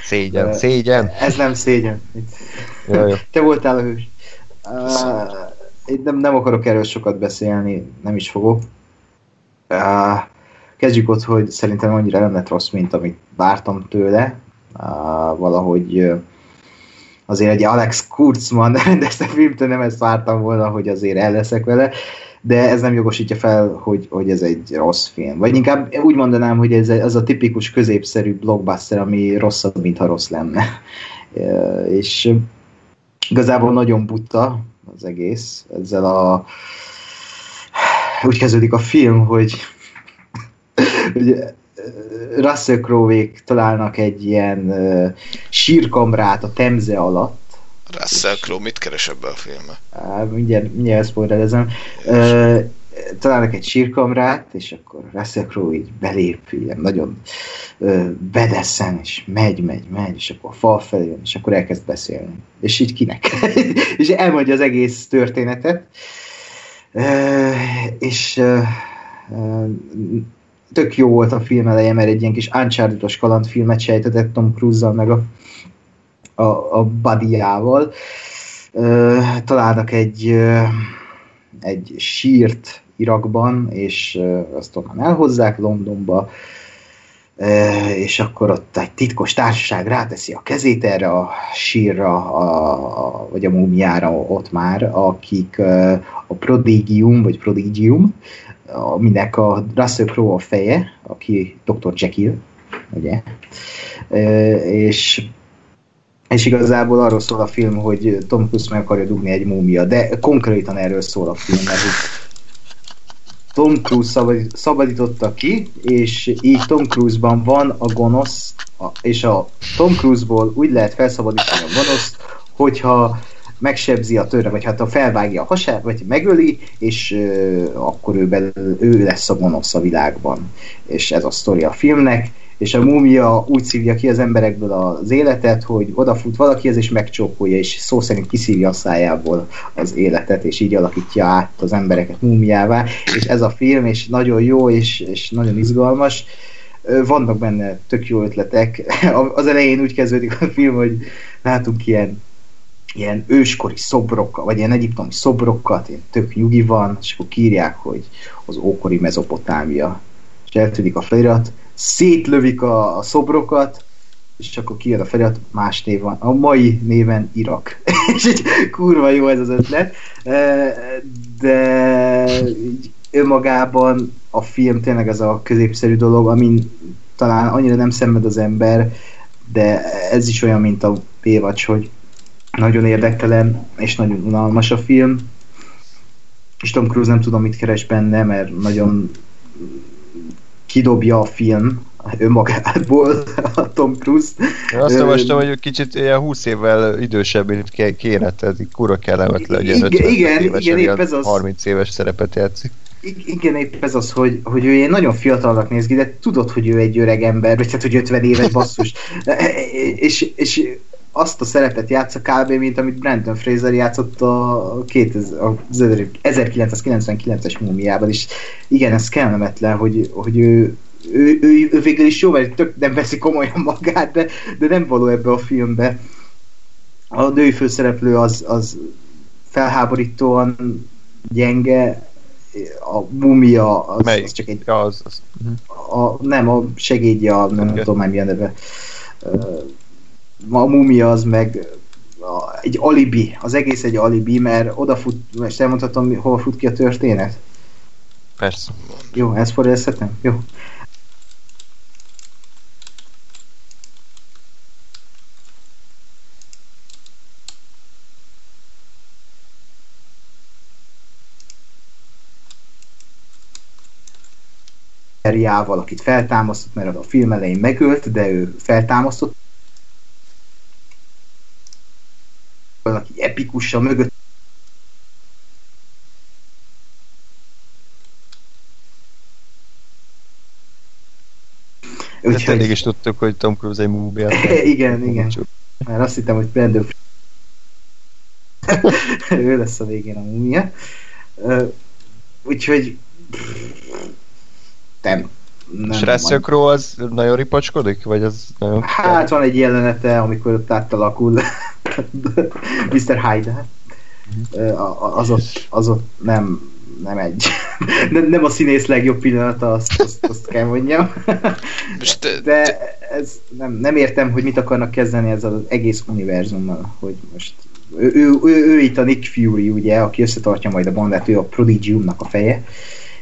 Szégyen, szégyen. Ez nem szégyen. Ja, jó. Te voltál a hős. Uh, én nem, nem akarok erről sokat beszélni, nem is fogok. Uh, kezdjük ott, hogy szerintem annyira nem lett rossz, mint amit vártam tőle. Uh, valahogy uh, azért egy Alex Kurzman rendezte filmtől nem ezt vártam volna, hogy azért el leszek vele de ez nem jogosítja fel, hogy, hogy ez egy rossz film. Vagy inkább úgy mondanám, hogy ez az a tipikus középszerű blockbuster, ami rosszabb, mintha rossz lenne. És igazából nagyon butta az egész. Ezzel a... Úgy kezdődik a film, hogy, hogy Russell crowe találnak egy ilyen sírkamrát a temze alatt, Russell Crowe mit keres ebbe a filmbe? mindjárt, mindjárt spoilerezem. Uh, találnak egy sírkamrát, és akkor Russell Crowe így belép, ilyen nagyon bedeszen, és megy, megy, megy, és akkor a fal felé jön, és akkor elkezd beszélni. És így kinek? és elmondja az egész történetet. És tök jó volt a film eleje, mert egy ilyen kis Uncharted-os kalandfilmet sejtetett Tom Cruise-zal, meg a a, a badiával. Találnak egy, egy sírt Irakban, és azt onnan elhozzák Londonba, és akkor ott egy titkos társaság ráteszi a kezét erre a sírra, a, vagy a múmiára ott már, akik a Prodigium, vagy Prodigium, aminek a Russell Crowe a feje, aki Dr. Jekyll, ugye, és és igazából arról szól a film, hogy Tom Cruise meg akarja dugni egy múmia, de konkrétan erről szól a film, mert Tom Cruise szabad, szabadította ki, és így Tom Cruise-ban van a gonosz, és a Tom Cruise-ból úgy lehet felszabadítani a gonoszt, hogyha megsebzi a törre, vagy hát a felvágja a hasát, vagy megöli, és ö, akkor ő, belül, ő lesz a gonosz a világban. És ez a sztori a filmnek, és a múmia úgy szívja ki az emberekből az életet, hogy odafut valakihez és megcsókolja, és szó szerint kiszívja a szájából az életet, és így alakítja át az embereket múmiává, és ez a film, és nagyon jó, és, és nagyon izgalmas, vannak benne tök jó ötletek. Az elején úgy kezdődik a film, hogy látunk ilyen ilyen őskori szobrokkal, vagy ilyen egyiptomi szobrokat, ilyen tök nyugi van, és akkor kírják, hogy az ókori mezopotámia. És eltűnik a felirat, szétlövik a, a szobrokat, és akkor kijön a felirat, más név van. A mai néven Irak. és egy kurva jó ez az ötlet. De önmagában a film tényleg ez a középszerű dolog, amin talán annyira nem szenved az ember, de ez is olyan, mint a Bévacs, hogy nagyon érdektelen, és nagyon unalmas a film. És Tom Cruise nem tudom, mit keres benne, mert nagyon kidobja a film önmagából a Tom Cruise. Én azt olvastam, hogy kicsit ilyen 20 évvel idősebb, mint kérhet, ez így kurva kellemetlen, hogy igen, igen, igen, épp ez az. 30 éves szerepet játszik. Igen, épp ez az, hogy, hogy ő ilyen nagyon fiatalnak néz ki, de tudod, hogy ő egy öreg ember, vagy hát, hogy 50 éves basszus. és, és azt a szerepet játsza kb. mint amit Brandon Fraser játszott a, 2000, a 1999-es múmiában, és igen, ez kellemetlen, hogy, hogy ő, ő, ő, ő végül is jó, mert tök nem veszi komolyan magát, de, de nem való ebbe a filmbe. A női főszereplő az, az felháborítóan gyenge, a mumia az, az csak egy... Ja, az, az. A, nem, a segédje, a, nem okay. tudom már mi a neve a mumia az meg a, egy alibi, az egész egy alibi, mert odafut, és elmondhatom, hol fut ki a történet? Persze. Jó, ezt forrázhatom? Jó. akit feltámasztott, mert a film elején megölt, de ő feltámasztott valaki epikusa mögött Úgyhogy... Eddig is tudtuk, hogy Tom Cruise egy múbia. igen, igen. Már azt hittem, hogy Brandon ő lesz a végén a múmia. Úgyhogy nem. Nem Russell az nagyon ripacskodik? Vagy az nagyon... Hát van egy jelenete, amikor ott átalakul Mr. Hyde. Az ott, az ott nem, nem egy. nem, nem a színész legjobb pillanata, azt, azt, azt kell mondjam. De ez nem, nem értem, hogy mit akarnak kezdeni ezzel az egész univerzummal, hogy most ő, ő, ő, ő itt a Nick Fury, ugye, aki összetartja majd a bandát, ő a Prodigiumnak a feje,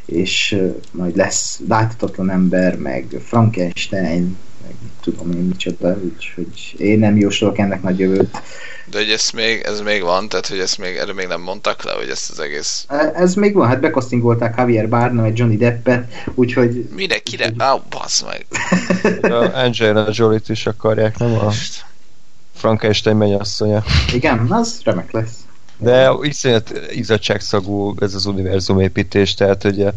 és majd lesz láthatatlan ember, meg Frankenstein, meg tudom én micsoda, úgyhogy én nem jósolok ennek nagy jövőt. De hogy ez még, ez még van, tehát hogy ezt még, erről még nem mondtak le, hogy ezt az egész... E, ez még van, hát bekasztingolták Javier Bardem, egy Johnny Deppet, úgyhogy... Mire, kire? Á, oh, bassz meg! a Angelina Jolie-t is akarják, nem a Frankenstein mennyasszonya. Igen, az remek lesz. De iszonyat izzadságszagú ez az univerzum építés, tehát ugye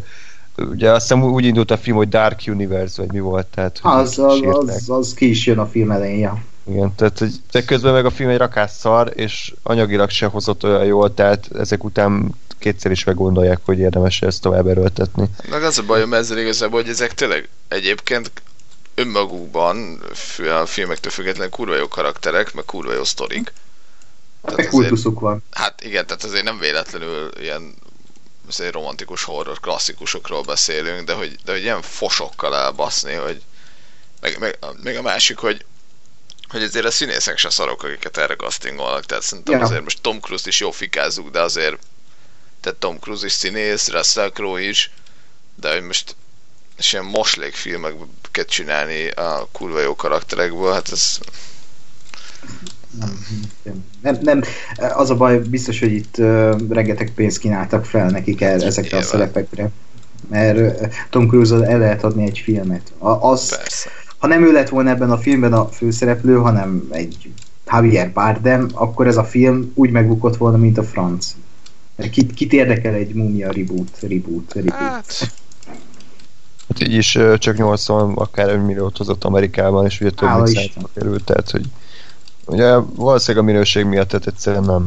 ugye azt hiszem úgy indult a film, hogy Dark Universe, vagy mi volt, tehát... Az, az, az, az, ki is jön a film elején, ja. Igen, tehát hogy de közben meg a film egy rakás szar, és anyagilag se hozott olyan jól, tehát ezek után kétszer is meggondolják, hogy érdemes ezt tovább erőltetni. Meg az a bajom ezzel igazából, hogy ezek tényleg egyébként önmagukban a filmektől függetlenül kurva jó karakterek, meg kurva jó sztorik. Tehát kultuszuk van. Hát igen, tehát azért nem véletlenül ilyen azért romantikus horror klasszikusokról beszélünk, de hogy, de hogy ilyen fosokkal elbaszni, hogy meg, meg, meg a másik, hogy hogy azért a színészek se szarok, akiket erre castingolnak, tehát szerintem ja. azért most Tom Cruise-t is jó fikázzuk, de azért tehát Tom Cruise is színész, Russell Crowe is, de hogy most és ilyen moslék filmeket csinálni a kurva jó karakterekből, hát ez nem, nem, nem, az a baj, biztos, hogy itt uh, rengeteg pénzt kínáltak fel nekik el, ezekre Nyilván. a szerepekre. Mert uh, Tom cruise el lehet adni egy filmet. A, az, Persze. ha nem ő lett volna ebben a filmben a főszereplő, hanem egy Javier Bardem, akkor ez a film úgy megbukott volna, mint a franc. Mert Kit, kit érdekel egy mumia reboot, reboot, reboot. Hát, Hát így is csak 80 akár milliót hozott Amerikában, és ugye több mint Isten. 100 került, tehát hogy ugye valószínűleg a minőség miatt tehát egyszerűen nem,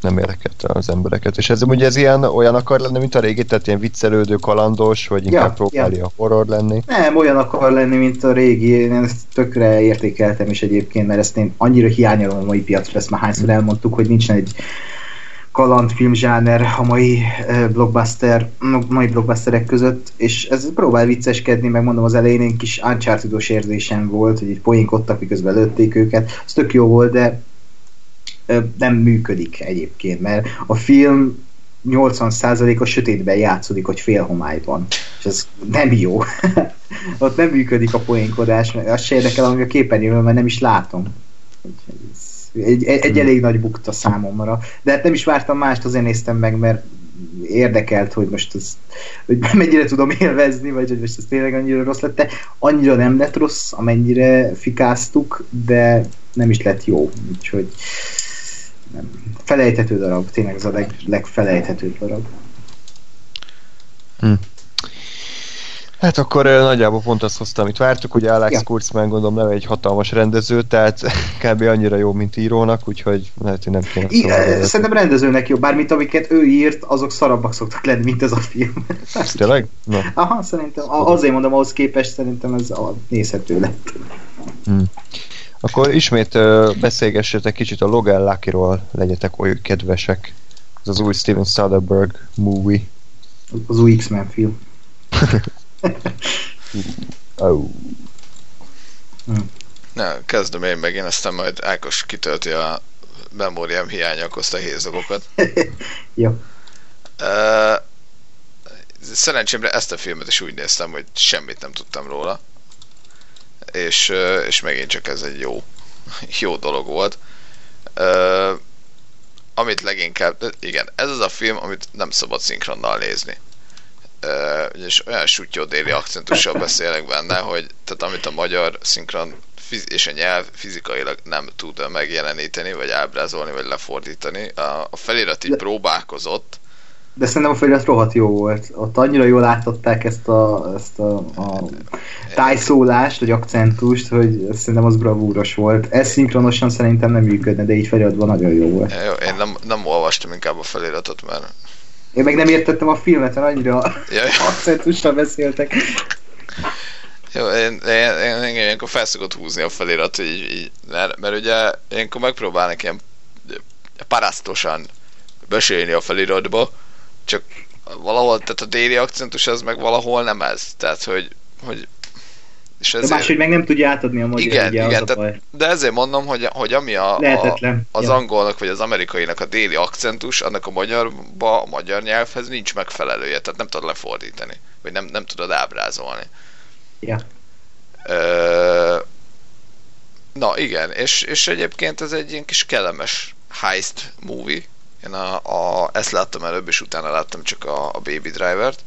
nem érdekelte az embereket. És ez ugye ez ilyen, olyan akar lenni, mint a régi, tehát ilyen viccelődő, kalandos, vagy inkább Ja, próbálja horror lenni. Nem, olyan akar lenni, mint a régi, én ezt tökre értékeltem is egyébként, mert ezt én annyira hiányolom a mai piacra, ezt már hányszor elmondtuk, hogy nincsen egy kalandfilm zsáner a mai blockbuster, mai blockbusterek között, és ez próbál vicceskedni, meg mondom az elején egy kis uncharted érzésem volt, hogy így poénkodtak, miközben lőtték őket, az tök jó volt, de nem működik egyébként, mert a film 80%-a sötétben játszódik, hogy félhomályban, és ez nem jó. Ott nem működik a poénkodás, mert azt se érdekel, ami a képernyőről, mert nem is látom. Úgyhogy ez Egy, egy, egy elég nagy bukta számomra. De hát nem is vártam mást, azért néztem meg, mert érdekelt, hogy most ez, hogy mennyire tudom élvezni, vagy hogy most ez tényleg annyira rossz lett, de annyira nem lett rossz, amennyire fikáztuk, de nem is lett jó, úgyhogy nem. felejthető darab, tényleg ez a leg, legfelejthetőbb darab. Hát akkor nagyjából pont azt hoztam, amit vártuk, ugye Alex Ja. Kurtzman gondolom nem egy hatalmas rendező, tehát kb. annyira jó, mint írónak, úgyhogy lehet, hogy nem kéne I, szóval szerintem rendezőnek jó, bármint amiket ő írt, azok szarabbak szoktak lenni, mint ez a film. Tényleg? Na. Aha, szerintem, azért mondom, ahhoz képest szerintem ez a nézhető lett. Akkor ismét ö, beszélgessetek kicsit a Logan Lucky-ról, legyetek oly kedvesek. Ez az új Steven Soderbergh movie. Az új X-Men film. Oh. Na, kezdem én megint, aztán majd Ákos kitölti a memóriám hiánya okozta hézagokat. Jó. Uh, szerencsémre ezt a filmet is úgy néztem, hogy semmit nem tudtam róla. És, uh, és megint csak ez egy jó, jó dolog volt. Uh, amit leginkább, igen, ez az a film, amit nem szabad szinkronnal nézni. És olyan sutyó déli akcentussal beszélek benne, hogy tehát amit a magyar szinkron és a nyelv fizikailag nem tud megjeleníteni, vagy ábrázolni, vagy lefordítani. A, felirat így De- próbálkozott, De szerintem a felirat rohadt jó volt. Ott annyira jól átadták ezt a, ezt a, a tájszólást, vagy akcentust, hogy szerintem az bravúros volt. Ez szinkronosan szerintem nem működne, de így feliratban nagyon jó volt. Jó, én nem, nem olvastam inkább a feliratot, mert Én meg nem értettem a filmet, mert annyira akcentussal beszéltek. Jó, én, én, én, én ilyenkor felszokott húzni a felirat, így, így, mert, mert ugye ilyenkor megpróbálnak ilyen parasztosan beszélni a feliratba, csak valahol, tehát a déli akcentus az meg valahol nem ez. Tehát, hogy, hogy és De ezért, máshogy meg nem tudja átadni a magyar, igen, ugye, igen, az tehát, de ezért mondom, hogy, hogy ami a, a, az Ja. angolnak vagy az amerikainak a déli akcentus, annak a magyarba, a magyar nyelvhez nincs megfelelője, tehát nem tudod lefordítani, vagy nem, nem tudod ábrázolni. Ja. Ö, na igen, és, és egyébként ez egy ilyen kis kellemes heist movie. Én a, a, ezt láttam előbb, és utána láttam csak a, a Baby Driver-t.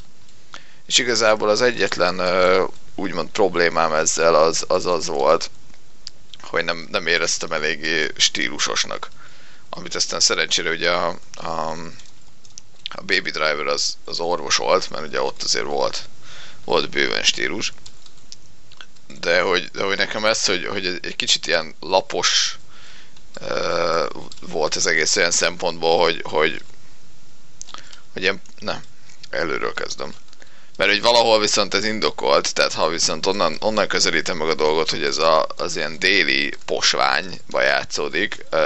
És igazából az egyetlen ö, úgymond problémám ezzel az az, az volt, hogy nem, nem éreztem eléggé stílusosnak. Amit aztán szerencsére ugye a, a, a Baby Driver az, az orvos volt, mert ugye ott azért volt, volt bőven stílus de hogy, de hogy nekem ez, hogy, hogy egy kicsit ilyen lapos uh, volt az egész olyan szempontból, hogy, hogy, hogy ilyen, nem, előről kezdem. Mert hogy valahol viszont ez indokolt, tehát ha viszont onnan, onnan közelítem meg a dolgot, hogy ez a, az ilyen déli posványba játszódik, uh,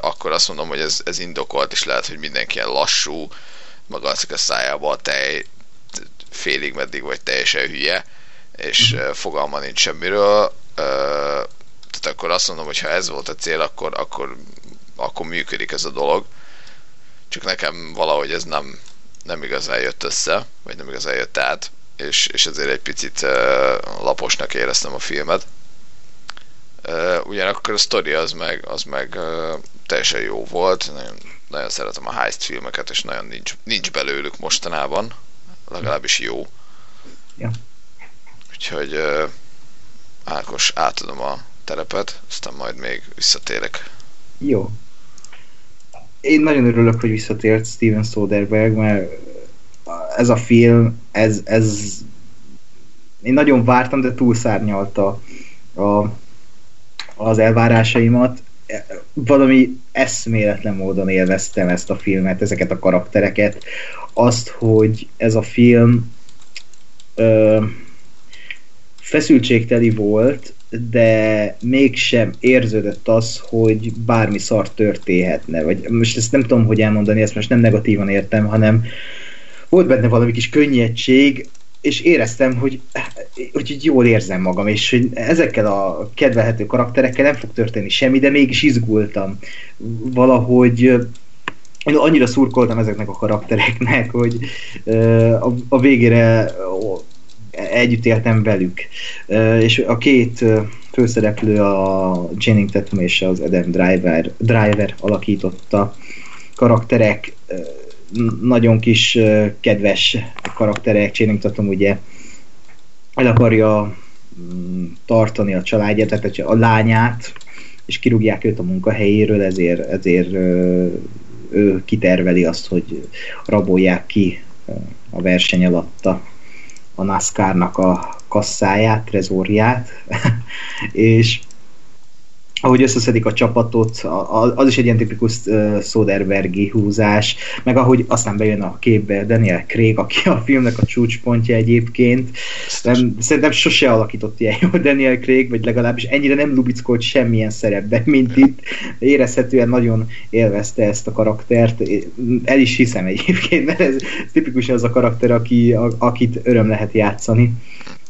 akkor azt mondom, hogy ez, ez indokolt, és lehet, hogy mindenki ilyen lassú, maga a szájába a tej, félig meddig vagy teljesen hülye, és uh, fogalma nincs semmiről. Uh, tehát akkor azt mondom, hogy ha ez volt a cél, akkor, akkor, akkor működik ez a dolog. Csak nekem valahogy ez nem, nem igazán jött össze, vagy nem igazán jött át, és, és ezért egy picit uh, laposnak éreztem a filmet. Uh, ugyanakkor a sztori az meg, az meg uh, teljesen jó volt, nagyon, nagyon szeretem a heist filmeket, és nagyon nincs, nincs belőlük mostanában, legalábbis jó. Ja. Úgyhogy uh, Ákos, átadom a terepet, aztán majd még visszatérek. Jó. Én nagyon örülök, hogy visszatért Steven Soderbergh, mert ez a film, ez, ez én nagyon vártam, de túlszárnyalta a, az elvárásaimat. Valami eszméletlen módon élveztem ezt a filmet, ezeket a karaktereket. Azt, hogy ez a film ö, feszültségteli volt, de mégsem érződött az, hogy bármi szar történhetne. Vagy most ezt nem tudom, hogy elmondani, ezt most nem negatívan értem, hanem volt benne valami kis könnyedség, és éreztem, hogy, hogy jól érzem magam, és hogy ezekkel a kedvelhető karakterekkel nem fog történni semmi, de mégis izgultam. Valahogy én annyira szurkoltam ezeknek a karaktereknek, hogy a, a végére együtt éltem velük. És a két főszereplő, a Channing Tatum és az Adam Driver, Driver alakította karakterek nagyon kis kedves karakterek, Channing Tatum ugye el akarja mm, tartani a családját, tehát a lányát, és kirúgják őt a munkahelyéről, ezért, ezért ő kiterveli azt, hogy rabolják ki a verseny alatt a, NASCAR-nak a kasszáját, trezóriát, és ahogy összeszedik a csapatot, az is egy ilyen tipikus Soderbergi húzás, meg ahogy aztán bejön a képbe Daniel Craig, aki a filmnek a csúcspontja egyébként. Nem, szerintem sose alakított ilyen jó Daniel Craig, vagy legalábbis ennyire nem lubickolt semmilyen szerepben, mint itt. Érezhetően nagyon élvezte ezt a karaktert. El is hiszem egyébként, mert ez, ez tipikusan az a karakter, aki, a, akit öröm lehet játszani.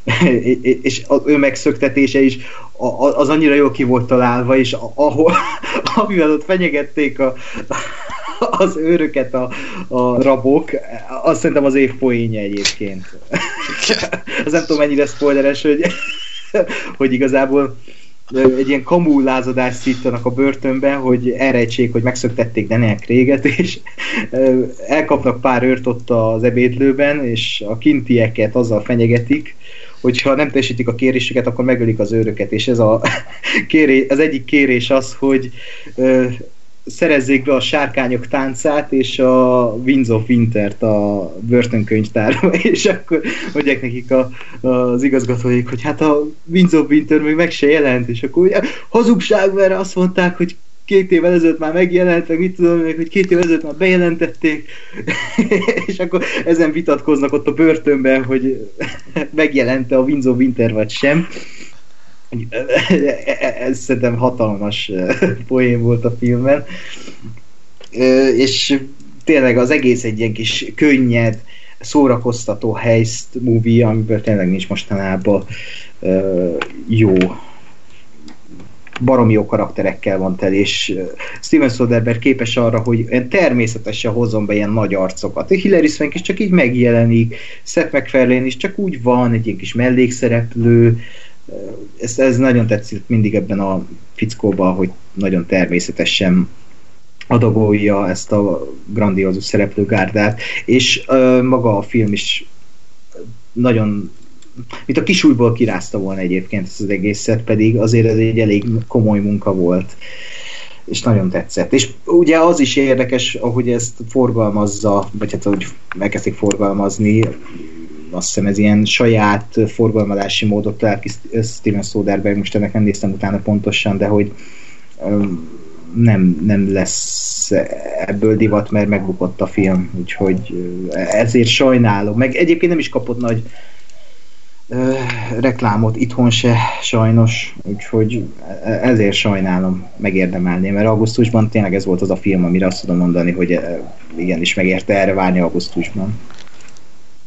és az ő megszöktetése is az annyira jól ki volt találva, és ahol, amivel ott fenyegették a, az őröket a, a rabok, azt szerintem az év poénja egyébként. az nem tudom mennyire spoileres, hogy, hogy igazából egy ilyen kamú lázadást szítanak a börtönben, hogy elrejtsék, hogy megszöktették Daniel Kréget, és elkapnak pár őrt ott az ebédlőben, és a kintieket azzal fenyegetik, hogyha nem teljesítik a kéréseket, akkor megölik az őröket, és ez a kérés, az egyik kérés az, hogy ö, szerezzék be a sárkányok táncát és a Winds of Winter-t a börtönkönyvtárba, és akkor mondják nekik a, az igazgatóik, hogy hát a Winds of Winter még meg se jelent, és akkor ugye, hazugság, mert azt mondták, hogy két évvel ezelőtt már megjelent, meg mit tudom, hogy két évvel ezelőtt már bejelentették, és akkor ezen vitatkoznak ott a börtönben, hogy megjelente a Windsor Winter vagy sem. Ez szerintem hatalmas poén volt a filmben. És tényleg az egész egy ilyen kis könnyed, szórakoztató heist movie, amiből tényleg nincs mostanában jó baromi jó karakterekkel van tel, és Steven Soderbergh képes arra, hogy természetesen hozzon be ilyen nagy arcokat. Hillary Swank is csak így megjelenik, Seth MacFarlane is csak úgy van, egy ilyen kis mellékszereplő, ez, ez nagyon tetszik mindig ebben a fickóban, hogy nagyon természetesen adagolja ezt a grandiózus szereplőgárdát, és uh, maga a film is nagyon mint a kisújból kirázta volna egyébként ezt az egészet, pedig azért ez egy elég komoly munka volt és nagyon tetszett. És ugye az is érdekes, ahogy ezt forgalmazza, vagy hát ahogy elkezdték forgalmazni, azt hiszem ez ilyen saját forgalmazási módot talált ki Steven Soderbergh, most ennek nem néztem utána pontosan, de hogy nem, nem lesz ebből divat, mert megbukott a film, úgyhogy ezért sajnálom. Meg egyébként nem is kapott nagy reklámot itthon se sajnos, úgyhogy ezért sajnálom megérdemelni, mert augusztusban tényleg ez volt az a film, amire azt tudom mondani, hogy igenis megérte erre várni augusztusban.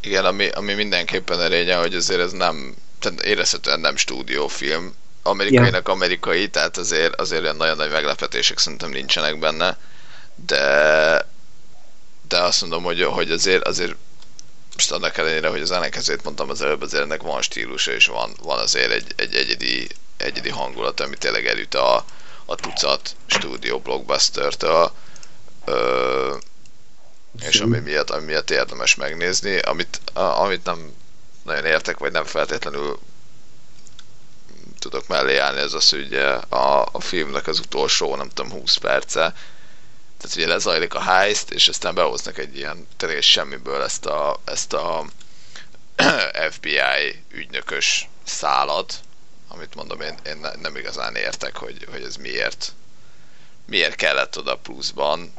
Igen, ami, ami mindenképpen erénye, hogy azért ez nem, tehát érezhetően nem stúdiófilm, amerikainak amerikai, tehát azért, azért olyan nagyon nagy meglepetések szerintem nincsenek benne, de de azt mondom, hogy, hogy azért, azért most annak ellenére, hogy az ellenkezőt mondtam az előbb, azért ennek van stílusa, és van, van azért egy, egy egyedi, egyedi hangulat, ami tényleg elüt a, a tucat stúdió blockbuster-től, ö, és ami miatt, ami miatt érdemes megnézni, amit, a, amit nem nagyon értek, vagy nem feltétlenül tudok mellé állni, ez az, hogy a, a filmnek az utolsó, nem tudom, 20 perce, tehát ugye lezajlik a heist, és aztán behoznak egy ilyen tényleg semmiből ezt a, ezt a FBI ügynökös szálat, amit mondom, én, én nem igazán értek, hogy, hogy ez miért miért kellett oda pluszban.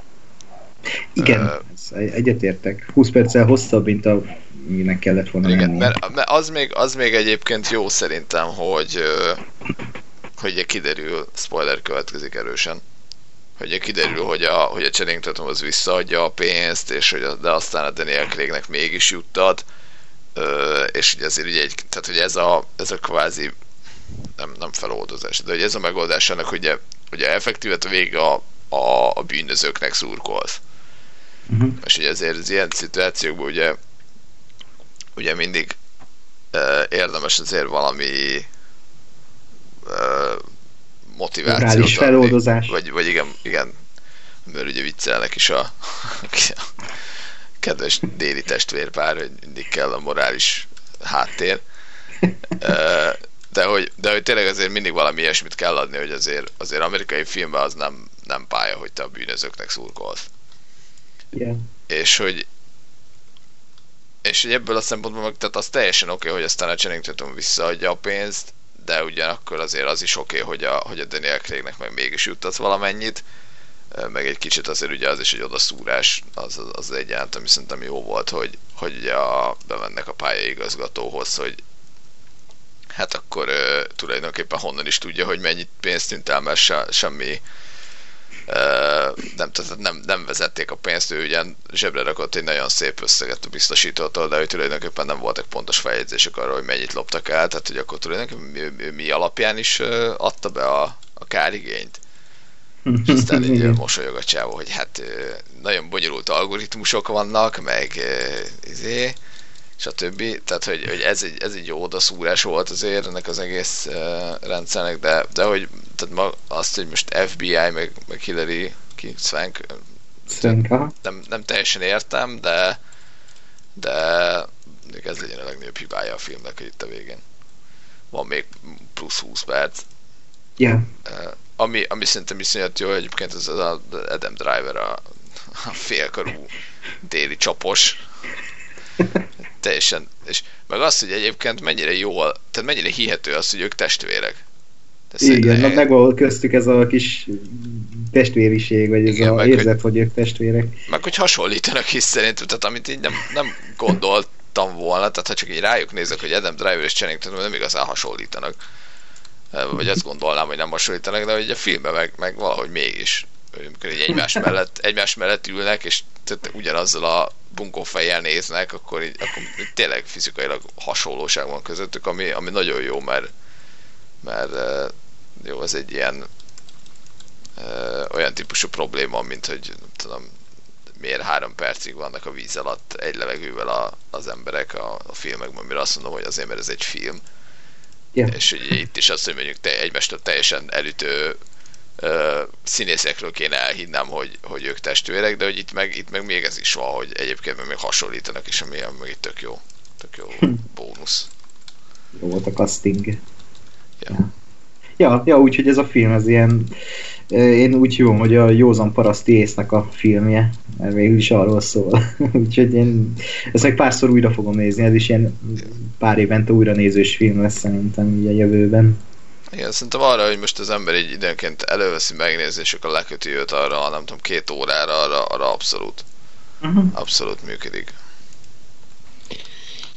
Igen, uh, egyetértek. 20 perccel hosszabb, mint a minek kellett volna Igen, mert, mert az, még, az még egyébként jó szerintem, hogy hogy kiderül, spoiler következik erősen, hogy kiderül, hogy a, hogy a Channing Tatum az visszaadja a pénzt, és hogy a, de aztán a Daniel Craignek mégis juttad, és ugye azért ugye egy, tehát hogy ez a, ez a kvázi nem, nem feloldozás, de hogy ez a megoldás annak, hogy ugye, ugye effektívet a vége a, a, a bűnözőknek szurkolsz. Uh-huh. És ugye ezért az ilyen szituációkban ugye ugye mindig uh, érdemes azért valami uh, motivációt feloldozás. Vagy, vagy igen, igen, mert ugye viccelnek is a, a kedves déli testvérpár, hogy mindig kell a morális háttér. De hogy, de hogy tényleg azért mindig valami ilyesmit kell adni, hogy azért, azért amerikai filmben az nem, nem pálya, hogy te a bűnözőknek szurkolsz. Yeah. És hogy és hogy ebből a szempontból meg, tehát az teljesen oké, okay, hogy aztán a Channing Tatum visszaadja a pénzt, de ugyanakkor azért az is oké, okay, hogy a, hogy a Daniel Craignek meg mégis juttat valamennyit, meg egy kicsit azért ugye az is egy odaszúrás, az, az, az egy jelent, ami szerintem jó volt, hogy, hogy a, bemennek a pályaigazgatóhoz, hogy hát akkor uh, tulajdonképpen honnan is tudja, hogy mennyit pénzt tűnt el, mert se, semmi nem, tehát nem, nem vezették a pénzt, ő ugyan zsebre rakott egy nagyon szép összeget a biztosítótól, de hogy tulajdonképpen nem voltak pontos feljegyzések arról, hogy mennyit loptak el, tehát hogy akkor tulajdonképpen mi, mi, mi alapján is adta be a, a kárigényt. És aztán így mosolyog a csávó, hogy hát nagyon bonyolult algoritmusok vannak, meg izé, stb. Tehát, hogy, hogy ez, egy, ez egy jó odaszúrás volt azért ennek az egész uh, rendszernek, de, de hogy tehát ma azt, hogy most FBI meg, meg Hillary Swank, nem, nem teljesen értem, de de ez legyen a legnagyobb hibája a filmnek, hogy itt a végén. Van még plusz 20 perc. Yeah. Uh, ami, ami szerintem iszonyat jó, egyébként ez az Adam Driver, a, a félkarú déli csapos, teljesen, és meg azt, hogy egyébként mennyire jól, tehát mennyire hihető az, hogy ők testvérek. De Igen, meg megvan köztük ez a kis testvériség, vagy ez Igen, a meg, érzet, hogy, hogy ők testvérek. Meg hogy hasonlítanak is szerintem, tehát amit így nem, nem gondoltam volna, tehát ha csak így rájuk nézek, hogy Adam Driver és Channing Tatum nem igazán hasonlítanak. Vagy azt gondolnám, hogy nem hasonlítanak, de hogy a filmben meg, meg valahogy mégis amikor így egymás mellett, egymás mellett ülnek, és ugyanazzal a bunkófejjel néznek, akkor, így, akkor tényleg fizikailag hasonlóság van közöttük, ami, ami nagyon jó, mert, mert jó, ez egy ilyen olyan típusú probléma, mint hogy nem tudom, miért három percig vannak a víz alatt egy levegővel a, az emberek a, a filmekben, amire azt mondom, hogy azért, mert ez egy film. Yeah. És ugye itt is azt, hogy mondjuk te egymástól teljesen elütő színészekről kéne elhinnem, hogy, hogy ők testvérek, de hogy itt meg, itt meg még ez is van, hogy egyébként még hasonlítanak is, ami itt tök jó, tök jó hm. bónusz. Jó volt a casting. Ja. Ja, ja, úgyhogy ez a film, ez ilyen, én úgy hívom, hogy a Józan Paraszti észnek a filmje, mert végül is arról szól. úgyhogy én ezt meg párszor újra fogom nézni, ez is ilyen pár évente újra nézős film lesz szerintem így a jövőben. Igen, szerintem arra, hogy most az ember egy időnként előveszi megnézni, és akkor leköti őt arra, nem tudom, két órára, arra, arra abszolút, uh-huh. abszolút működik.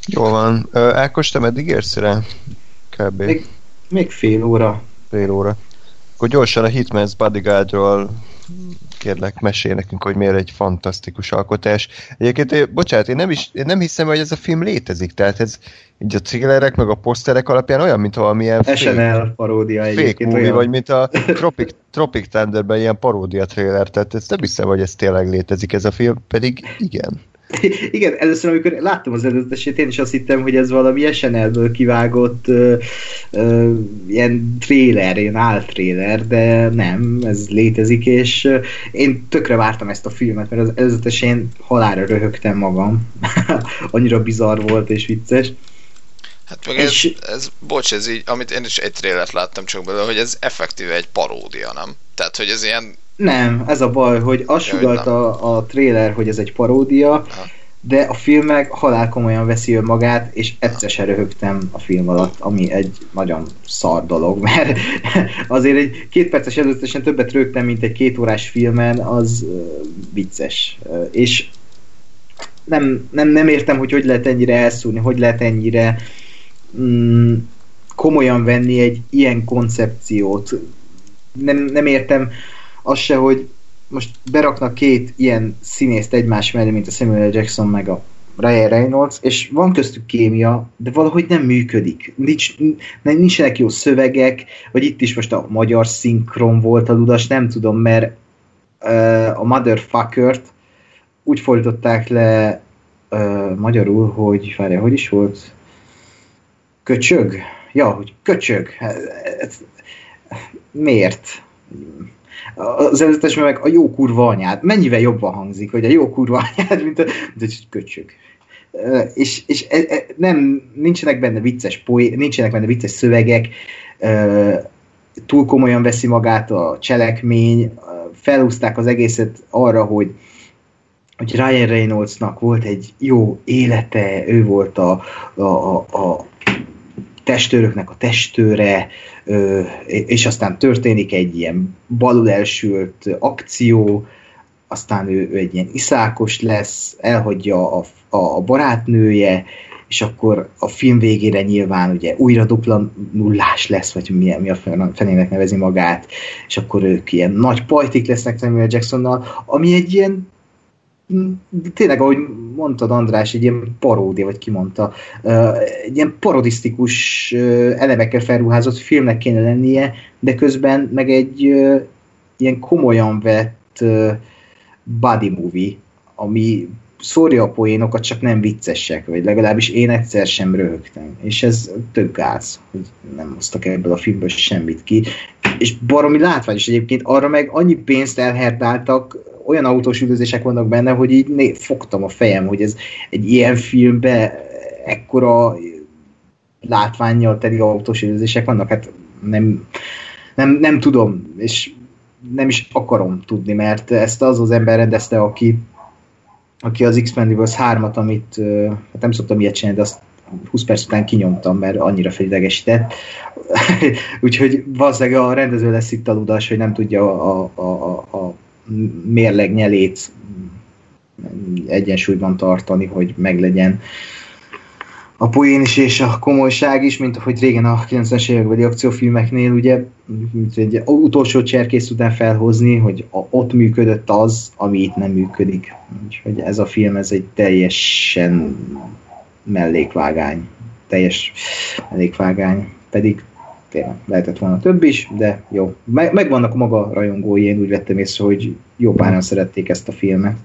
Jó van. Ákos, te meddig érsz rá? Kb. Még, még fél óra. Fél óra. Akkor gyorsan a Hitman's Bodyguardról kérlek, mesél nekünk, hogy miért egy fantasztikus alkotás. Egyébként, bocsánat, én nem, is, én nem hiszem, hogy ez a film létezik, tehát ez így a trailerek meg a poszterek alapján olyan, mint valamilyen SNL paródia fake movie, olyan. vagy mint a Tropic, Tropic Thunderben ilyen paródia trailer, tehát ezt nem hiszem, hogy ez tényleg létezik ez a film, pedig igen. Igen, először, amikor láttam az előzetesét, én is azt hittem, hogy ez valami SNL-ből kivágott ö, ö, ilyen trailer, ilyen áltrailer, de nem, ez létezik, és ö, én tökre vártam ezt a filmet, mert az előzetesén halára röhögtem magam. Annyira bizarr volt és vicces. Hát meg és... ez, ez, bocs, ez így, amit én is egy trailert láttam csak belőle, hogy ez effektíve egy paródia, nem? Tehát, hogy ez ilyen nem, ez a baj, hogy azt sugalta a, a trailer, hogy ez egy paródia, ha. de a film meg halál komolyan veszi magát, és egyszer se röhögtem a film alatt, ami egy nagyon szar dolog, mert azért egy két perces előzetesen többet rögtem, mint egy két órás filmen, az uh, vicces. Uh, és nem, nem, nem értem, hogy hogy lehet ennyire elszúrni, hogy lehet ennyire mm, komolyan venni egy ilyen koncepciót. Nem, nem értem, az se, hogy most beraknak két ilyen színészt egymás mellé, mint a Samuel Jackson meg a Ryan Reynolds, és van köztük kémia, de valahogy nem működik. Nincs, nincsenek jó szövegek, vagy itt is most a magyar szinkron volt a ludas, nem tudom, mert uh, a Motherfucker-t úgy fordították le uh, magyarul, hogy várja, hogy is volt? Köcsög? Ja, hogy köcsög. Miért? Az előzetes meg a jó kurva anyád. Mennyivel jobban hangzik, hogy a jó kurva anyád, mint a, mint egy köcsög. És, és e, e, nem, nincsenek benne vicces poé, nincsenek benne vicces szövegek, túl komolyan veszi magát a cselekmény, felhúzták az egészet arra, hogy hogy Ryan Reynoldsnak volt egy jó élete, ő volt a, a, a, a testőröknek a testőre, és aztán történik egy ilyen balul elsült akció, aztán ő, ő egy ilyen iszákos lesz, elhagyja a, a, barátnője, és akkor a film végére nyilván ugye újra dupla nullás lesz, vagy mi, mi a fenének nevezi magát, és akkor ők ilyen nagy pajtik lesznek Samuel Jacksonnal, ami egy ilyen tényleg, ahogy mondtad András, egy ilyen paródia, vagy ki mondta, egy ilyen parodisztikus elemekkel felruházott filmnek kéne lennie, de közben meg egy ilyen komolyan vett body movie, ami szórja a poénokat, csak nem viccesek, vagy legalábbis én egyszer sem röhögtem. És ez tök gáz, hogy nem hoztak ebből a filmből semmit ki. És baromi látványos egyébként, arra meg annyi pénzt elherdáltak, olyan autós üldözések vannak benne, hogy így né, fogtam a fejem, hogy ez egy ilyen filmbe ekkora látványjal teli autós üldözések vannak, hát nem, nem, nem tudom, és nem is akarom tudni, mert ezt az az ember rendezte, aki, aki az X-Pendables 3-at, amit hát nem szoktam ilyet csinálni, de azt 20 perc után kinyomtam, mert annyira felidegesített. Úgyhogy valószínűleg a rendező lesz itt a ludas, hogy nem tudja a, a, a, a mérleg nyelét egyensúlyban tartani, hogy meglegyen a poén is és a komolyság is, mint ahogy régen a 90-es évekbeli akciófilmeknél, ugye egy utolsó cserkész után felhozni, hogy a, ott működött az, ami itt nem működik. Úgyhogy ez a film, ez egy teljesen mellékvágány. Teljes mellékvágány. Pedig tényleg lehetett volna több is, de jó. Meg, megvannak maga rajongói, én úgy vettem észre, hogy jó páran szerették ezt a filmet.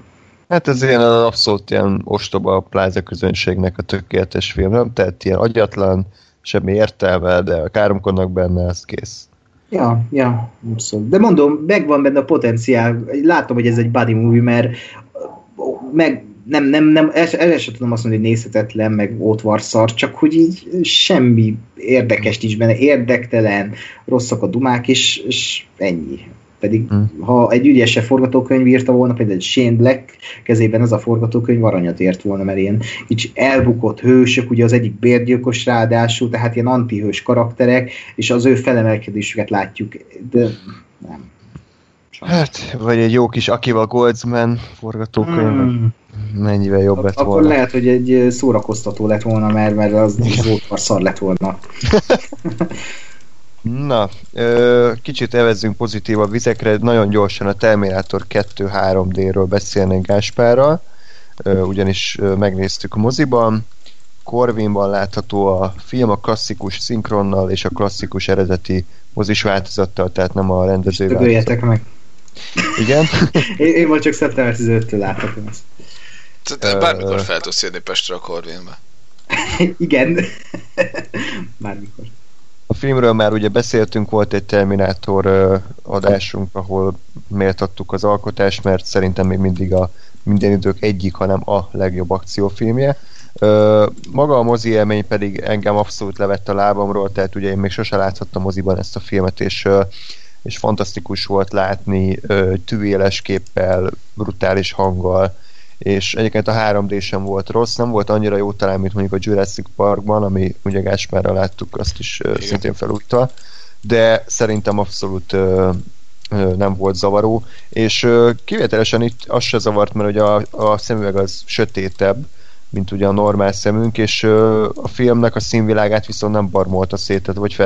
Hát ez ilyen abszolút ilyen ostoba a pláza közönségnek a tökéletes film, nem? Tehát ilyen agyatlan, semmi értelme, de káromkodnak benne, ez kész. Ja, ja, abszolút. De mondom, megvan benne a potenciál. Látom, hogy ez egy body movie, mert meg nem, nem, nem, el sem tudom azt mondani, hogy nézhetetlen, meg ótvarszar, csak hogy így semmi érdekes nincs benne, érdektelen, rosszak a dumák, és, és ennyi. Pedig hmm. ha egy ügyese forgatókönyv írta volna, például egy Shane Black kezében az a forgatókönyv aranyat ért volna, mert ilyen így elbukott hősök, ugye az egyik bérgyilkos ráadásul, tehát ilyen antihős karakterek, és az ő felemelkedésüket látjuk, de nem. Hát, vagy egy jó kis Akiva Goldsman forgatókönyv. Hmm mennyivel jobb lett Akkor volna. lehet, hogy egy szórakoztató lett volna, mert, mert az zótvar szar lett volna. Na, ö, kicsit evezzünk pozitívabb vizekre, nagyon gyorsan a Terminator 2 3D-ről beszélnénk Gáspárral, ö, ugyanis ö, megnéztük a moziban, Corvinban látható a film a klasszikus szinkronnal és a klasszikus eredeti mozis változattal, tehát nem a rendező meg. Igen? én, én majd csak szeptember 15-től láthatom ezt. Tehát bármikor fel tudsz jönni Pestre a Corvinbe. Igen. Bármikor. Filmről már ugye beszéltünk, volt egy Terminátor adásunk, ahol méltattuk az alkotást, mert szerintem még mindig a minden idők egyik, hanem a legjobb akciófilmje. Maga a mozi élmény pedig engem abszolút levett a lábamról, tehát ugye én még sose láthattam moziban ezt a filmet, és és fantasztikus volt látni tűéles képpel, brutális hanggal, és egyébként a 3D sem volt rossz, nem volt annyira jó talán, mint mondjuk a Jurassic Parkban, ami ugye Gáspárra láttuk, azt is Igen. szintén felújta, de szerintem abszolút ö, ö, nem volt zavaró, és ö, kivételesen itt az se zavart, mert ugye a, a szemüveg az sötétebb, mint ugye a normál szemünk, és ö, a filmnek a színvilágát viszont nem barmolta szét, tehát vagy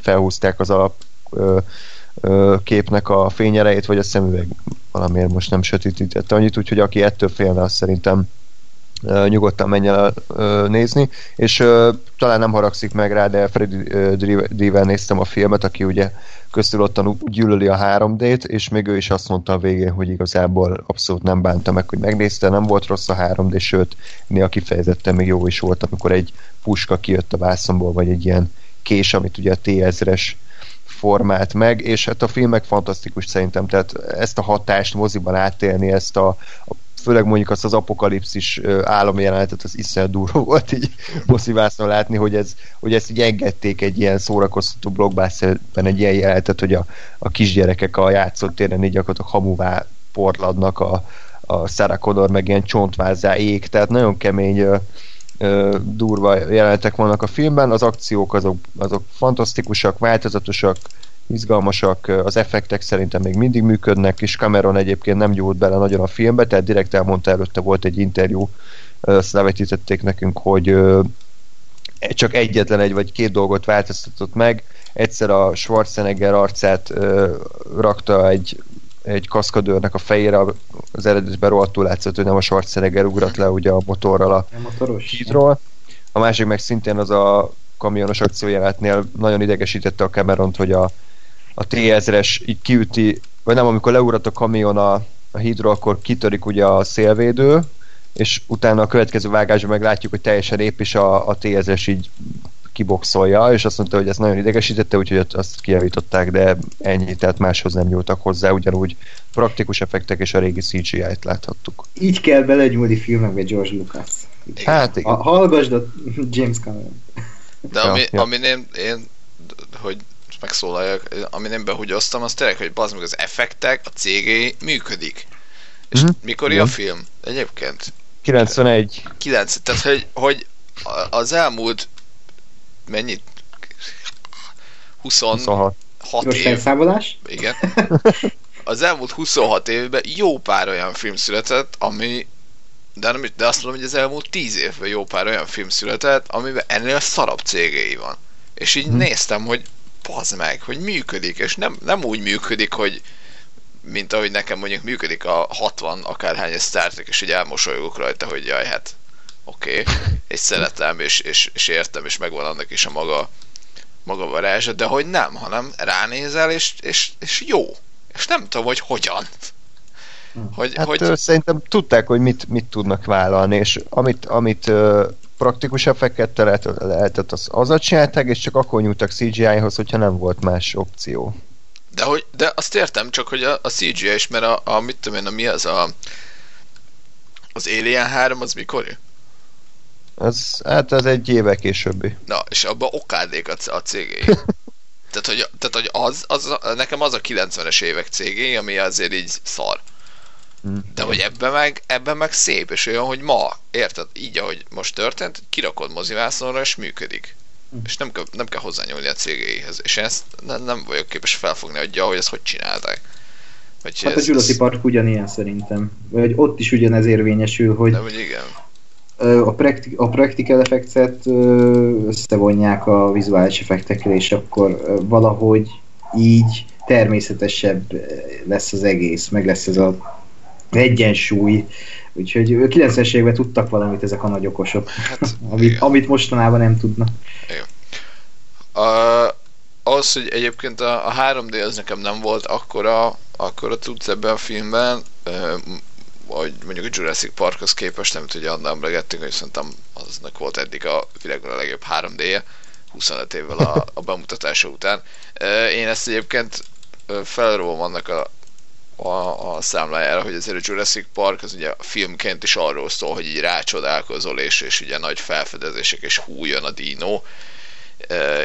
felhúzták az alap ö, képnek a fényerejét, vagy a szemüveg valamiért most nem sötétítette annyit, úgyhogy aki ettől félne, azt szerintem nyugodtan menjen el nézni, és talán nem haragszik meg rá, de Freddy Driver néztem a filmet, aki ugye köztudottan gyűlöli a 3D-t, és még ő is azt mondta a végén, hogy igazából abszolút nem bánta meg, hogy megnézte, nem volt rossz a 3D, sőt, néha kifejezetten még jó is volt, amikor egy puska kijött a vászomból, vagy egy ilyen kés, amit ugye a T-1000-es formált meg, és hát a filmek fantasztikus szerintem, tehát ezt a hatást moziban átélni, ezt a, a főleg mondjuk azt az apokalipszis álomjelenetet, az iszonyat durva volt így mozivászon látni, hogy, ez, hogy ezt így engedték egy ilyen szórakoztató blockbusterben egy ilyen jelenetet, hogy a, a kisgyerekek a játszótéren így gyakorlatilag hamuvá porladnak a, a Sarah Connor meg ilyen csontvázzá ég, tehát nagyon kemény durva jelenetek vannak a filmben, az akciók azok, azok fantasztikusak, változatosak, izgalmasak, az effektek szerintem még mindig működnek, és Cameron egyébként nem gyújt bele nagyon a filmbe, tehát direkt elmondta előtte volt egy interjú, azt levetítették nekünk, hogy csak egyetlen egy vagy két dolgot változtatott meg, egyszer a Schwarzenegger arcát rakta egy egy kaszkadőrnek a fejére az eredetben rohadtul látszott, hogy nem a Schwarzenegger ugrat le ugye a motorral a hídról. A másik meg szintén az a kamionos akciójelenetnél nagyon idegesítette a Cameront, hogy a, a T-1000-es így kiüti, vagy nem, amikor leugrott a kamion a, a hídról, akkor kitörik ugye a szélvédő, és utána a következő vágásban meglátjuk, hogy teljesen épp is a, a T-1000-es így kiboxolja, és azt mondta, hogy ez nagyon idegesítette, úgyhogy azt kijavították, de ennyi, tehát máshoz nem nyúltak hozzá, ugyanúgy praktikus effektek és a régi CGI-t láthattuk. Így kell belegyúlni filmekbe George Lucas. Hát igen. A, hallgasd a James Cameron. De ami, ja, ja. ami én, én, hogy megszólaljak, ami nem behugyoztam, az tényleg, hogy bazd meg az effektek, a cégé működik. És mm-hmm. mikor a film? Egyébként? 91. 9, tehát hogy, hogy az elmúlt mennyit? 20, 26. 6 év. Felszámolás? Igen. Az elmúlt 26 évben jó pár olyan film született, ami de, nem, de azt mondom, hogy az elmúlt 10 évben jó pár olyan film született, amiben ennél szarabb cégei van. És így hmm. néztem, hogy pazd meg, hogy működik, és nem, nem úgy működik, hogy mint ahogy nekem mondjuk működik a 60 akárhány Star Trek, és így elmosolyogok rajta, hogy jaj, hát oké, okay, és szeretem, és, és, és értem, és megvan annak is a maga, maga varázsa, de hogy nem, hanem ránézel, és, és, és jó. És nem tudom, hogy hogyan. Hogy, hát hogy... szerintem tudták, hogy mit, mit tudnak vállalni, és amit, amit uh, praktikus effektettel lehetett, lehetett az, az csinálták, és csak akkor nyújtak CGI-hoz, hogyha nem volt más opció. De, hogy, de azt értem, csak hogy a, a CGI is, mert a, a mit tudom én, a, mi az a az Alien 3 az mikor? Az, hát ez egy éve későbbi. Na, és abban okádék a, a cégé. tehát, hogy, tehát, hogy az, az, nekem az a 90-es évek cégé, ami azért így szar. Mm. De hogy ebben meg, ebben meg szép, és olyan, hogy ma, érted, így ahogy most történt, kirakod mozivászonra, és működik. Mm. És nem kell, nem kell hozzányúlni a cégéhez. És én ezt nem, nem vagyok képes felfogni, hogy, hogy ezt hogy csinálták. Vagy hát ez, a Jurassic Park ugyanilyen szerintem. Vagy ott is ugyanez érvényesül, hogy, nem, hogy igen a, practic, a practical effectet összevonják a vizuális effektekre, és akkor valahogy így természetesebb lesz az egész, meg lesz ez a egyensúly. Úgyhogy 90-es években tudtak valamit ezek a nagy okosok, hát, amit, amit mostanában nem tudnak. Igen. Uh, az, hogy egyébként a, a 3D az nekem nem volt akkora, akkora tudsz ebben a filmben, uh, hogy mondjuk a Jurassic Parkhoz képest, amit ugye annál emlegettünk, hogy szerintem aznak volt eddig a világon a legjobb 3D-je, 25 évvel a, a bemutatása után. Én ezt egyébként felróvom annak a, a, a számlájára, hogy azért a Jurassic Park az ugye filmként is arról szól, hogy így rácsodálkozol, és, és ugye nagy felfedezések, és hú, jön a dino,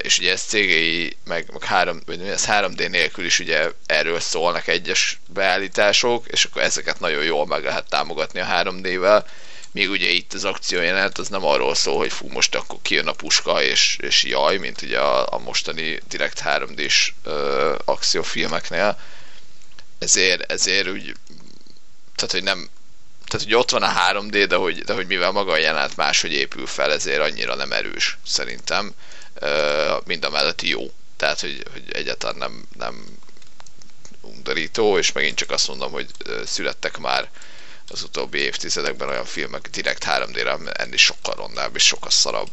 és ugye ez CGI, meg, meg 3, vagy ez 3D nélkül is ugye erről szólnak egyes beállítások, és akkor ezeket nagyon jól meg lehet támogatni a 3D-vel, még ugye itt az akció jelenet az nem arról szól, hogy fú, most akkor kijön a puska és, és jaj, mint ugye a, a mostani direkt 3D-s ö, akciófilmeknél. Ezért, ezért úgy, tehát hogy nem, tehát hogy ott van a 3D, de hogy, de hogy mivel maga a jelenet máshogy épül fel, ezért annyira nem erős szerintem mind a mellett jó. Tehát, hogy, hogy egyáltalán nem, nem undorító, és megint csak azt mondom, hogy születtek már az utóbbi évtizedekben olyan filmek direkt 3D-re, ennél sokkal rondább és sokkal szarabb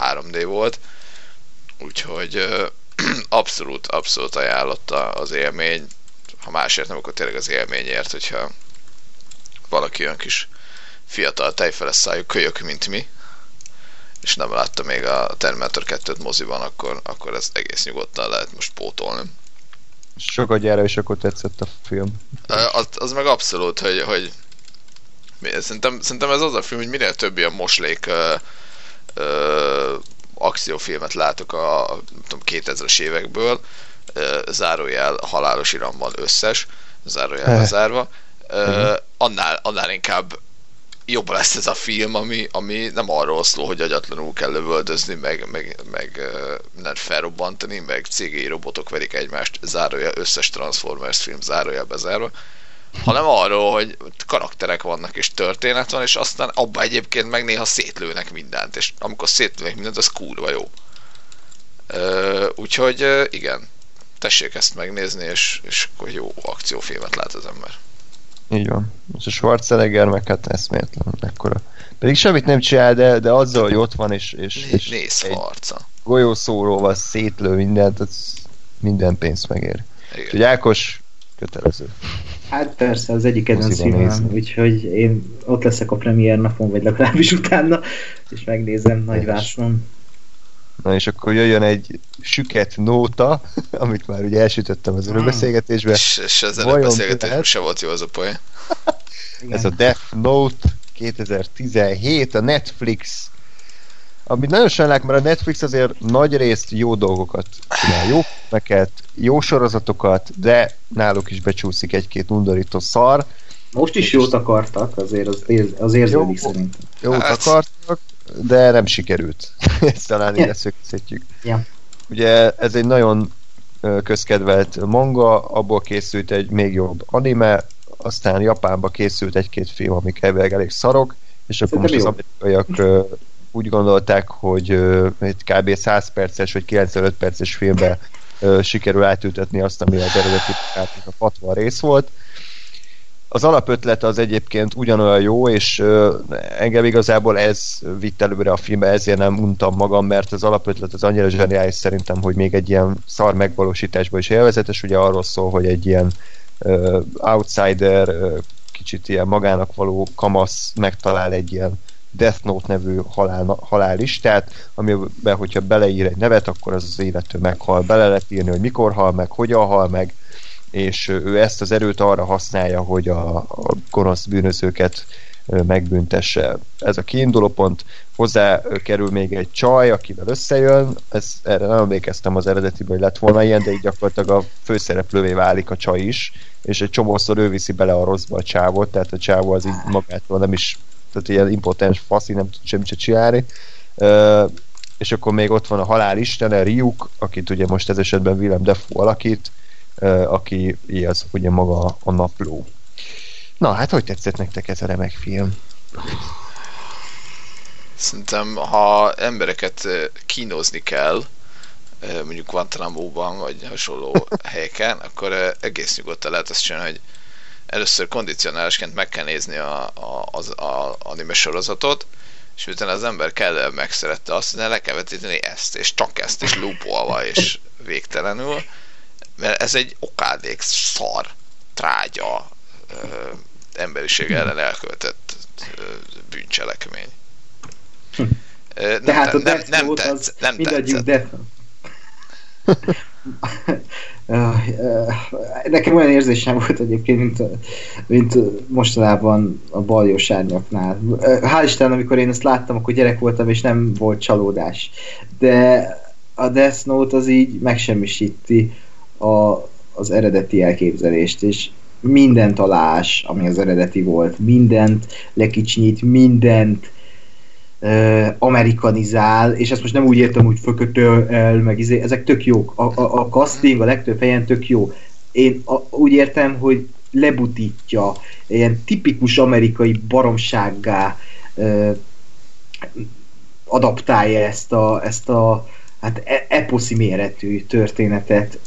3D volt. Úgyhogy abszolút, abszolút ajánlott az élmény. Ha másért nem, akkor tényleg az élményért, hogyha valaki olyan kis fiatal tejfeles szájú kölyök, mint mi, és nem látta még a Terminator 2-t moziban, akkor, akkor ezt egész nyugodtan lehet most pótolni. Sokat gyára, és akkor tetszett a film. Az, az meg abszolút, hogy, hogy szerintem, szerintem ez az a film, hogy minél több ilyen moslék ö, ö, akciófilmet látok a, a tudom, 2000-es évekből, ö, zárójel halálos iramban összes, zárójel bezárva, ö, annál, annál inkább jobb lesz ez a film, ami, ami nem arról szól, hogy agyatlanul kell lövöldözni, meg, meg, meg nem felrobbantani, meg CGI robotok verik egymást, zárója összes Transformers film zárója bezárva, hanem arról, hogy karakterek vannak és történet van, és aztán abba egyébként meg néha szétlőnek mindent, és amikor szétlőnek mindent, az kurva jó. úgyhogy igen, tessék ezt megnézni, és, és akkor jó akciófilmet lát az ember. Így van. És a Schwarzenegger meg hát eszméletlen ekkora. Pedig semmit nem csinál, de, de azzal, hogy ott van, és, és, és Néz egy harca. golyószóróval szétlő mindent, az minden pénzt megér. Úgyhogy Ákos, kötelező. Hát persze, az egyik kedvenc filmem, úgyhogy én ott leszek a premier napon, vagy legalábbis utána, és megnézem nagy Helyes. Na és akkor jöjjön egy süket nóta, amit már ugye elsütöttem az örökbeszélgetésbe. És, és ezzel a Vajon beszélgetésben lehet? se volt jó az a poén. Ez a Death Note 2017, a Netflix. Amit nagyon sajnálok, mert a Netflix azért nagy részt jó dolgokat csinál, jó filmeket, jó sorozatokat, de náluk is becsúszik egy-két undorító szar. Most is jót akartak, azért az, ér- az érződik Jó. szerintem. Jót Hát. akartak, de nem sikerült. Ezt talán így leszögezhetjük. Ja. Ugye ez egy nagyon közkedvelt manga, abból készült egy még jobb anime, aztán Japánba készült egy-két film, amik elvileg elég szarok, és akkor most Szerintem az amerikaiak úgy gondolták, hogy egy kb. 100 perces vagy 95 perces filmbe sikerül átültetni azt, ami az eredeti a 60 rész volt. Az alapötlet az egyébként ugyanolyan jó, és engem igazából ez vitt előre a filmbe, ezért nem untam magam, mert az alapötlet az annyira zseniális szerintem, hogy még egy ilyen szar megvalósításban is élvezetes, ugye arról szól, hogy egy ilyen ö, outsider, ö, kicsit ilyen magának való kamasz megtalál egy ilyen Death Note nevű halál, halálistát, amiben, hogyha beleír egy nevet, akkor az az illető meghal. Bele lehet írni, hogy mikor hal meg, hogyan hal meg, és ő ezt az erőt arra használja, hogy a, a gonosz bűnözőket megbüntesse. Ez a kiinduló pont. Hozzá kerül még egy csaj, akivel összejön. Ez, erre nem emlékeztem az eredetiben, hogy lett volna ilyen, de így gyakorlatilag a főszereplővé válik a csaj is, és egy csomószor ő viszi bele a rosszba a csávot, tehát a csávó az így magától nem is, tehát ilyen impotens faszi, nem tud semmit se csinálni. Ö, és akkor még ott van a halál istene, Ryuk, akit ugye most ez esetben Willem Dafoe alakít, aki az ugye maga a napló. Na, hát hogy tetszett nektek ez a remek film? Szerintem, ha embereket kínozni kell, mondjuk Guantanamo-ban, vagy hasonló helyeken, akkor egész nyugodtan lehet azt csinálni, hogy először kondicionálásként meg kell nézni a, a, az a anime sorozatot, és miután az ember kellően megszerette azt, hogy le kell vetíteni ezt, és csak ezt, és loopolva, és végtelenül, mert ez egy okádék szar, trágya, ö, emberiség ellen elkövetett ö, bűncselekmény. Hm. Ö, Nem, Tehát a nem, nem, Note tetsz, az nem tetszett. Death Nekem olyan érzésem volt egyébként, mint, mint mostanában a baljós árnyaknál. Hál' Isten, amikor én ezt láttam, akkor gyerek voltam, és nem volt csalódás. De a Death Note az így megsemmisíti a, az eredeti elképzelést, és mindent alás, ami az eredeti volt, mindent lekicsinyít, mindent uh, amerikanizál, és ezt most nem úgy értem, hogy fökötöl el, meg izé, ezek tök jók. A, a, a casting a legtöbb helyen tök jó. Én a, úgy értem, hogy lebutítja, ilyen tipikus amerikai baromsággá uh, adaptálja ezt a, ezt a hát e- eposzi méretű történetet.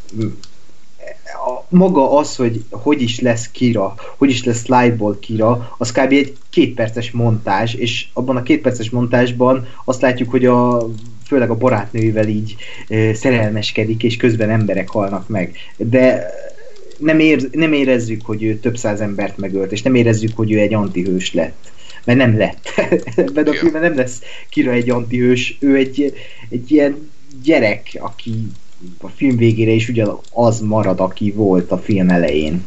A, maga az, hogy hogy is lesz Kira, hogy is lesz Lightból Kira, az kb. egy kétperces montázs, és abban a kétperces montázsban azt látjuk, hogy a főleg a barátnőivel így e, szerelmeskedik, és közben emberek halnak meg. De nem, ér, nem érezzük, hogy ő több száz embert megölt, és nem érezzük, hogy ő egy antihős lett. Mert nem lett. Ebben a filmben nem lesz Kira egy antihős, ő egy, egy ilyen gyerek, aki a film végére is ugyanaz marad, aki volt a film elején.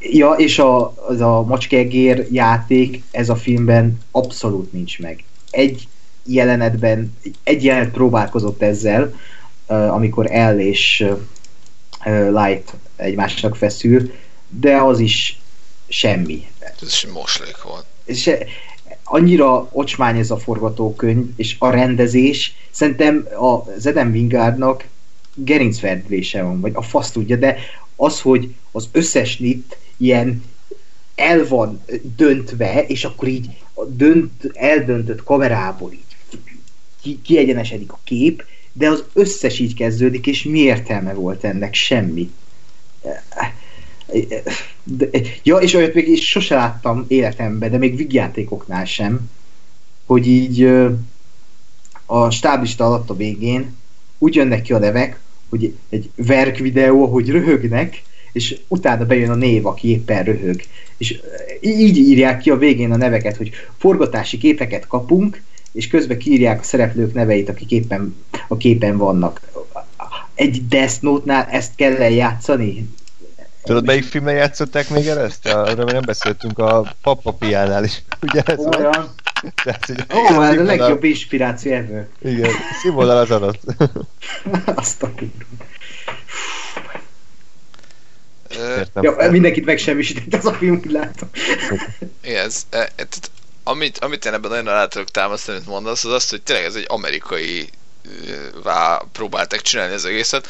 Ja, és a, az a macskegér játék ez a filmben abszolút nincs meg. Egy jelenetben, egy jelenet próbálkozott ezzel, amikor El és Light egymásnak feszül, de az is semmi. Ez moslék volt. És annyira ocsmány ez a forgatókönyv, és a rendezés, szerintem az Eden Wingardnak gerincverdülése van, vagy a fasz tudja, de az, hogy az összes nit ilyen el van döntve, és akkor így a dönt, eldöntött kamerából így ki, kiegyenesedik a kép, de az összes így kezdődik, és mi értelme volt ennek? Semmi. De, ja, és olyat még sose láttam életemben, de még vígjátékoknál sem, hogy így a stáblista alatt a végén úgy jönnek ki a nevek, hogy egy verk videó, hogy röhögnek, és utána bejön a név, aki éppen röhög. És így írják ki a végén a neveket, hogy forgatási képeket kapunk, és közben kiírják a szereplők neveit, akik éppen a képen vannak. Egy Death Note-nál ezt kell játszani? Tudod, melyik filmben játszották még el ezt? Arra nem beszéltünk a Papapiánál is. Ugye ez van? Olyan. Tehát, hogy Ó, ez a legjobb inspiráció ever. Igen, színvonal az adott. Azt a kurva. Értem. Ja, mindenkit megsemmisített az a film, e, e, tehát, amit, amit én ebben nagyon alá tudok támasztani, amit mondasz, az az, hogy tényleg ez egy amerikai vá próbálták csinálni az egészet,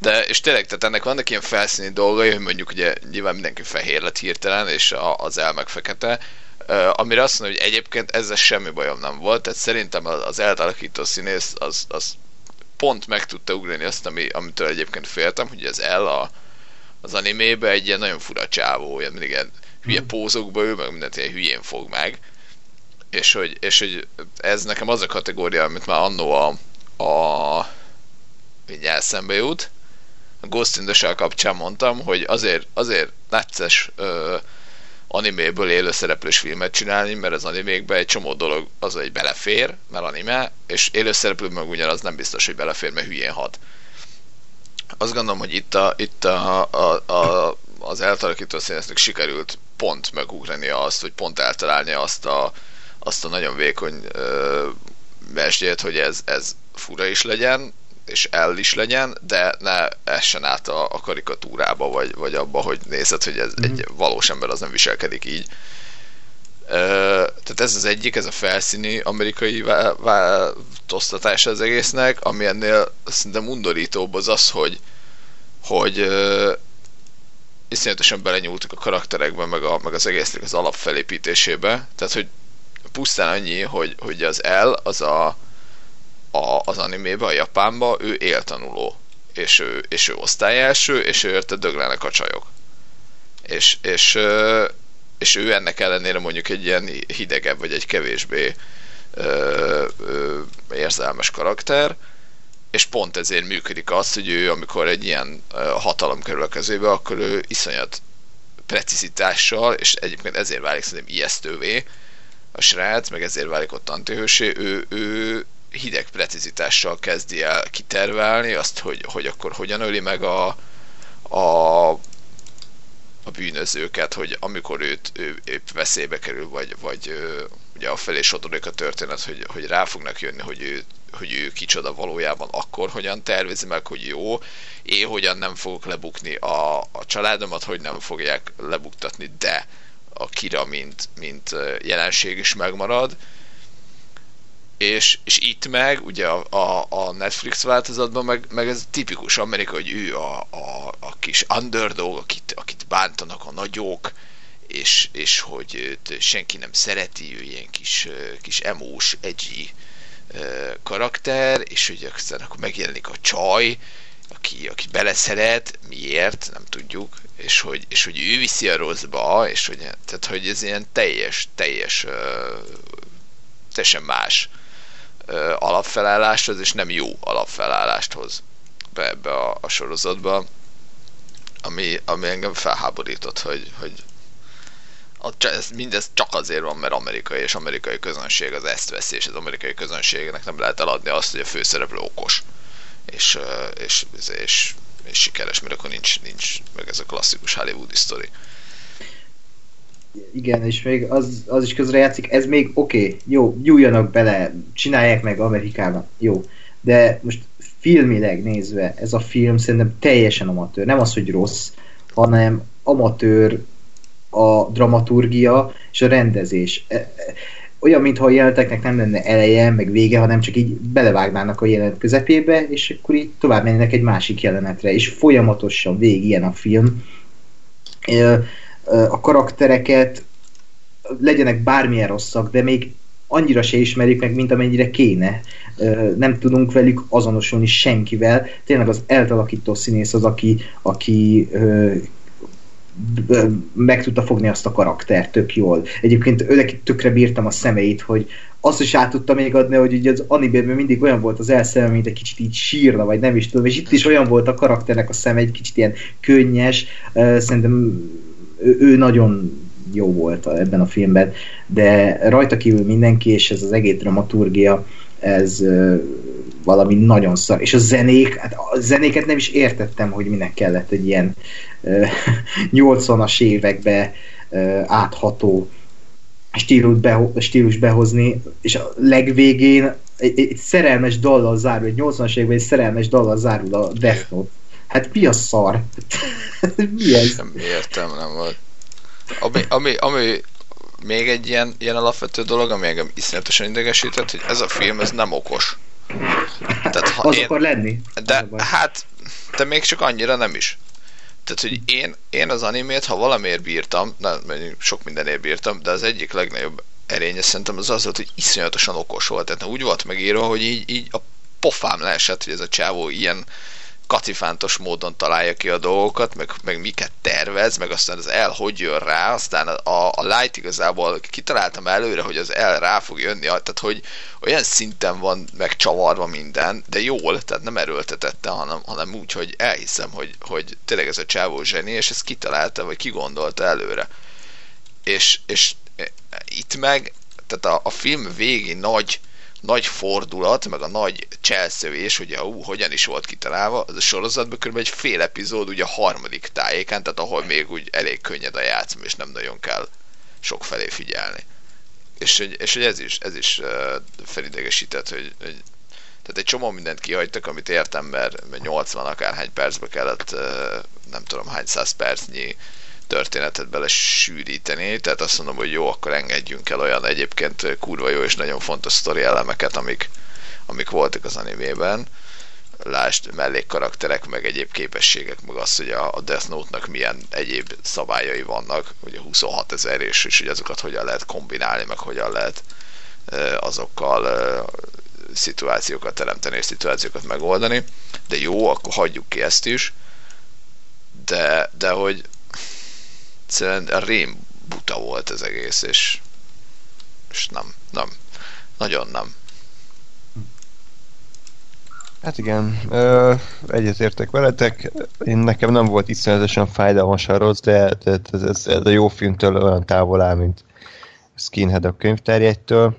de és tényleg, tehát ennek vannak ilyen felszíni dolgai, hogy mondjuk ugye nyilván mindenki fehér lett hirtelen, és a, az el meg fekete, ö, amire azt mondom, hogy egyébként ezzel semmi bajom nem volt, tehát szerintem az az eltalakító színész az, az pont meg tudta ugrani azt, ami, amitől egyébként féltem, hogy az el a, az animébe egy ilyen nagyon fura csávó, ilyen mindig ilyen hülye pózokba ül, meg mindent ilyen hülyén fog meg. És hogy, és hogy ez nekem az a kategória, amit már annó a, a így eszembe jut. A Ghost in the Shell kapcsán mondtam, hogy azért, azért necces ö, animéből élő szereplős filmet csinálni, mert az animékben egy csomó dolog az, hogy belefér, mert anime, és élő szereplő meg ugyanaz nem biztos, hogy belefér, mert hülyén hat. Azt gondolom, hogy itt, a, itt a, a, a, az eltalakító színésznek sikerült pont megugrani azt, vagy pont eltalálni azt a, azt a nagyon vékony ö, mesdjét, hogy ez, ez fura is legyen, és el is legyen, de ne essen át a, a karikatúrába, vagy, vagy abba, hogy nézed, hogy ez egy valós ember az nem viselkedik így. Ö, tehát ez az egyik, ez a felszíni amerikai vá- változtatás az egésznek, ami ennél szerintem undorítóbb az az, hogy hogy ö, iszonyatosan belenyúltak a karakterekbe, meg, a, meg az egésznek az alapfelépítésébe. Tehát, hogy pusztán annyi, hogy, hogy az el, az a, a az animébe, a Japánba, ő éltanuló. És ő, és ő osztályelső, és ő érte döglenek a csajok. És, és, és ő ennek ellenére mondjuk egy ilyen hidegebb, vagy egy kevésbé ö, ö, érzelmes karakter, és pont ezért működik az, hogy ő, amikor egy ilyen hatalom kerül a kezébe, akkor ő iszonyat precizitással, és egyébként ezért válik szerintem ijesztővé a srác, meg ezért válik ott antihősé, ő, ő hideg precizitással kezdi el kitervelni azt, hogy, hogy akkor hogyan öli meg a, a, a bűnözőket, hogy amikor őt ő épp veszélybe kerül, vagy, vagy ugye a felé sodrodik a történet, hogy, hogy rá fognak jönni, hogy ő, hogy ő kicsoda valójában akkor hogyan tervezi meg, hogy jó, én hogyan nem fogok lebukni a, a családomat, hogy nem fogják lebuktatni, de a Kira, mint, mint jelenség is megmarad. És, és itt meg, ugye a, a, a Netflix változatban meg, meg ez tipikus Amerika, hogy ő a, a, a kis underdog, akit, akit bántanak a nagyok, és, és hogy őt senki nem szereti, ő ilyen kis, kis emós, edgy karakter, és hogy aztán akkor megjelenik a csaj, aki, aki beleszeret, miért, nem tudjuk, és hogy, és hogy ő viszi a rosszba, és hogy, tehát, hogy ez ilyen teljes, teljes, teljesen más alapfelállást hoz, és nem jó alapfelállást hoz be ebbe a, a sorozatba, ami, ami engem felháborított, hogy, hogy ez mindez csak azért van, mert amerikai és amerikai közönség az ezt veszi, és az amerikai közönségnek nem lehet eladni azt, hogy a főszereplő okos és, és, és, és, és sikeres, mert akkor nincs, nincs meg ez a klasszikus Hollywoodi sztori. Igen, és még az, az is közre játszik, ez még oké, okay, jó, nyúljanak bele, csinálják meg Amerikában, jó, de most filmileg nézve ez a film szerintem teljesen amatőr, nem az, hogy rossz, hanem amatőr a dramaturgia és a rendezés. E, e, olyan, mintha a jeleneteknek nem lenne eleje, meg vége, hanem csak így belevágnának a jelenet közepébe, és akkor így tovább mennek egy másik jelenetre, és folyamatosan végig ilyen a film. A karaktereket legyenek bármilyen rosszak, de még annyira se ismerjük meg, mint amennyire kéne. Nem tudunk velük azonosulni senkivel. Tényleg az eltalakító színész az, aki, aki meg tudta fogni azt a karaktert tök jól. Egyébként őnek tökre bírtam a szemeit, hogy azt is át tudta még adni, hogy ugye az animében mindig olyan volt az elszeme, mint egy kicsit így sírna, vagy nem is tudom, és itt is olyan volt a karakternek a szeme, egy kicsit ilyen könnyes, szerintem ő, ő nagyon jó volt ebben a filmben, de rajta kívül mindenki, és ez az egész dramaturgia, ez valami nagyon szar. És a zenék, hát a zenéket nem is értettem, hogy minek kellett egy ilyen 80-as évekbe átható stílus, beho- stílus behozni, és a legvégén egy, egy szerelmes dallal zárul, egy 80-as években egy szerelmes dallal zárul a Death Note. Hát mi a szar? mi ez? Nem értem, nem volt. Ami, ami, ami még egy ilyen, ilyen alapvető dolog, ami engem iszonyatosan idegesített, hogy ez a film, ez nem okos. Tehát, ha az én, akar lenni. De hát, de még csak annyira nem is. Tehát, hogy én, én az animét, ha valamiért bírtam, nem, sok mindenért bírtam, de az egyik legnagyobb erénye szerintem az az volt, hogy iszonyatosan okos volt. Tehát úgy volt megírva, hogy így, így a pofám leesett, hogy ez a csávó ilyen kacifántos módon találja ki a dolgokat, meg, meg miket tervez, meg aztán az el hogy jön rá, aztán a, a light igazából kitaláltam előre, hogy az el rá fog jönni, tehát hogy olyan szinten van megcsavarva minden, de jól, tehát nem erőltetette, hanem, hanem úgy, hogy elhiszem, hogy, hogy tényleg ez a csávó zseni, és ezt kitalálta, vagy kigondolta előre. És, és itt meg, tehát a, a film végén nagy nagy fordulat, meg a nagy cselszövés, hogy ú, hogyan is volt kitalálva, az a sorozatban kb. egy fél epizód ugye a harmadik tájéken, tehát ahol még úgy elég könnyed a játszma, és nem nagyon kell sok felé figyelni. És, és hogy ez is, ez is felidegesített, hogy, hogy tehát egy csomó mindent kihagytak, amit értem, mert 80 akárhány percbe kellett, nem tudom hány száz percnyi történetet bele sűríteni, tehát azt mondom, hogy jó, akkor engedjünk el olyan egyébként kurva jó és nagyon fontos sztori elemeket, amik, amik voltak az animében. Lásd, mellékkarakterek, meg egyéb képességek, meg az, hogy a Death Note-nak milyen egyéb szabályai vannak, ugye 26 ezer, és, és hogy azokat hogyan lehet kombinálni, meg hogyan lehet azokkal szituációkat teremteni és szituációkat megoldani, de jó, akkor hagyjuk ki ezt is, de, de hogy egyszerűen rém buta volt az egész, és, és nem, nem, nagyon nem. Hát igen, ö, egyetértek veletek. Én nekem nem volt iszonyatosan fájdalmas a rossz, de, de ez, ez, ez, a jó filmtől olyan távol áll, mint Skinhead a könyvterjegytől.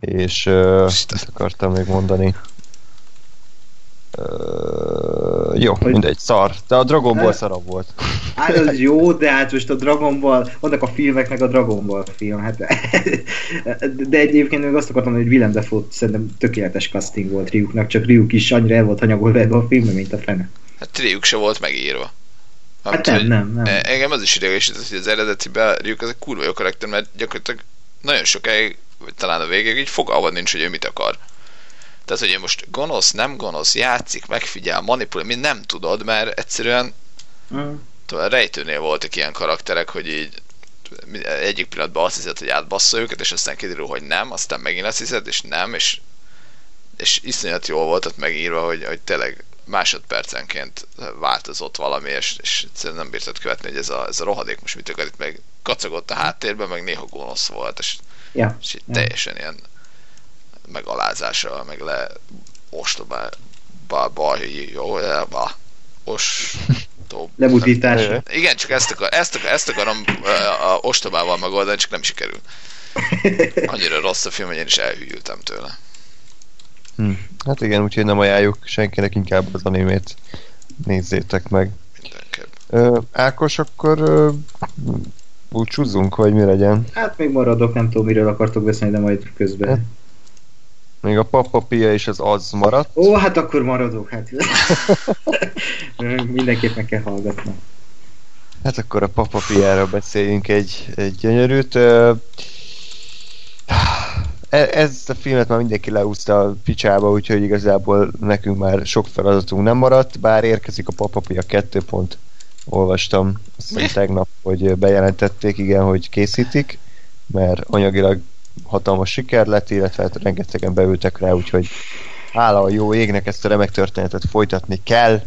És ö, ezt akartam még mondani. Ö, jó, hogy... mindegy, szar. De a Dragon Ball szarabb volt. Hát az jó, de hát most a Dragon Ball, annak a filmeknek a Dragon Ball film, hát de egyébként még azt akartam, hogy Willem Dafoe szerintem tökéletes casting volt Ryuknak, csak Ryuk is annyira el volt hanyagolva ebbe a filmbe, mint a fene. Hát Ryuk se volt megírva. Hát nem, nem, nem. Engem az is idegesített, hogy az eredetiben Ryuk az egy kurva jó karakter, mert gyakorlatilag nagyon sokáig, vagy talán a végéig így fogalmad nincs, hogy ő mit akar. Tehát, hogy most gonosz, nem gonosz, játszik, megfigyel, manipulál, mi nem tudod, mert egyszerűen mm. a rejtőnél voltak ilyen karakterek, hogy így egyik pillanatban azt hiszed, hogy átbassza őket, és aztán kiderül, hogy nem, aztán megint azt hiszed, és nem, és, és iszonyat jól volt ott megírva, hogy, hogy tényleg másodpercenként változott valami, és, és egyszerűen nem bírtad követni, hogy ez a, ez a rohadék most mit akar itt, meg kacagott a háttérben, meg néha gonosz volt, és, ja. és így ja. teljesen ilyen megalázása, meg le ostobá, ba, ba, jó, ba, os, Lebutítás. Igen, csak ezt, akar, ezt, akar, ezt akarom a ostobával megoldani, csak nem sikerül. Annyira rossz a film, hogy én is elhűltem tőle. Hm. Hát igen, úgyhogy nem ajánljuk senkinek, inkább az animét nézzétek meg. Ö, Ákos, akkor ö, búcsúzzunk, vagy mi legyen? Hát még maradok, nem tudom, miről akartok beszélni, de majd közben. Még a papapia és az az maradt. Ó, hát akkor maradok, hát. Mindenképpen kell hallgatnom. Hát akkor a papapiára beszéljünk egy, egy gyönyörűt. E, ez a filmet már mindenki leúzta a picsába, úgyhogy igazából nekünk már sok feladatunk nem maradt, bár érkezik a papapia 2 pont. Olvastam azt tegnap, hogy bejelentették, igen, hogy készítik, mert anyagilag hatalmas siker lett, illetve hát rengetegen beültek rá, úgyhogy hála a jó égnek ezt a remek történetet folytatni kell.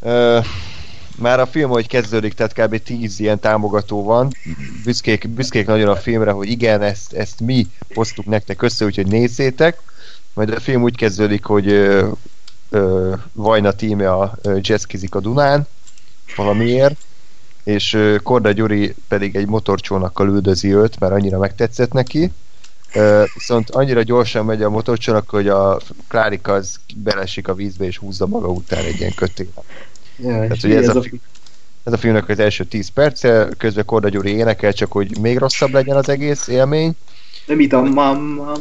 Ö, már a film, hogy kezdődik, tehát kb. 10 ilyen támogató van. Büszkék, büszkék nagyon a filmre, hogy igen, ezt, ezt mi hoztuk nektek össze, úgyhogy nézzétek. Majd a film úgy kezdődik, hogy ö, ö, Vajna tíme a jazzkizik a Dunán valamiért, és Korda Gyuri pedig egy motorcsónakkal üldözi őt, mert annyira megtetszett neki. Viszont annyira gyorsan megy a motorcsónak, hogy a Klárika az belesik a vízbe és húzza maga után egy ilyen kötél. Tehát, ugye ez, a, ez a filmnek az első 10 perce, közben Korda Gyuri énekel, csak hogy még rosszabb legyen az egész élmény. Nem itt a mamma.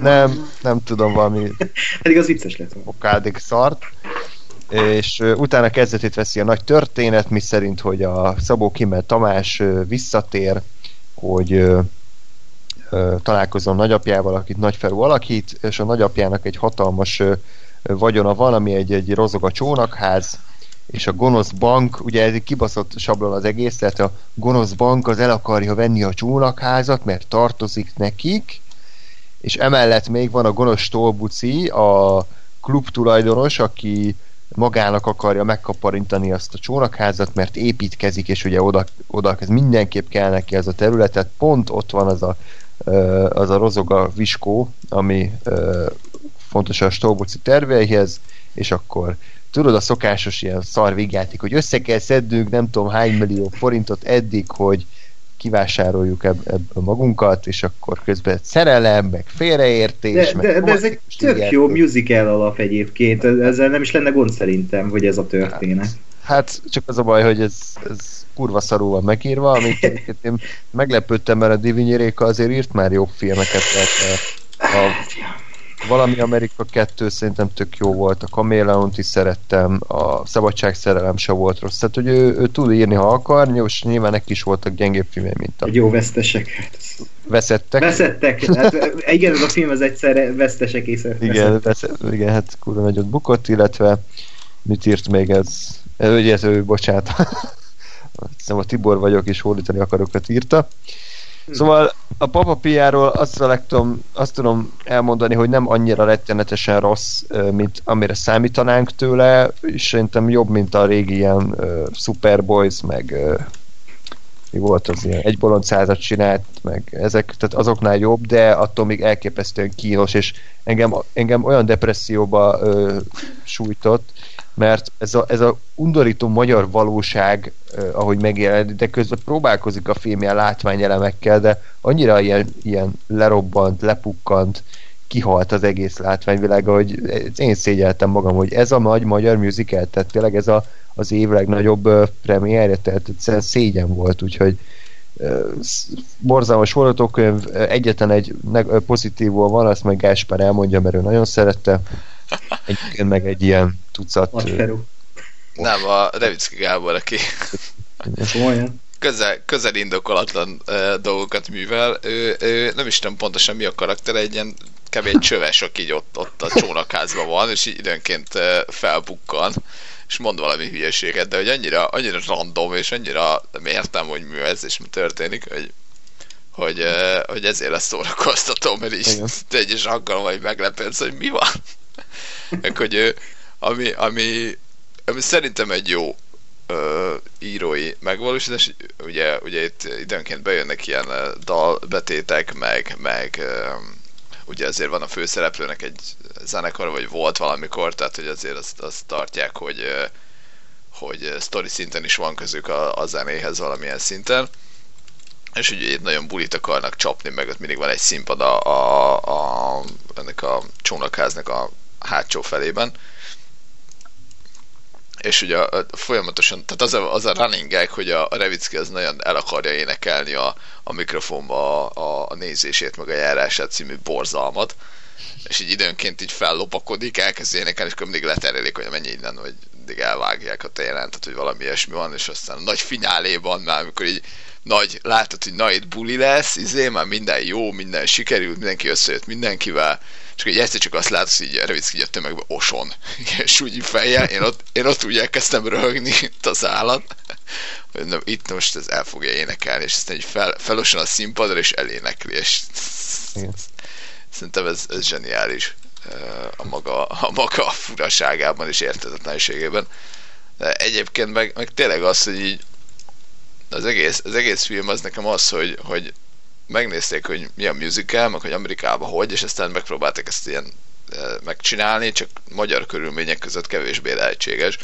Nem, nem tudom, valami... Pedig az vicces lett. Okádék szart és utána kezdetét veszi a nagy történet, mi szerint, hogy a Szabó Kimmel Tamás visszatér, hogy találkozom nagyapjával, akit Nagyferú alakít, és a nagyapjának egy hatalmas vagyona van, ami egy, egy rozog a csónakház, és a gonosz bank, ugye ez egy kibaszott sablon az egész, tehát a gonosz bank az el akarja venni a csónakházat, mert tartozik nekik, és emellett még van a gonosz Stolbuci, a klub tulajdonos, aki magának akarja megkaparintani azt a csónakházat, mert építkezik, és ugye oda, oda ez mindenképp kell neki az a területet. Pont ott van az a, az a rozoga viskó, ami fontos a Stolboci terveihez, és akkor tudod a szokásos ilyen szar hogy össze kell szednünk nem tudom hány millió forintot eddig, hogy kivásároljuk ebb, ebből magunkat, és akkor közben szerelem, meg félreértés, de, meg de, de ez egy tök jó musical alap egyébként, ezzel nem is lenne gond szerintem, hogy ez a történet. Hát, hát csak az a baj, hogy ez, ez kurva szarul van megírva, amit én meglepődtem, mert a Divinyi Réka azért írt már jobb filmeket, tehát a, a valami Amerika 2 szerintem tök jó volt, a Kameleont is szerettem, a Szabadság szerelem se volt rossz, tehát hogy ő, ő tud írni, ha akar, és nyilván neki is voltak gyengébb filmei, mint a... Egy jó vesztesek. Veszettek. Veszettek. Hát, igen, ez a film az egyszerre vesztesek és igen, veszett, igen, hát kurva nagyot bukott, illetve mit írt még ez? Ugye bocsánat. Hiszem a Tibor vagyok, és hódítani akarokat írta. Szóval a Papa Piáról azt, legtom, azt tudom elmondani, hogy nem annyira rettenetesen rossz, mint amire számítanánk tőle, és szerintem jobb, mint a régi ilyen uh, Superboys, meg uh, mi volt az ilyen, egy bolond százat csinált, meg ezek, tehát azoknál jobb, de attól még elképesztően kínos, és engem, engem olyan depresszióba ö, sújtott, mert ez a, ez a undorító magyar valóság, eh, ahogy megjelenik, de közben próbálkozik a film ilyen látványelemekkel, de annyira ilyen, ilyen lerobbant, lepukkant, kihalt az egész látványvilág, hogy én szégyeltem magam, hogy ez a nagy magyar musical, tehát tényleg ez a, az év legnagyobb uh, premierje, tehát egyszerűen szégyen volt, úgyhogy uh, borzalmas forgatókönyv, egyetlen egy pozitívból van, azt meg Gáspár elmondja, mert ő nagyon szerette, egyébként meg egy ilyen tucat... Nem, a Revicki Gábor, aki közel, közel indokolatlan uh, dolgokat művel. Ő, ő, nem is tudom pontosan mi a karakter, egy ilyen kevés csöves, aki így ott, ott a csónakházban van, és így időnként uh, felbukkan, és mond valami hülyeséget, de hogy annyira, annyira random, és annyira nem értem, hogy mi ez, és mi történik, hogy hogy, uh, hogy ezért lesz szórakoztató, mert így egyes alkalommal meglepődsz, hogy mi van. Meg hogy ami, ami, ami szerintem egy jó ö, írói megvalósítás, ugye, ugye itt időnként bejönnek ilyen dalbetétek, meg, meg ö, ugye azért van a főszereplőnek egy zenekar, vagy volt valamikor, tehát hogy azért azt, azt tartják, hogy hogy story szinten is van közük a, a zenéhez valamilyen szinten. És ugye itt nagyon bulit akarnak csapni, meg ott mindig van egy színpad a, a, a ennek a csónakháznak a hátsó felében, és ugye folyamatosan, tehát az a, az a running gag, hogy a, a Revicki az nagyon el akarja énekelni a, a mikrofonba a, a, nézését, meg a járását című borzalmat, és így időnként így fellopakodik, elkezd énekelni, és akkor mindig leterelik, hogy mennyi innen, hogy mindig elvágják a télen, tehát hogy valami ilyesmi van, és aztán a nagy fináléban már, amikor így nagy, látod, hogy na itt buli lesz, izé, már minden jó, minden sikerült, mindenki összejött mindenkivel, és akkor egyszer csak azt látsz, hogy Revicki a tömegbe oson, és úgy fejjel, én ott, én ott úgy elkezdtem röhögni itt az állat, hogy na, itt most ez el fogja énekelni, és aztán így fel, felosan a színpadra, és elénekli, és Igen. szerintem ez, ez zseniális a maga, a maga furaságában és értetetlenségében. De egyébként meg, meg tényleg az, hogy így az egész, az egész film az nekem az, hogy, hogy megnézték, hogy mi a musical, meg hogy Amerikában hogy, és aztán megpróbálták ezt ilyen e, megcsinálni, csak magyar körülmények között kevésbé lehetséges.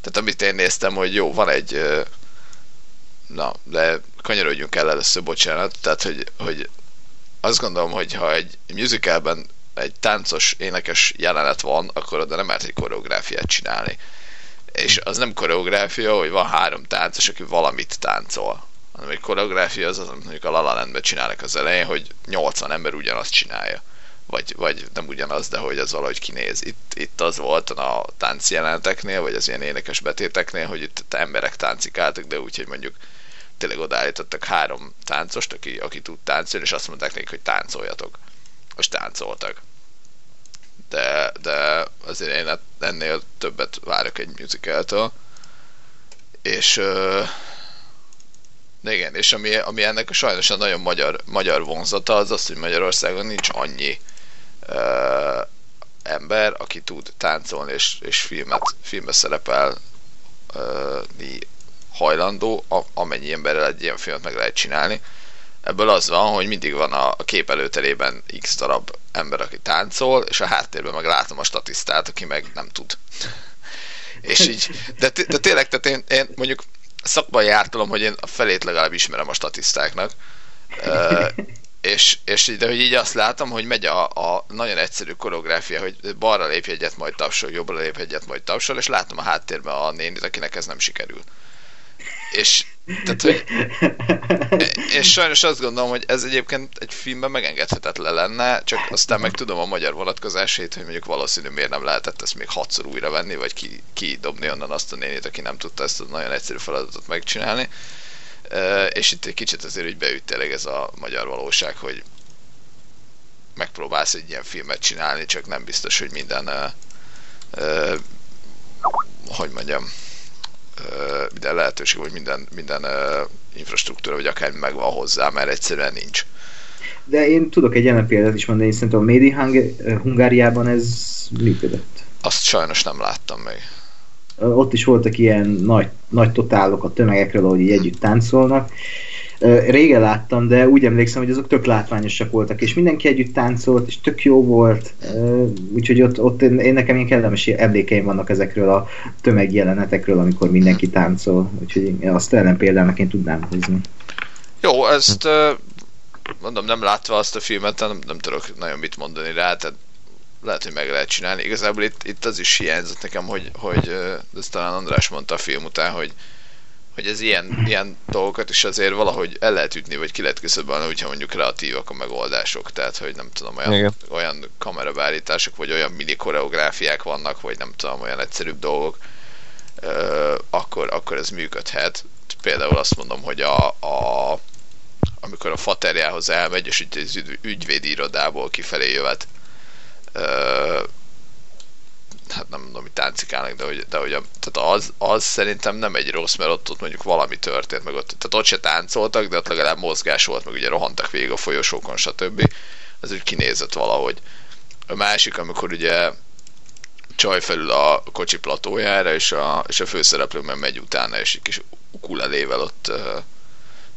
Tehát amit én néztem, hogy jó, van egy e, na, de kanyarodjunk el először, bocsánat, tehát hogy, hogy azt gondolom, hogy ha egy musicalben egy táncos, énekes jelenet van, akkor oda nem lehet egy koreográfiát csinálni. És az nem koreográfia, hogy van három táncos, aki valamit táncol hanem egy koreográfia az, az mondjuk a La La Landben csinálnak az elején, hogy 80 ember ugyanazt csinálja. Vagy, vagy nem ugyanaz, de hogy az valahogy kinéz. Itt, itt az volt a tánc jeleneteknél, vagy az ilyen énekes betéteknél, hogy itt emberek táncikáltak, de úgy, hogy mondjuk tényleg odaállítottak három táncost, aki, aki tud táncolni, és azt mondták nekik, hogy táncoljatok. Most táncoltak. De, de azért én ennél többet várok egy musicaltől. És de igen, és ami, ami ennek sajnos a nagyon magyar, magyar vonzata az az, hogy Magyarországon nincs annyi uh, ember, aki tud táncolni és, és filmet, filmbe szerepelni hajlandó, amennyi emberrel egy ilyen filmet meg lehet csinálni. Ebből az van, hogy mindig van a, kép előterében x darab ember, aki táncol, és a háttérben meg látom a statisztát, aki meg nem tud. és így, de, de tényleg, tehát én, én mondjuk szakmai ártalom, hogy én a felét legalább ismerem a statisztáknak. uh, és, és de hogy így azt látom, hogy megy a, a nagyon egyszerű koreográfia, hogy balra lép egyet, majd tapsol, jobbra lép egyet, majd tapsol, és látom a háttérben a nénit, akinek ez nem sikerül. És, tehát, hogy, és sajnos azt gondolom, hogy ez egyébként egy filmben megengedhetetlen lenne, csak aztán meg tudom a magyar vonatkozásait, hogy mondjuk valószínű miért nem lehetett ezt még hatszor újra venni, vagy ki, ki dobni onnan azt a nénit, aki nem tudta ezt a nagyon egyszerű feladatot megcsinálni. És itt egy kicsit azért úgy beüt tényleg ez a magyar valóság, hogy megpróbálsz egy ilyen filmet csinálni, csak nem biztos, hogy minden hogy mondjam, minden lehetőség, vagy minden, minden infrastruktúra, vagy akár megvan hozzá, mert egyszerűen nincs. De én tudok egy ilyen példát is mondani, szerintem a Made in Hungáriában ez működött. Azt sajnos nem láttam még. ott is voltak ilyen nagy, nagy totálok a tömegekről, ahogy így együtt táncolnak. Régen láttam, de úgy emlékszem, hogy azok tök látványosak voltak, és mindenki együtt táncolt, és tök jó volt, úgyhogy ott, ott én, én nekem ilyen kellemes emlékeim vannak ezekről a tömegjelenetekről, amikor mindenki táncol, úgyhogy azt ellen példának én tudnám hozni. Jó, ezt mondom, nem látva azt a filmet, nem, nem tudok nagyon mit mondani rá, tehát lehet, hogy meg lehet csinálni. Igazából itt, itt az is hiányzott nekem, hogy, hogy ezt talán András mondta a film után, hogy, hogy ez ilyen, ilyen dolgokat is azért valahogy el lehet ütni, vagy ki lehet küszöbölni, hogyha mondjuk kreatívak a megoldások, tehát hogy nem tudom, olyan, olyan kamerabeállítások, vagy olyan mini koreográfiák vannak, vagy nem tudom, olyan egyszerűbb dolgok, akkor, akkor ez működhet. Például azt mondom, hogy a, a amikor a faterjához elmegy, és így az ügyvédi irodából kifelé jövet, hát nem mondom, hogy táncikálnak, de hogy, de hogy a, tehát az, az, szerintem nem egy rossz, mert ott, ott mondjuk valami történt, meg ott, tehát ott se táncoltak, de ott legalább mozgás volt, meg ugye rohantak végig a folyosókon, stb. Ez úgy kinézett valahogy. A másik, amikor ugye csaj felül a kocsi platójára, és a, és a főszereplő meg megy utána, és egy kis ukulelével ott uh,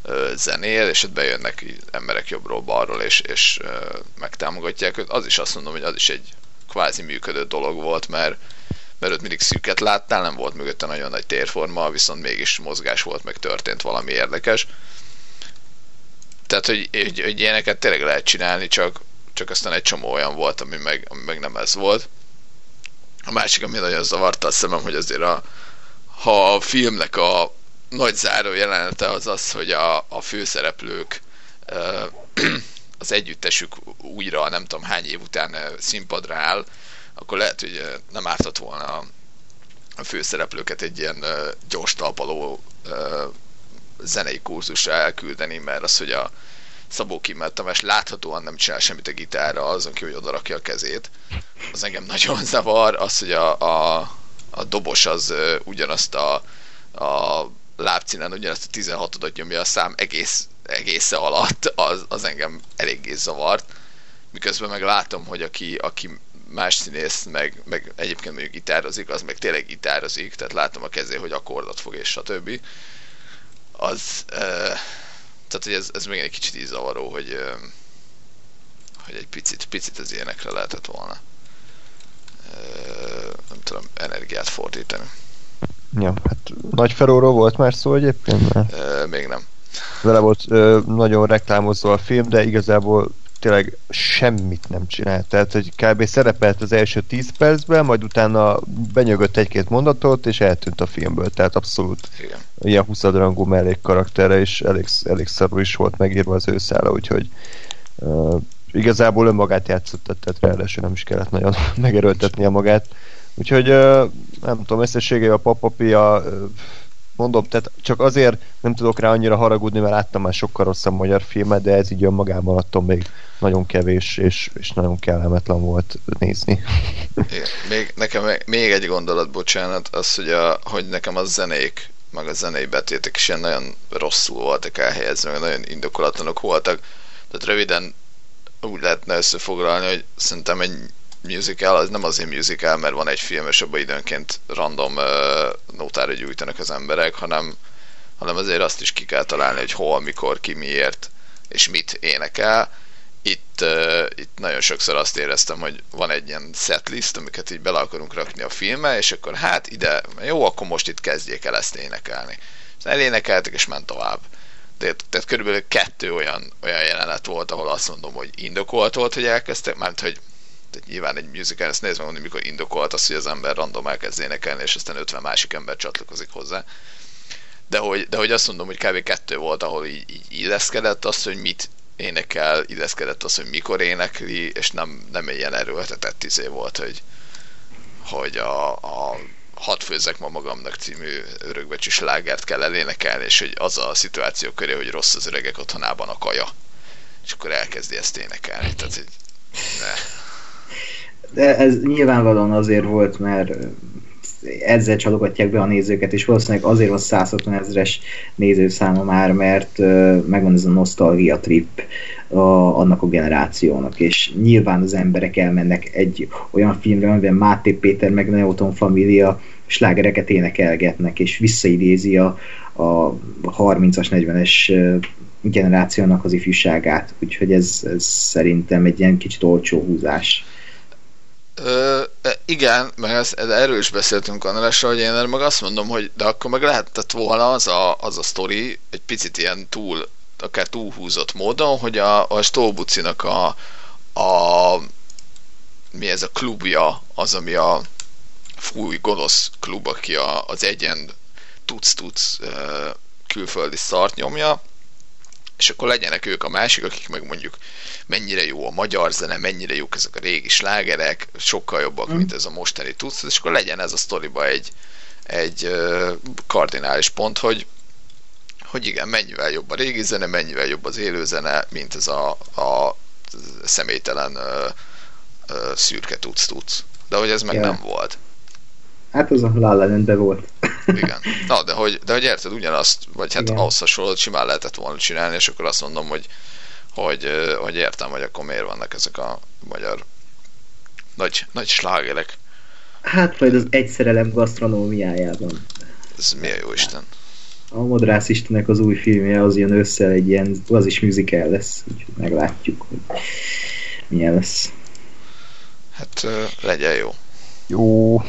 uh, zenél, és ott bejönnek emberek jobbról, balról, és, és uh, megtámogatják őt. Az is azt mondom, hogy az is egy kvázi működő dolog volt, mert, mert ott mindig szűket láttál, nem volt mögötte nagyon nagy térforma, viszont mégis mozgás volt, meg történt valami érdekes. Tehát, hogy, hogy, hogy ilyeneket tényleg lehet csinálni, csak, csak aztán egy csomó olyan volt, ami meg, ami meg nem ez volt. A másik, ami nagyon zavarta a szemem, hogy azért a, ha a filmnek a nagy záró jelenete az az, hogy a, a főszereplők az együttesük újra nem tudom hány év után színpadra áll, akkor lehet, hogy nem ártott volna a főszereplőket egy ilyen gyors talpaló zenei kurzusra elküldeni, mert az, hogy a Szabó Kimmel Tamás láthatóan nem csinál semmit a gitárra, azon ki, hogy odarakja a kezét. Az engem nagyon zavar, az, hogy a, a, a dobos az ugyanazt a, a lábcínen ugyanazt a 16-odat nyomja a szám egész egésze alatt, az, az engem eléggé zavart. Miközben meg látom, hogy aki, aki más színész, meg, meg egyébként mondjuk gitározik, az meg tényleg gitározik, tehát látom a kezé, hogy akkordot fog, és stb. Az, e, tehát hogy ez, ez még egy kicsit így zavaró, hogy, e, hogy egy picit, picit az ilyenekre lehetett volna e, nem tudom, energiát fordítani. Ja, hát Nagy Feróról volt már szó egyébként? Mert... E, még nem vele volt ö, nagyon reklámozva a film, de igazából tényleg semmit nem csinált. Tehát, hogy kb. szerepelt az első 10 percben, majd utána benyögött egy-két mondatot, és eltűnt a filmből. Tehát abszolút Igen. ilyen 20 rangú mellék karaktere, és elég, elég szarú is volt megírva az ő szála, úgyhogy uh, igazából önmagát játszott, tehát ráadásul nem is kellett nagyon megerőltetnie magát. Úgyhogy uh, nem tudom, összességében a papapia uh, mondom, tehát csak azért nem tudok rá annyira haragudni, mert láttam már sokkal rosszabb magyar filmet, de ez így önmagában attól még nagyon kevés, és, és nagyon kellemetlen volt nézni. Igen. Még, nekem még egy gondolat, bocsánat, az, hogy, a, hogy nekem a zenék, meg a zenei betétek is ilyen nagyon rosszul voltak elhelyezve, meg nagyon indokolatlanok voltak. Tehát röviden úgy lehetne összefoglalni, hogy szerintem egy musical, az nem azért musical, mert van egy film, és abban időnként random uh, nótára gyújtanak az emberek, hanem, hanem azért azt is ki kell találni, hogy hol, mikor, ki, miért, és mit énekel. Itt, uh, itt nagyon sokszor azt éreztem, hogy van egy ilyen setlist, amiket így bele akarunk rakni a filmbe, és akkor hát ide, jó, akkor most itt kezdjék el ezt énekelni. És elénekeltek, és ment tovább. Tehát, tehát körülbelül kettő olyan, olyan jelenet volt, ahol azt mondom, hogy indokolt volt, hogy elkezdtek, mert hogy nyilván egy musical, ezt nézd meg, hogy mikor indokolt az, hogy az ember random elkezd énekelni, és aztán 50 másik ember csatlakozik hozzá. De hogy, de hogy azt mondom, hogy kb. kettő volt, ahol így, így illeszkedett az, hogy mit énekel, illeszkedett az, hogy mikor énekli, és nem, nem ilyen erőltetett izé volt, hogy, hogy a, a hat főzek ma magamnak című örökbecsi slágert kell elénekelni, és hogy az a szituáció köré, hogy rossz az öregek otthonában a kaja. És akkor elkezdi ezt énekelni. Tehát, hogy ne de ez nyilvánvalóan azért volt, mert ezzel csalogatják be a nézőket, és valószínűleg azért van 160 ezeres nézőszáma már, mert megvan ez a nostalgia trip a, annak a generációnak, és nyilván az emberek elmennek egy olyan filmre, amiben Máté Péter meg Neoton Família slágereket énekelgetnek, és visszaidézi a, a 30-as, 40-es generációnak az ifjúságát, úgyhogy ez, ez szerintem egy ilyen kicsit olcsó húzás. Ö, igen, meg ez, erről is beszéltünk Andrásra, hogy én meg azt mondom, hogy de akkor meg lehetett volna az a, az a sztori egy picit ilyen túl, akár túlhúzott módon, hogy a, a Stolbucinak a, a mi ez a klubja, az, ami a fúj gonosz klub, aki a, az egyen tudsz-tudsz külföldi szart nyomja, és akkor legyenek ők a másik, akik meg mondjuk mennyire jó a magyar zene, mennyire jók ezek a régi slágerek, sokkal jobbak, mm. mint ez a mostani tudsz, és akkor legyen ez a sztoriba egy, egy kardinális pont, hogy hogy igen, mennyivel jobb a régi zene, mennyivel jobb az élő zene, mint ez a, a személytelen ö, ö, szürke tudsz tudsz. De hogy ez meg yeah. nem volt. Hát az a La volt. Igen. Na, de hogy, de hogy érted, ugyanazt, vagy hát Igen. ahhoz hasonlót simán lehetett volna csinálni, és akkor azt mondom, hogy, hogy, hogy értem, hogy akkor miért vannak ezek a magyar nagy, nagy slágerek. Hát majd az egyszerelem gasztronómiájában. Ez mi a jó Isten? A Modrász Istenek az új filmje az jön össze egy ilyen, az is musical lesz, úgyhogy meglátjuk, hogy milyen lesz. Hát legyen jó. Jó.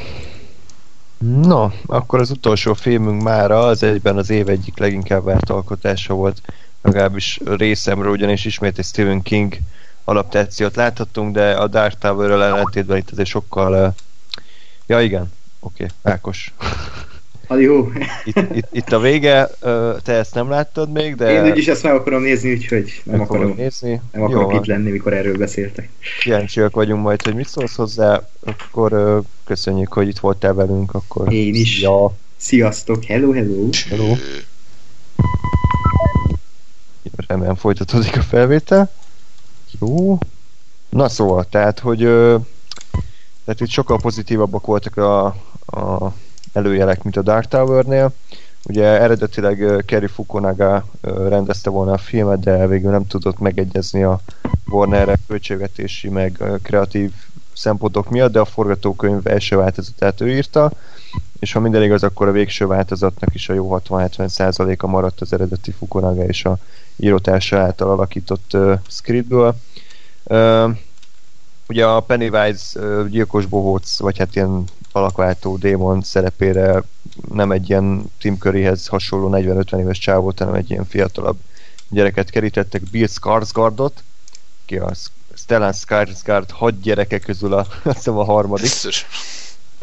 Na, akkor az utolsó filmünk mára az egyben az év egyik leginkább várt alkotása volt, legalábbis részemről, ugyanis ismét egy Stephen King alaptációt láthattunk, de a Dark Tower-ről ellentétben itt azért sokkal... Ja igen, oké, okay, Ákos. Jó. Itt, itt, itt, a vége, te ezt nem láttad még, de... Én úgyis ezt meg akarom nézni, úgyhogy nem akarom, nézni. Nem akarok Jó, itt lenni, mikor erről beszéltek. Kíváncsiak vagyunk majd, hogy mit szólsz hozzá, akkor köszönjük, hogy itt voltál velünk, akkor... Én is. Ja. Sziasztok, hello, hello. Hello. Remélem folytatódik a felvétel. Jó. Na szóval, tehát, hogy tehát itt sokkal pozitívabbak voltak a, a előjelek, mint a Dark Tower-nél. Ugye eredetileg Kerry Fukunaga rendezte volna a filmet, de végül nem tudott megegyezni a Warner költségvetési meg kreatív szempontok miatt, de a forgatókönyv első változatát ő írta, és ha minden igaz, akkor a végső változatnak is a jó 60-70 a maradt az eredeti Fukunaga és a írótársa által alakított uh, scriptből. Uh, ugye a Pennywise uh, gyilkos bohóc, vagy hát ilyen alakváltó démon szerepére nem egy ilyen Tim Curryhez hasonló 40-50 éves csávót, hanem egy ilyen fiatalabb gyereket kerítettek, Bill Skarsgårdot, ki a Stellan Skarsgård hat gyereke közül a, azt hiszem a harmadik.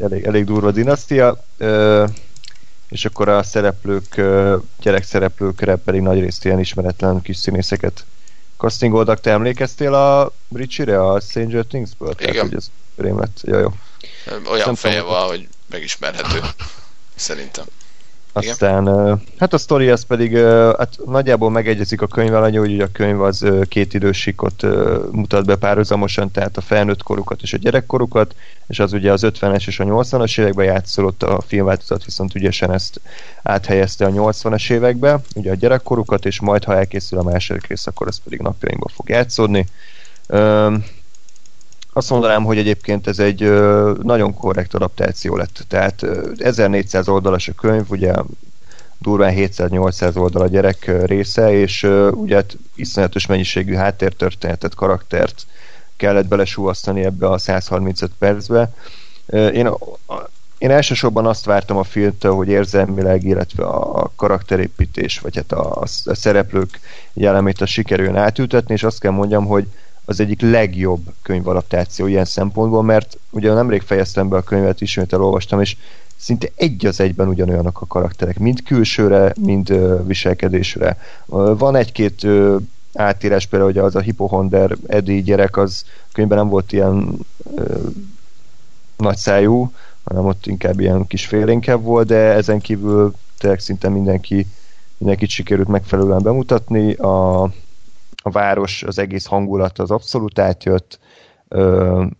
Elég, elég durva dinasztia. és akkor a szereplők, gyerekszereplőkre pedig nagyrészt ilyen ismeretlen kis színészeket castingoltak. Te emlékeztél a Richie-re, a Stranger Things-ből? Igen. Tehát, hogy ez lett. Jó, jó. Olyan nem feje van, hogy megismerhető. Szerintem. Aztán, Igen? hát a sztori az pedig, hát nagyjából megegyezik a könyvvel, annyi, hogy a könyv az két idősikot mutat be párhuzamosan, tehát a felnőtt korukat és a gyerekkorukat, és az ugye az 50-es és a 80-as években játszolott a filmváltozat, viszont ügyesen ezt áthelyezte a 80-as évekbe, ugye a gyerekkorukat, és majd ha elkészül a második rész, akkor ez pedig napjainkban fog játszódni. Azt mondanám, hogy egyébként ez egy nagyon korrekt adaptáció lett. Tehát ö, 1400 oldalas a könyv, ugye durván 700-800 oldal a gyerek része, és ugye hát iszonyatos mennyiségű háttértörténetet, karaktert kellett belesúasztani ebbe a 135 percbe. Én, én elsősorban azt vártam a filmtől, hogy érzelmileg, illetve a karakterépítés, vagy hát a, a szereplők jellemét a sikerüljön átültetni, és azt kell mondjam, hogy az egyik legjobb könyvalaptáció ilyen szempontból, mert ugye nemrég fejeztem be a könyvet, ismét elolvastam, és szinte egy az egyben ugyanolyanok a karakterek, mind külsőre, mind ö, viselkedésre. Van egy-két ö, átírás, például hogy az a hipohonder Eddie gyerek, az könyvben nem volt ilyen ö, nagyszájú, hanem ott inkább ilyen kis félénkebb volt, de ezen kívül tényleg szinte mindenki mindenkit sikerült megfelelően bemutatni. A, a város, az egész hangulat az abszolút átjött.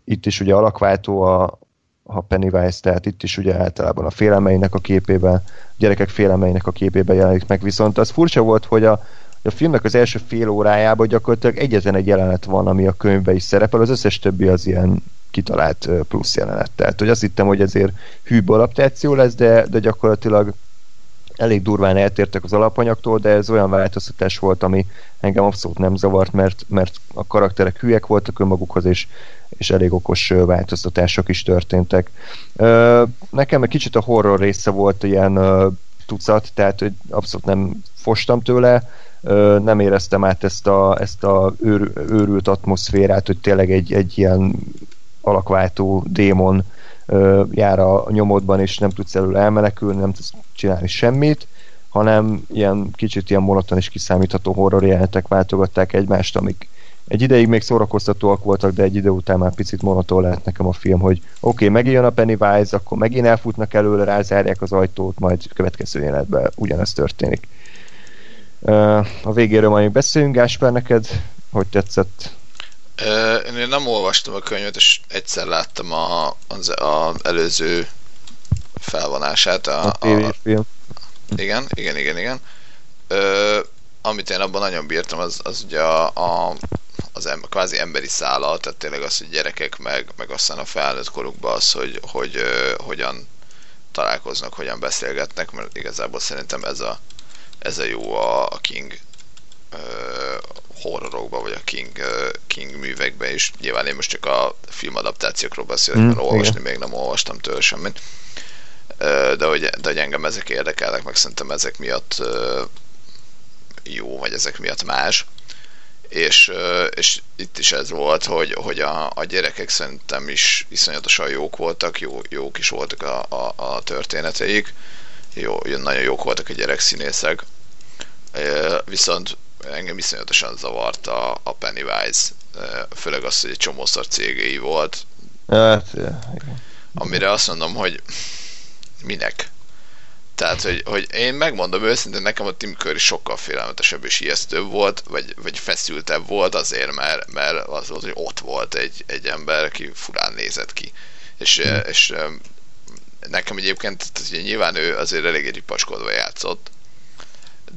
Itt is ugye alakváltó a, a Pennywise, tehát itt is ugye általában a félelmeinek a képében, a gyerekek félelmeinek a képében jelenik meg, viszont az furcsa volt, hogy a, a filmnek az első fél órájában gyakorlatilag egyetlen egy jelenet van, ami a könyvben is szerepel, az összes többi az ilyen kitalált plusz jelenet. Tehát, hogy azt hittem, hogy ezért hűbb adaptáció lesz, de, de gyakorlatilag elég durván eltértek az alapanyagtól, de ez olyan változtatás volt, ami engem abszolút nem zavart, mert, mert a karakterek hülyek voltak önmagukhoz, és, és elég okos változtatások is történtek. Nekem egy kicsit a horror része volt ilyen tucat, tehát hogy abszolút nem fostam tőle, nem éreztem át ezt a, ezt a őr, őrült atmoszférát, hogy tényleg egy, egy ilyen alakváltó démon jár a nyomodban, és nem tudsz előle elmenekülni, nem tudsz csinálni semmit, hanem ilyen kicsit ilyen monoton és kiszámítható horror jelenetek váltogatták egymást, amik egy ideig még szórakoztatóak voltak, de egy idő után már picit monoton lehet nekem a film, hogy oké, okay, megint jön a Pennywise, akkor megint elfutnak előle, rázárják az ajtót, majd következő jelenetben ugyanezt történik. A végéről majd beszélünk, Gáspár, neked hogy tetszett? Én nem olvastam a könyvet, és egyszer láttam a, az, az előző felvonását. A, a, a film. Igen, igen, igen, igen. Ö, amit én abban nagyon bírtam, az, az ugye a, a az em, kvázi emberi szála, tehát tényleg az, hogy gyerekek meg, meg aztán a felnőtt korukban az, hogy, hogy ö, hogyan találkoznak, hogyan beszélgetnek, mert igazából szerintem ez a, ez a jó a, a King horrorokban, vagy a King, King művekben is. Nyilván én most csak a filmadaptációkról beszélek, mm, mert olvasni igen. még nem olvastam tőle semmit. De, hogy, de hogy engem ezek érdekelnek, meg szerintem ezek miatt jó, vagy ezek miatt más. És, és itt is ez volt, hogy, hogy a, a gyerekek szerintem is iszonyatosan jók voltak, jó, jók is voltak a, a, a történeteik, jó, nagyon jók voltak a gyerekszínészek, viszont engem iszonyatosan zavart a, a Pennywise, főleg az, hogy egy csomószor cégei volt. Hát. Amire azt mondom, hogy minek? Tehát, hogy, hogy én megmondom őszintén, nekem a Tim Curry sokkal félelmetesebb és ijesztőbb volt, vagy, vagy feszültebb volt azért, mert, mert az volt, hogy ott volt egy, egy ember, aki furán nézett ki. És, mm. és nekem egyébként tehát nyilván ő azért elég ripaskodva játszott,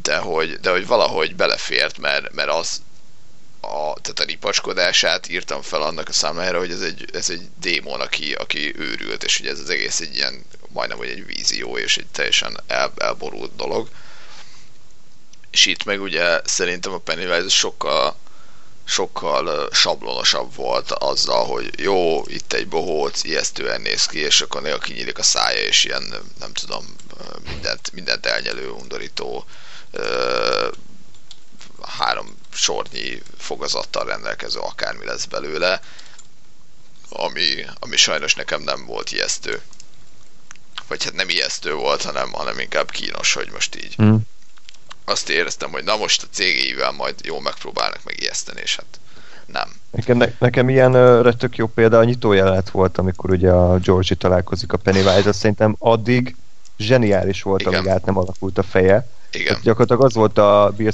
de hogy, de hogy valahogy belefért, mert, mert az a, tehát a ripaskodását írtam fel annak a számlára, hogy ez egy, ez egy démon, aki, aki őrült, és hogy ez az egész egy ilyen, majdnem, hogy egy vízió, és egy teljesen el, elborult dolog. És itt meg ugye szerintem a Pennywise sokkal sokkal sablonosabb volt azzal, hogy jó, itt egy bohóc, ijesztően néz ki, és akkor néha kinyílik a szája, és ilyen, nem tudom, mindent, mindent elnyelő, undorító három sornyi fogazattal rendelkező akármi lesz belőle, ami, ami sajnos nekem nem volt ijesztő. Vagy hát nem ijesztő volt, hanem, hanem inkább kínos, hogy most így. Mm azt éreztem, hogy na most a cégével majd jól megpróbálnak meg ijeszteni, és hát nem. Nekem, ne, nekem ilyen uh, tök jó példa a nyitójelenet volt, amikor ugye a Georgie találkozik a Pennywise, szerintem addig zseniális volt, Igen. amíg át nem alakult a feje. Igen. Tehát gyakorlatilag az volt a Bill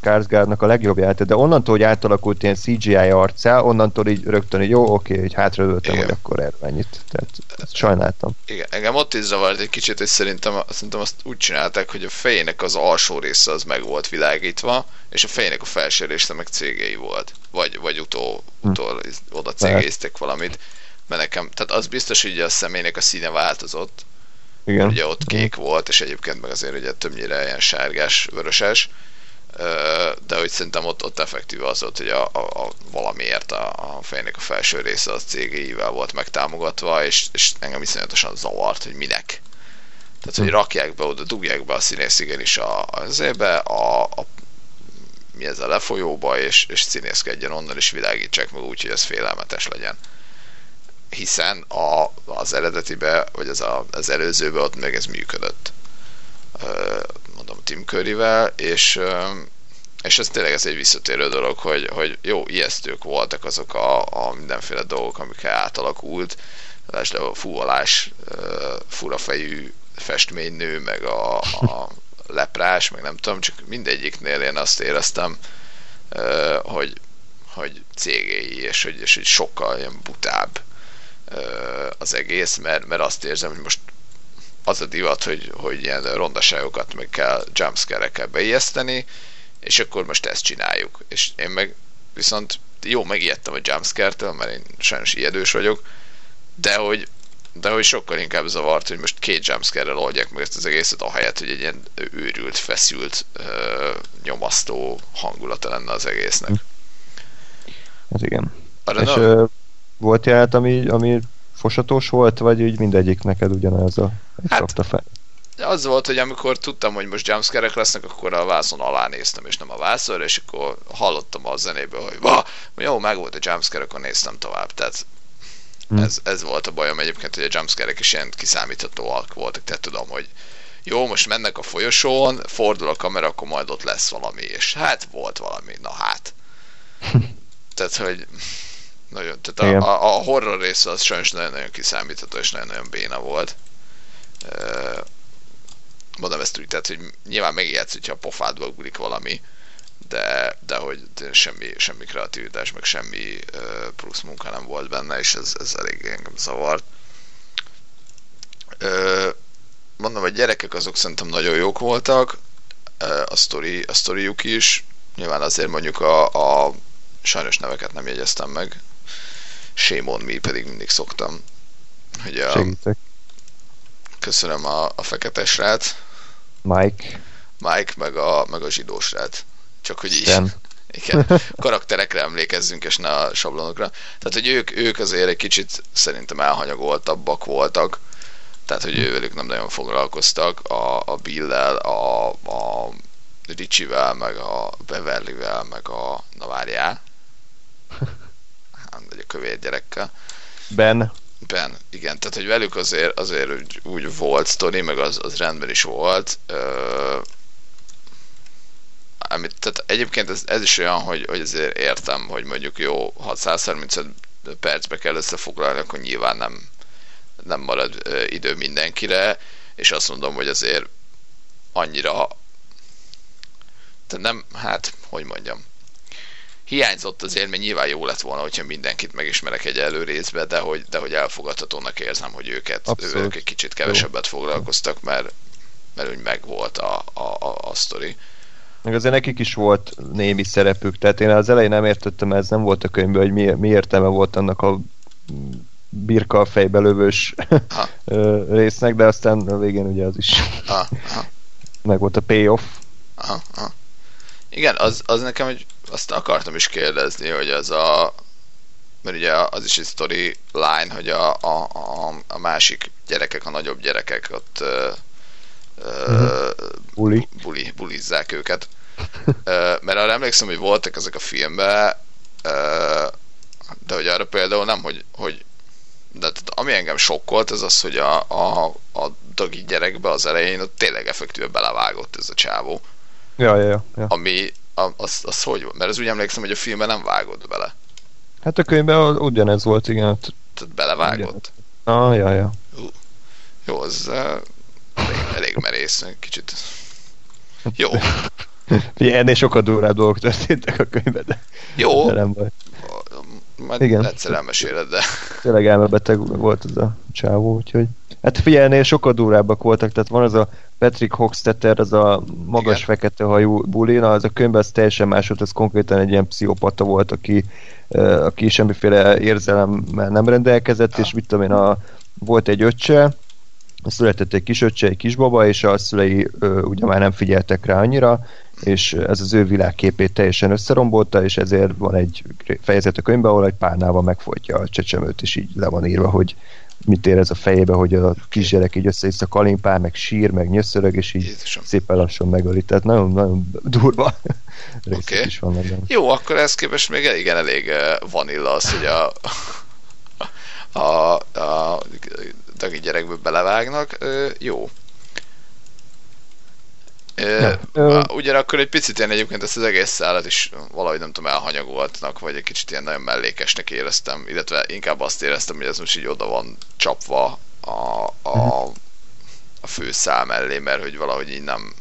Skarsgårdnak a legjobb játék, de onnantól, hogy átalakult ilyen CGI arcá, onnantól így rögtön, hogy jó, oké, hogy hátradőltem, hogy akkor erre ennyit. Tehát sajnáltam. Igen, engem ott is zavart egy kicsit, hogy szerintem, szerintem azt úgy csinálták, hogy a fejének az alsó része az meg volt világítva, és a fejének a felső része meg cégei volt. Vagy, vagy utó, hm. utól hm. oda cégéztek valamit. Mert nekem, tehát az biztos, hogy a személynek a színe változott, igen. Ugye ott kék volt, és egyébként meg azért ugye többnyire ilyen sárgás, vöröses, de hogy szerintem ott, ott effektív az volt, hogy a, a, a valamiért a, a fejnek a felső része az cégéivel volt megtámogatva, és, és engem iszonyatosan zavart, hogy minek. Tehát, hogy hm. rakják be oda, dugják be a színész igenis a, ébe, a, a mi ez a lefolyóba, és, és színészkedjen onnan, és világítsák meg úgy, hogy ez félelmetes legyen hiszen a, az eredetibe, vagy az, a, az előzőbe ott meg ez működött. Mondom Tim Curryvel, és és ez tényleg ez egy visszatérő dolog, hogy, hogy jó, ijesztők voltak azok a, a mindenféle dolgok, amikkel átalakult, lásd a fúvalás, furafejű festménynő, meg a, a leprás, meg nem tudom, csak mindegyiknél én azt éreztem, hogy, hogy cégéi, és hogy, és hogy sokkal ilyen butább az egész, mert, mert azt érzem, hogy most az a divat, hogy, hogy ilyen rondaságokat meg kell jumpscare-ekkel beijeszteni, és akkor most ezt csináljuk. És én meg viszont jó, megijedtem a jumpscare-től, mert én sajnos ijedős vagyok, de hogy de hogy sokkal inkább zavart, hogy most két jumpscare-rel oldják meg ezt az egészet, ahelyett, hogy egy ilyen őrült, feszült, uh, nyomasztó hangulata lenne az egésznek. Ez igen. Arra És nem, ö, volt jelent, ami, ami fosatós volt, vagy úgy mindegyik neked ugyanaz a Hát- fel? az volt, hogy amikor tudtam, hogy most jumpscare lesznek, akkor a vászon alá néztem, és nem a vászonra, és akkor hallottam a zenéből, hogy va, jó, meg volt a jumpscare, akkor néztem tovább. Tehát Hm. ez, ez volt a bajom egyébként, hogy a jumpscare is ilyen kiszámíthatóak voltak, tehát tudom, hogy jó, most mennek a folyosón, fordul a kamera, akkor majd ott lesz valami, és hát volt valami, na hát. tehát, hogy nagyon, tehát Igen. a, a, horror része az sajnos nagyon-nagyon kiszámítható, és nagyon-nagyon béna volt. Mondom ezt úgy, tehát, hogy nyilván megijedsz, hogyha a pofádba ugrik valami, de, de hogy semmi, semmi kreativitás, meg semmi plusz munka nem volt benne, és ez, ez elég engem zavart. Mondom, a gyerekek azok szerintem nagyon jók voltak, a, sztori, a sztoriuk is, nyilván azért mondjuk a, a sajnos neveket nem jegyeztem meg, Shame on me pedig mindig szoktam. Hogy a, Segítek. köszönöm a, a fekete srác, Mike, Mike, meg a, meg a zsidó srác. Csak hogy így, Stan. igen, karakterekre emlékezzünk, és ne a sablonokra. Tehát, hogy ők, ők azért egy kicsit szerintem elhanyagoltabbak voltak, tehát, hogy ővelük nem nagyon foglalkoztak, a, a Bill-lel, a, a Richie-vel, meg a Beverly-vel, meg a, na várjál, vagy a kövér gyerekkel. Ben, Ben, igen, tehát hogy velük azért, azért úgy, úgy volt sztori, meg az, az rendben is volt. Ö, amit, tehát egyébként ez, ez is olyan, hogy, hogy azért értem, hogy mondjuk jó, ha 135 percbe kell összefoglalni, akkor nyilván nem, nem marad ö, idő mindenkire, és azt mondom, hogy azért annyira tehát nem, hát, hogy mondjam, hiányzott az élmény, nyilván jó lett volna, hogyha mindenkit megismerek egy elő részbe, de hogy, de hogy elfogadhatónak érzem, hogy őket, Abszolút. ők egy kicsit kevesebbet foglalkoztak, mert, mert úgy megvolt a, a, a, a sztori. meg azért nekik is volt némi szerepük, tehát én az elején nem értettem, ez nem volt a könyvben, hogy mi, mi értelme volt annak a birka fejbe lövős Ha. résznek, de aztán a végén ugye az is Aha, aha, meg volt a payoff. aha, aha. Igen, az, az nekem, hogy azt akartam is kérdezni, hogy az a mert ugye az is egy story line, hogy a, a, a, a másik gyerekek, a nagyobb gyerekek ott ö, ö, Buli. buli, bulizzák őket. Ö, mert arra emlékszem, hogy voltak ezek a filmben, ö, de hogy arra például nem, hogy, hogy de tehát ami engem sokkolt, az az, hogy a, a, a dagi gyerekbe az elején ott tényleg effektíve belevágott ez a csávó. Ja, ja, ja. Ami, az, az hogy volt? Mert az úgy emlékszem, hogy a filmben nem vágott bele. Hát a könyvben ugyanez volt, igen. Tehát belevágott. Ah, ja, ja. Jó, az uh, elég, elég merész, kicsit. Jó, Ugye ennél sokkal durvább dolgok történtek a könyvben, de, jó, de nem baj. majd Igen. egyszer elmeséled, de Tényleg elmebeteg volt az a csávó, úgyhogy... Hát figyelj, ennél sokkal durvábbak voltak, tehát van az a Patrick Hochstetter, az a magas Igen. fekete hajú buli, na az a könyvben az teljesen más volt, az konkrétan egy ilyen pszichopata volt, aki, aki semmiféle érzelemmel nem rendelkezett, és mit tudom én, a, volt egy öccse, született egy kis öccse, egy kisbaba, és a szülei ö, ugye már nem figyeltek rá annyira, és ez az ő világképét teljesen összerombolta, és ezért van egy fejezet a könyvben, ahol egy párnával megfojtja a csecsemőt, és így le van írva, hogy mit érez a fejébe, hogy a kisgyerek így össze a kalimpál, meg sír, meg nyöszörög, és így Jézusom. szépen lassan megöli. Tehát nagyon, nagyon durva Oké. is vannak benne. Jó, akkor ez képest még igen elég eh, vanilla az, hogy a, a, a dagi gyerekből belevágnak. Jó. A- Ugyanakkor egy picit ilyen egyébként ezt az egész szállat is valahogy nem tudom elhanyagoltnak, vagy egy kicsit ilyen nagyon mellékesnek éreztem, illetve inkább azt éreztem, hogy ez most így oda van csapva a, a, a fő szám mellé, mert hogy valahogy így nem,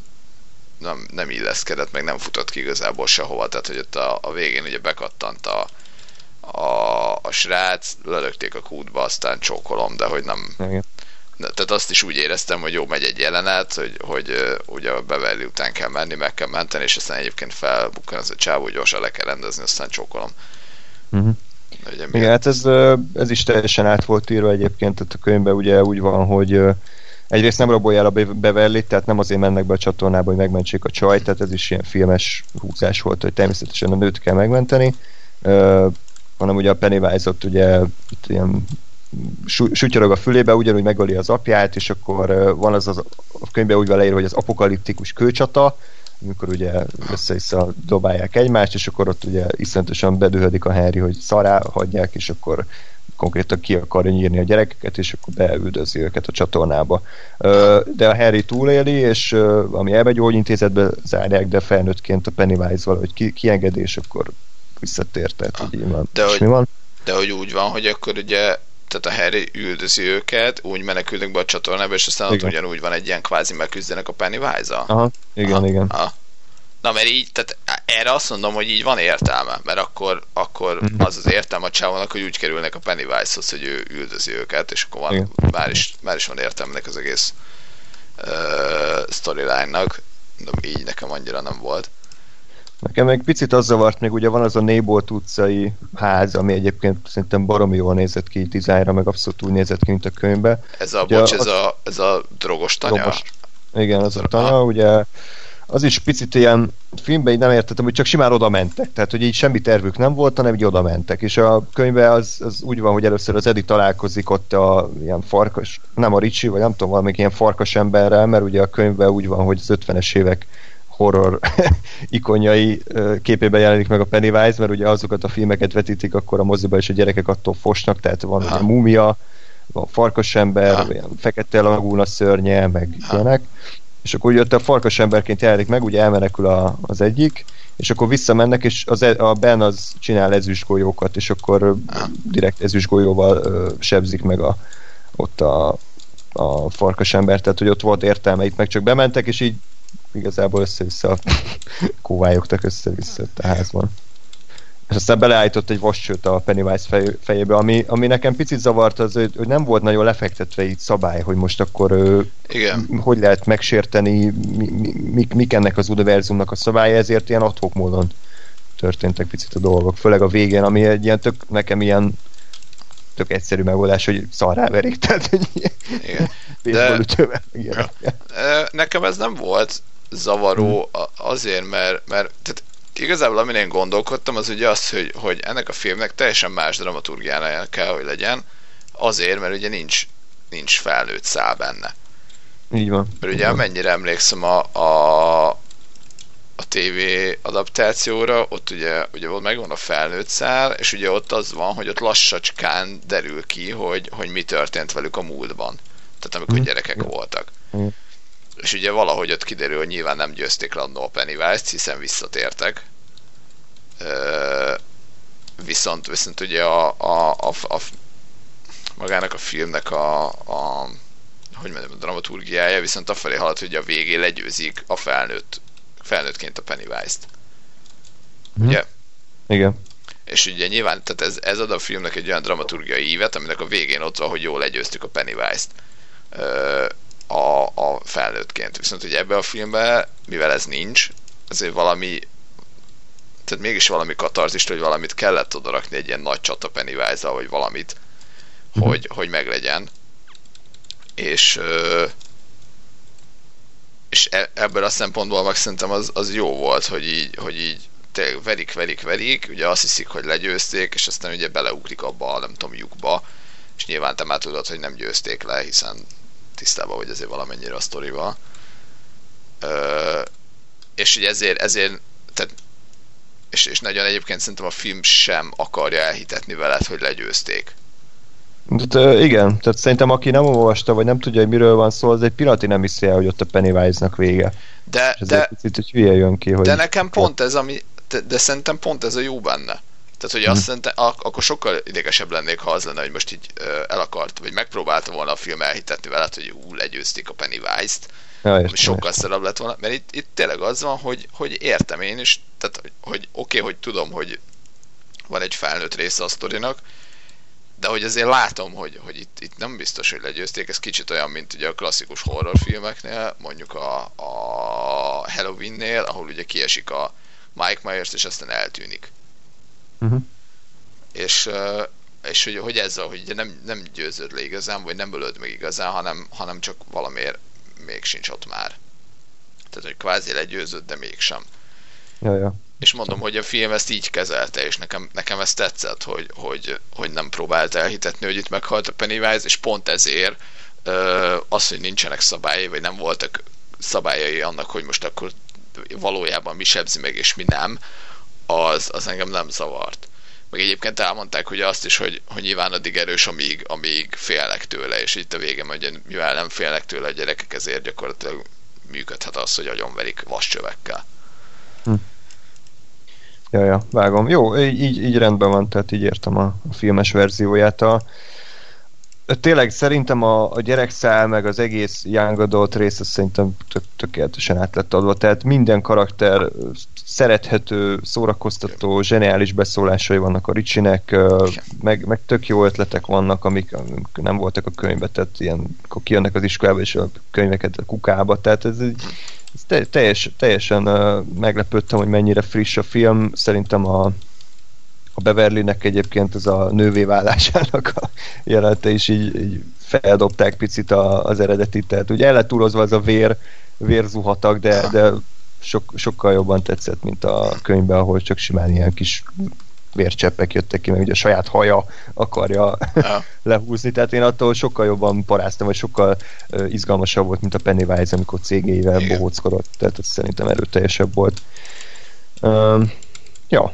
nem, nem illeszkedett, meg nem futott ki igazából sehova, tehát hogy ott a, a végén ugye bekattant a, a, a srác, lelökték a kútba, aztán csókolom, de hogy nem, Igen. Tehát azt is úgy éreztem, hogy jó, megy egy jelenet, hogy, hogy ö, ugye a Beverly után kell menni, meg kell menteni, és aztán egyébként felbukkan ez a csávó, gyorsan le kell rendezni, aztán csókolom. Uh-huh. Ugye, Igen, hát ez, ez is teljesen át volt írva egyébként, tehát a könyvben ugye úgy van, hogy egyrészt nem rabolja el a Be- Beverly, tehát nem azért mennek be a csatornába, hogy megmentsék a csajt, tehát ez is ilyen filmes húzás volt, hogy természetesen a nőt kell megmenteni, hanem ugye a Pennywise-ot ugye itt ilyen sutyorog a fülébe, ugyanúgy megöli az apját, és akkor van az, az a könyvben úgy van leírva, hogy az apokaliptikus kőcsata, amikor ugye össze-vissza dobálják egymást, és akkor ott ugye iszonyatosan bedühödik a Henry, hogy szará hagyják, és akkor konkrétan ki akarja nyírni a gyerekeket, és akkor beüldözi őket a csatornába. De a Harry túléli, és ami elmegyógyintézetbe zárják, de felnőttként a Pennywise valahogy ki, kiengedi, és akkor visszatért, tehát Ah, így van. de hogy- mi van? De hogy úgy van, hogy akkor ugye tehát a Harry üldözi őket, úgy menekülnek be a csatornába, és aztán ott Igen. ugyanúgy van egy ilyen kvázi megküzdenek a Pennywise-al. Aha, igen, Aha, igen. aha. Na, mert így, tehát erre azt mondom, hogy így van értelme, mert akkor, akkor Mhm. az az értelme a csávónak, hogy úgy kerülnek a Pennywise-hoz, hogy ő üldözi őket, és akkor van, Igen. már is, már is van értelme az egész uh, storyline-nak, de így nekem annyira nem volt. Nekem egy picit az zavart, még ugye van az a Nébolt utcai ház, ami egyébként szerintem baromi jól nézett ki dizájnra, meg abszolút úgy nézett ki, mint a könyvbe. Ez a, Ugye bocs, az- ez a, ez a drogos tanya? Romos. Igen, az a tanya, ugye az is picit ilyen filmben így nem értettem, hogy csak simán oda mentek. Tehát, hogy így semmi tervük nem volt, hanem így oda mentek. És a könyvben az, az úgy van, hogy először az Edi találkozik ott a ilyen farkas, nem a Ricsi, vagy nem tudom, valamelyik ilyen farkas emberrel, mert ugye a könyvben úgy van, hogy az 50-es évek horror ikonjai képében jelenik meg a Pennywise, mert ugye azokat a filmeket vetítik akkor a moziba, és a gyerekek attól fosnak, tehát van ugye múmia, van farkasember, Aha. olyan fekete lagúna szörnye, meg Aha. ilyenek. És akkor ugye ott a farkasemberként jelenik meg, ugye elmenekül a, az egyik, és akkor visszamennek, és az, e- a Ben az csinál ezüstgolyókat, és akkor direkt ezüstgolyóval ö, sebzik meg a, ott a, a farkasember, tehát hogy ott volt értelme, itt meg csak bementek, és így igazából össze-vissza kóvályogtak össze-vissza a házban. És aztán beleállított egy vascsőt a Pennywise fej, fejébe, ami, ami nekem picit zavart, az, hogy nem volt nagyon lefektetve így szabály, hogy most akkor Igen. hogy lehet megsérteni, mi, mi, mik, mik ennek az univerzumnak a szabálya, ezért ilyen adhok módon történtek picit a dolgok, főleg a végén, ami egy ilyen tök, nekem ilyen tök egyszerű megoldás, hogy szarrá verik, tehát hogy ilyen Igen. ütővel, meg ilyenek. Ö, Nekem ez nem volt zavaró a- azért, mert, mert tehát igazából amin én gondolkodtam, az ugye az, hogy, hogy ennek a filmnek teljesen más dramaturgiája kell, hogy legyen, azért, mert ugye nincs, nincs felnőtt szál benne. Így van. Mert ugye amennyire emlékszem a, a, a TV adaptációra, ott ugye, ugye ott megvan a felnőtt szál, és ugye ott az van, hogy ott lassacskán derül ki, hogy, hogy mi történt velük a múltban. Tehát amikor Mhm. gyerekek Ja. voltak. Mhm. És ugye valahogy ott kiderül, hogy nyilván nem győzték le a Pennywise-t, hiszen visszatértek. Ö, viszont, viszont ugye a, a, a, a, magának a filmnek a, a hogy mondjam, a dramaturgiája viszont afelé halad, hogy a végén legyőzik a felnőtt, felnőttként a Pennywise-t. Mhm. Ugye? Igen. És ugye nyilván, tehát ez, ez ad a filmnek egy olyan dramaturgiai ívet, aminek a végén ott van, hogy jól legyőztük a Pennywise-t ö, a, a felnőttként. Viszont ugye ebbe a filmbe, mivel ez nincs, azért valami tehát mégis valami katarzist, hogy valamit kellett oda rakni egy ilyen nagy csata pennywise vagy valamit, Mhm. hogy, hogy meglegyen. És és e- ebből a szempontból meg szerintem az, az jó volt, hogy így, hogy így tényleg verik, verik, verik, ugye azt hiszik, hogy legyőzték, és aztán ugye beleugrik abba a nem tudom, lyukba, és nyilván te már tudod, hogy nem győzték le, hiszen tisztában vagy azért valamennyire a sztorival. Ö, és ugye ezért, ezért tehát és, és nagyon egyébként szerintem a film sem akarja elhitetni veled, hogy legyőzték. Ö, igen, tehát szerintem aki nem olvasta, vagy nem tudja, hogy miről van szó, az egy pillanatig nem hiszi el, hogy ott a Pennywise-nak vége. De, de, picit hogy hülye jön ki, hogy... de nekem pont ez, ami, de, de szerintem pont ez a jó benne. Tehát, hogy azt szerintem, ak- akkor sokkal idegesebb lennék, ha az lenne, hogy most így ö, el akart, vagy megpróbálta volna a film elhitetni veled, hogy ú, legyőzték a Pennywise-t, ja, ami sokkal szarabb lett volna, mert itt, itt tényleg az van, hogy, hogy értem én is, tehát hogy, hogy oké, okay, hogy tudom, hogy van egy felnőtt része a sztorinak, de hogy azért látom, hogy, hogy itt, itt nem biztos, hogy legyőzték, ez kicsit olyan, mint ugye a klasszikus horrorfilmeknél, mondjuk a, a Halloween-nél, ahol ugye kiesik a Mike Myers, és aztán eltűnik. Uh-huh. és, és hogy, hogy ezzel, hogy nem, nem győzöd le igazán, vagy nem ölöd meg igazán, hanem, hanem csak valamiért még sincs ott már. Tehát, hogy kvázi legyőzött, de mégsem. Ja, ja. És mondom, hogy a film ezt így kezelte, és nekem, nekem ez tetszett, hogy, hogy, hogy nem próbált elhitetni, hogy itt meghalt a Pennywise, és pont ezért az, hogy nincsenek szabályai, vagy nem voltak szabályai annak, hogy most akkor valójában mi sebzi meg, és mi nem, az, az engem nem zavart. Meg egyébként elmondták hogy azt is, hogy, hogy nyilván addig erős, amíg, amíg félnek tőle, és itt a végem, hogy mivel nem félnek tőle a gyerekek, ezért gyakorlatilag működhet az, hogy agyonverik vascsövekkel. Hm. Ja, ja, vágom. Jó, így, így rendben van, tehát így értem a, a filmes verzióját. A, tényleg szerintem a, a gyerekszál, meg az egész Young Adult rész, szerintem tök, tökéletesen át lett adva. Tehát minden karakter szerethető, szórakoztató, zseniális beszólásai vannak a Ricsinek, meg, meg tök jó ötletek vannak, amik, amik nem voltak a könyvbe, tehát ilyen, akkor kijönnek az iskolába és a könyveket a kukába, tehát ez, ez teljes, teljesen meglepődtem, hogy mennyire friss a film. Szerintem a, a Beverlynek egyébként ez a nővé válásának a jelente is így, így feldobták picit a, az eredetit, tehát ugye el lett az a vér, vérzuhatag, de, de sok, sokkal jobban tetszett, mint a könyvben, ahol csak simán ilyen kis vércseppek jöttek ki, meg ugye a saját haja akarja ja. lehúzni, tehát én attól sokkal jobban paráztam, vagy sokkal uh, izgalmasabb volt, mint a Pennywise, amikor cégével bohóckodott, tehát ez szerintem erőteljesebb volt. Uh, ja,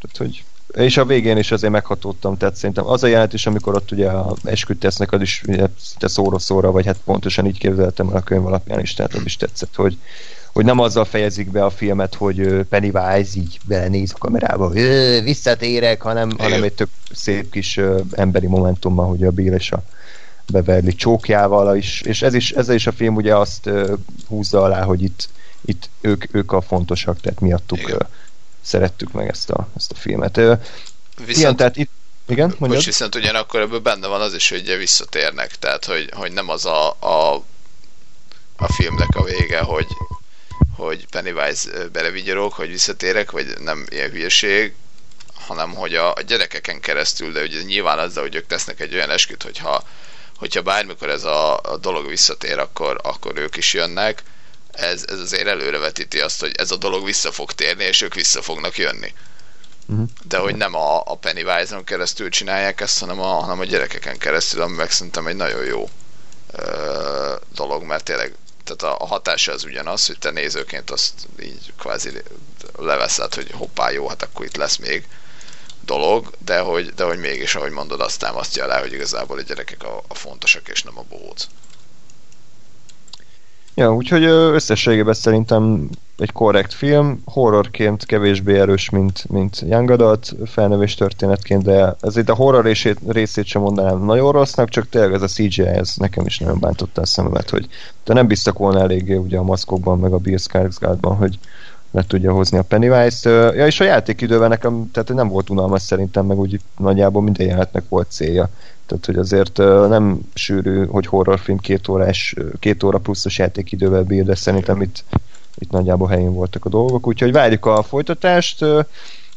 tehát hogy és a végén is azért meghatódtam, tehát szerintem az a jelent is, amikor ott ugye a esküt tesznek, az is ugye, szóra-szóra, vagy hát pontosan így képzeltem el a könyv alapján is, tehát az is tetszett, hogy, hogy nem azzal fejezik be a filmet, hogy Pennywise így belenéz a kamerába, hogy visszatérek, hanem, hanem egy tök szép kis emberi momentummal, hogy a Bill és a Beverly csókjával is, és ez is, ezzel is a film ugye azt húzza alá, hogy itt, itt ők, ők a fontosak, tehát miattuk Igen szerettük meg ezt a, ezt a filmet. Viszont, Igen, tehát itt igen, mondjad? Most viszont ugyanakkor ebből benne van az is, hogy ugye visszatérnek, tehát hogy, hogy nem az a, a, a filmnek a vége, hogy, hogy Pennywise belevigyorok, hogy visszatérek, vagy nem ilyen hülyeség, hanem hogy a, a gyerekeken keresztül, de ugye nyilván azzal, hogy ők tesznek egy olyan esküt, hogyha, hogyha bármikor ez a, a dolog visszatér, akkor, akkor ők is jönnek, ez, ez azért előrevetíti azt, hogy ez a dolog vissza fog térni, és ők vissza fognak jönni. Uh-huh. De hogy nem a, a Pennywise-on keresztül csinálják ezt, hanem a, hanem a gyerekeken keresztül, ami meg szerintem egy nagyon jó ö, dolog, mert tényleg tehát a, a hatása az ugyanaz, hogy te nézőként azt így kvázi leveszed, hogy hoppá, jó, hát akkor itt lesz még dolog, de hogy, de hogy mégis, ahogy mondod, azt támasztja alá, hogy igazából a gyerekek a, a fontosak, és nem a bohóc. Ja, úgyhogy összességében szerintem egy korrekt film, horrorként kevésbé erős, mint, mint Young Adult felnövés történetként, de ez itt a horror részét, részét sem mondanám nagyon rossznak, csak tényleg ez a CGI, ez nekem is nagyon bántotta a szememet, hogy de nem biztak volna eléggé ugye a maszkokban, meg a Bill Skarsgårdban, hogy le tudja hozni a Pennywise-t. Ja, és a játékidőben nekem, tehát nem volt unalmas szerintem, meg úgy nagyjából minden jelenetnek volt célja. Tehát, hogy azért nem sűrű, hogy horrorfilm két órás, két óra pluszos játékidővel bír, de szerintem itt, itt nagyjából helyén voltak a dolgok, úgyhogy várjuk a folytatást.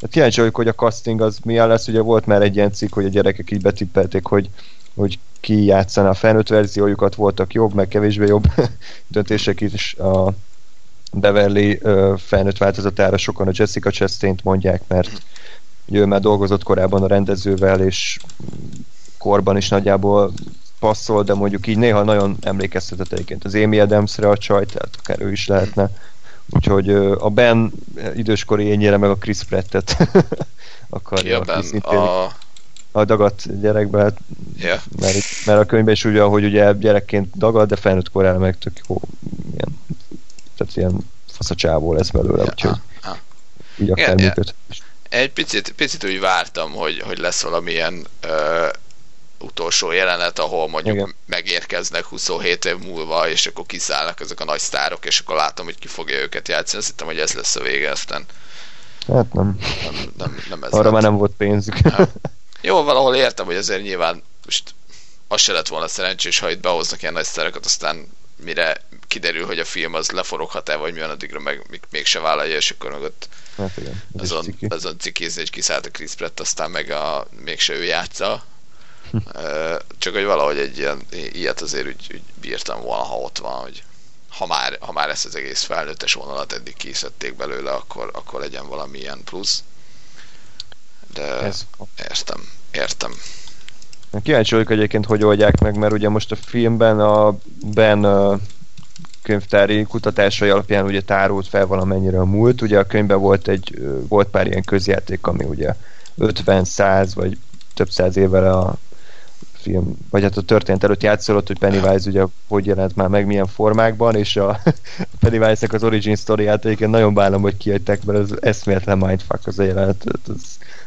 Hát kíváncsi vagyok, hogy a casting az milyen lesz, ugye volt már egy ilyen cikk, hogy a gyerekek így betippelték, hogy, hogy ki játszana a felnőtt verziójukat, voltak jobb, meg kevésbé jobb döntések is. A Beverly felnőtt változatára sokan a Jessica Chastain-t mondják, mert ő már dolgozott korábban a rendezővel, és korban is nagyjából passzol, de mondjuk így néha nagyon emlékeztetett egyébként az Amy Adamsre a csaj, tehát akár ő is lehetne. Úgyhogy a Ben időskori ényére meg a Chris Prattet akarja ja, ben, a... a dagat gyerekbe, hát, yeah. mert, mert a könyvben is ugye, hogy ugye gyerekként dagad, de felnőtt korára meg tök jó, ilyen, tehát ilyen faszacsávó lesz belőle, yeah. úgyhogy ah, ah. így akár yeah, működhet. Egy picit, picit úgy vártam, hogy, hogy lesz valamilyen uh, utolsó jelenet, ahol mondjuk Igen. megérkeznek 27 év múlva, és akkor kiszállnak ezek a nagy sztárok, és akkor látom, hogy ki fogja őket játszani. Azt hittem, hogy ez lesz a vége, aztán Hát nem. Nem, nem, nem ez Arra lett. már nem volt pénzük. Ja. Jó, valahol értem, hogy azért nyilván most az se lett volna szerencsés, ha itt behoznak ilyen nagy sztárokat, aztán mire kiderül, hogy a film az leforoghat-e, vagy mi van, addigra meg még, mégse vállalja, és akkor meg ott Hát igen. azon, ciki. azon cikézni, hogy kiszállt a Chris Pratt, aztán meg a, mégse ő játsza. Csak hogy valahogy egy ilyen, ilyet azért úgy, úgy bírtam volna, ha ott van, hogy ha már, ha már ezt az egész felnőttes vonalat eddig kiszedték belőle, akkor, akkor legyen valami ilyen plusz. De Ez. értem, értem. Kíváncsi vagyok egyébként, hogy oldják meg, mert ugye most a filmben a Ben könyvtári kutatásai alapján ugye tárult fel valamennyire a múlt. Ugye a könyvben volt egy volt pár ilyen közjáték, ami ugye 50, 100 vagy több száz évvel a film, vagy hát a történet előtt játszolott, hogy Pennywise ugye hogy jelent már meg, milyen formákban, és a Pennywise-nek az origin story-ját egyébként nagyon bánom, hogy kiadták, mert az eszméletlen mindfuck az a jelenet. Az,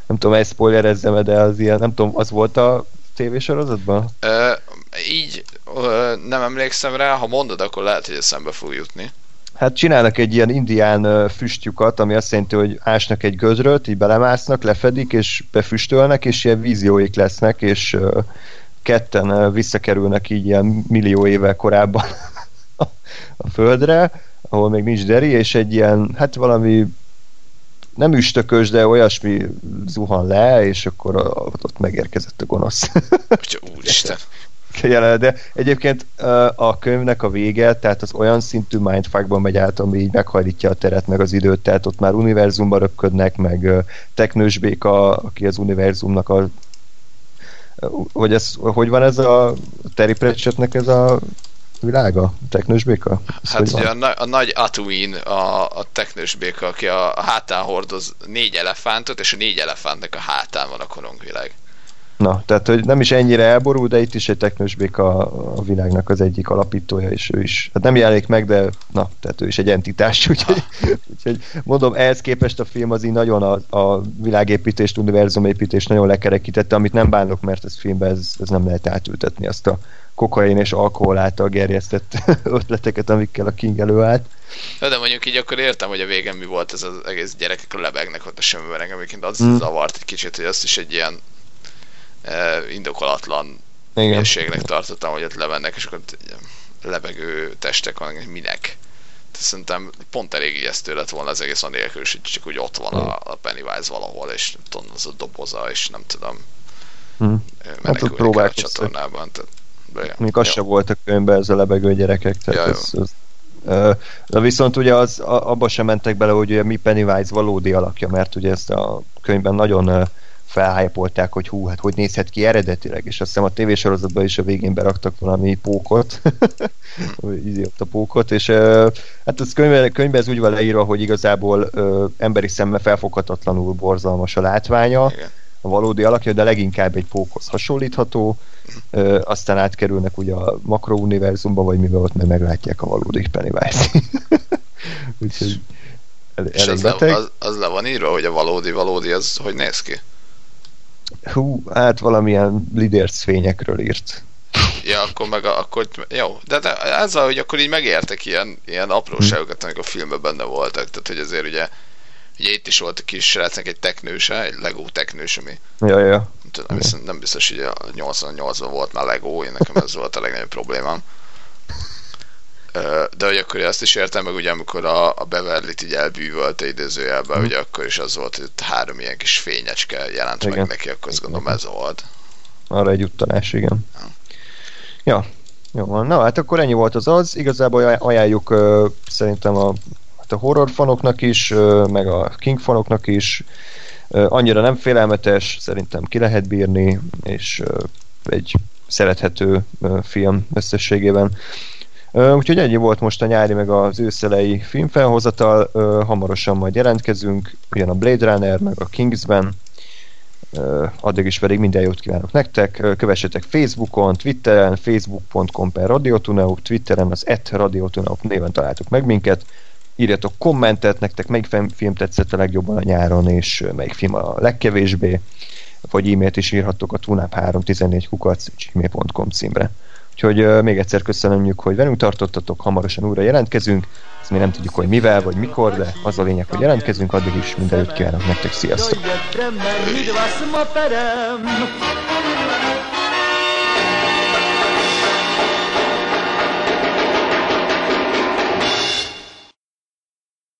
nem tudom, ezt spoilerezzem de az ilyen, nem tudom, az volt a tévésorozatban? Ö, így ö, nem emlékszem rá, ha mondod, akkor lehet, hogy eszembe fog jutni. Hát csinálnak egy ilyen indián füstjukat, ami azt jelenti, hogy ásnak egy gödröt, így belemásznak, lefedik, és befüstölnek, és ilyen vízióik lesznek, és ketten visszakerülnek így ilyen millió évvel korábban a földre, ahol még nincs deri, és egy ilyen, hát valami nem üstökös, de olyasmi zuhan le, és akkor ott megérkezett a gonosz. Úristen. de egyébként a könyvnek a vége, tehát az olyan szintű mindfuckban megy át, ami így meghajlítja a teret, meg az időt, tehát ott már univerzumba röpködnek, meg Teknős Béka, aki az univerzumnak a hogy, ez, hogy van ez a Terry Pratchettnek ez a világa? Teknős Béka? Ez Hát van? ugye a, na- a nagy Atuin, a, a teknős béka, aki a, a hátán hordoz négy elefántot, és a négy elefántnak a hátán van a korongvilág. Na, tehát hogy nem is ennyire elborul, de itt is egy teknős béka a világnak az egyik alapítója, és ő is, hát nem jelenik meg, de na, tehát ő is egy entitás, úgyhogy, úgyhogy mondom, ehhez képest a film az így nagyon a, a világépítést, univerzumépítést nagyon lekerekítette, amit nem bánok, mert ez filmben ez, ez nem lehet átültetni azt a kokain és alkohol által gerjesztett ötleteket, amikkel a King előállt. Na, de mondjuk így akkor értem, hogy a végén mi volt ez az egész gyerekek lebegnek ott a semmiben, engem egyébként az mm. zavart egy kicsit, hogy azt is egy ilyen indokolatlan hülyeségnek tartottam, hogy ott lemennek, és akkor lebegő testek van, minek? Szerintem pont elég ijesztő lett volna az egész anélkül, is, hogy csak úgy ott van a, a Pennywise valahol, és nem tudom, az a doboza, és nem tudom, Hm. menekülni kell a csatornában. Tehát, de, ja. Még az Jó. se volt a könyvben, ez a lebegő gyerekek, tehát Ja, ez, ez, de viszont ugye az, a- abba sem mentek bele, hogy ugye mi Pennywise valódi alakja, mert ugye ezt a könyvben nagyon felhájpolták, hogy hú, hát hogy nézhet ki eredetileg, és azt hiszem a tévésorozatban is a végén beraktak valami pókot, ízi ott a pókot, és ö, hát az könyvben, könyvben ez úgy van leírva, hogy igazából ö, emberi szemmel felfoghatatlanul borzalmas a látványa, Igen. a valódi alakja, de leginkább egy pókhoz hasonlítható, ö, aztán átkerülnek ugye a makrouniverzumba, vagy mivel ott meg meglátják a valódi Pennywise. Úgyhogy el, És az le, beteg. az, az le van írva, hogy a valódi valódi az hogy néz ki? Hú, hát valamilyen lidérc fényekről írt. Ja, akkor meg a, akkor, jó, de, de ezzel, hogy akkor így megértek ilyen, ilyen apróságokat, amik a filmben benne voltak, tehát hogy azért ugye, ugye itt is volt a kis srácnak egy teknőse, egy Lego teknős, ami Ja, ja, nem, tudom, nem biztos, hogy a 88-ban volt már Lego, én nekem ez volt a legnagyobb problémám. De hogy akkor azt is értem, meg ugye amikor a, a Beverly-t így elbűvölte idézőjelben, ugye akkor is az volt, hogy ott három ilyen kis fényecske jelent Igen. meg neki, akkor azt gondolom ez volt. Arra egy uttalás, igen. Ja. Ja, jó van. Na, hát akkor ennyi volt az az. Igazából aj- ajánljuk ö, szerintem a, hát a horror fanoknak is, ö, meg a King fanoknak is. Ö, annyira nem félelmetes, szerintem ki lehet bírni, és ö, egy szerethető ö, film összességében. Úgyhogy ennyi volt most a nyári meg az őszelei filmfelhozatal, hamarosan majd jelentkezünk, ugyan a Blade Runner, meg a Kingsben, addig is pedig minden jót kívánok nektek, kövessetek Facebookon, Twitteren, facebook.com per Radiotuneup, Twitteren az et Radiotuneup néven találtok meg minket, írjatok kommentet, nektek melyik film tetszett a legjobban a nyáron, és melyik film a legkevésbé, vagy e-mailt is írhattok a tunap314 kukac gmail.com címre. Úgyhogy még egyszer köszönjük, hogy velünk tartottatok, hamarosan újra jelentkezünk, ezt még nem tudjuk, hogy mivel vagy mikor, de az a lényeg, hogy jelentkezünk, addig is minden jót kívánok nektek, sziasztok!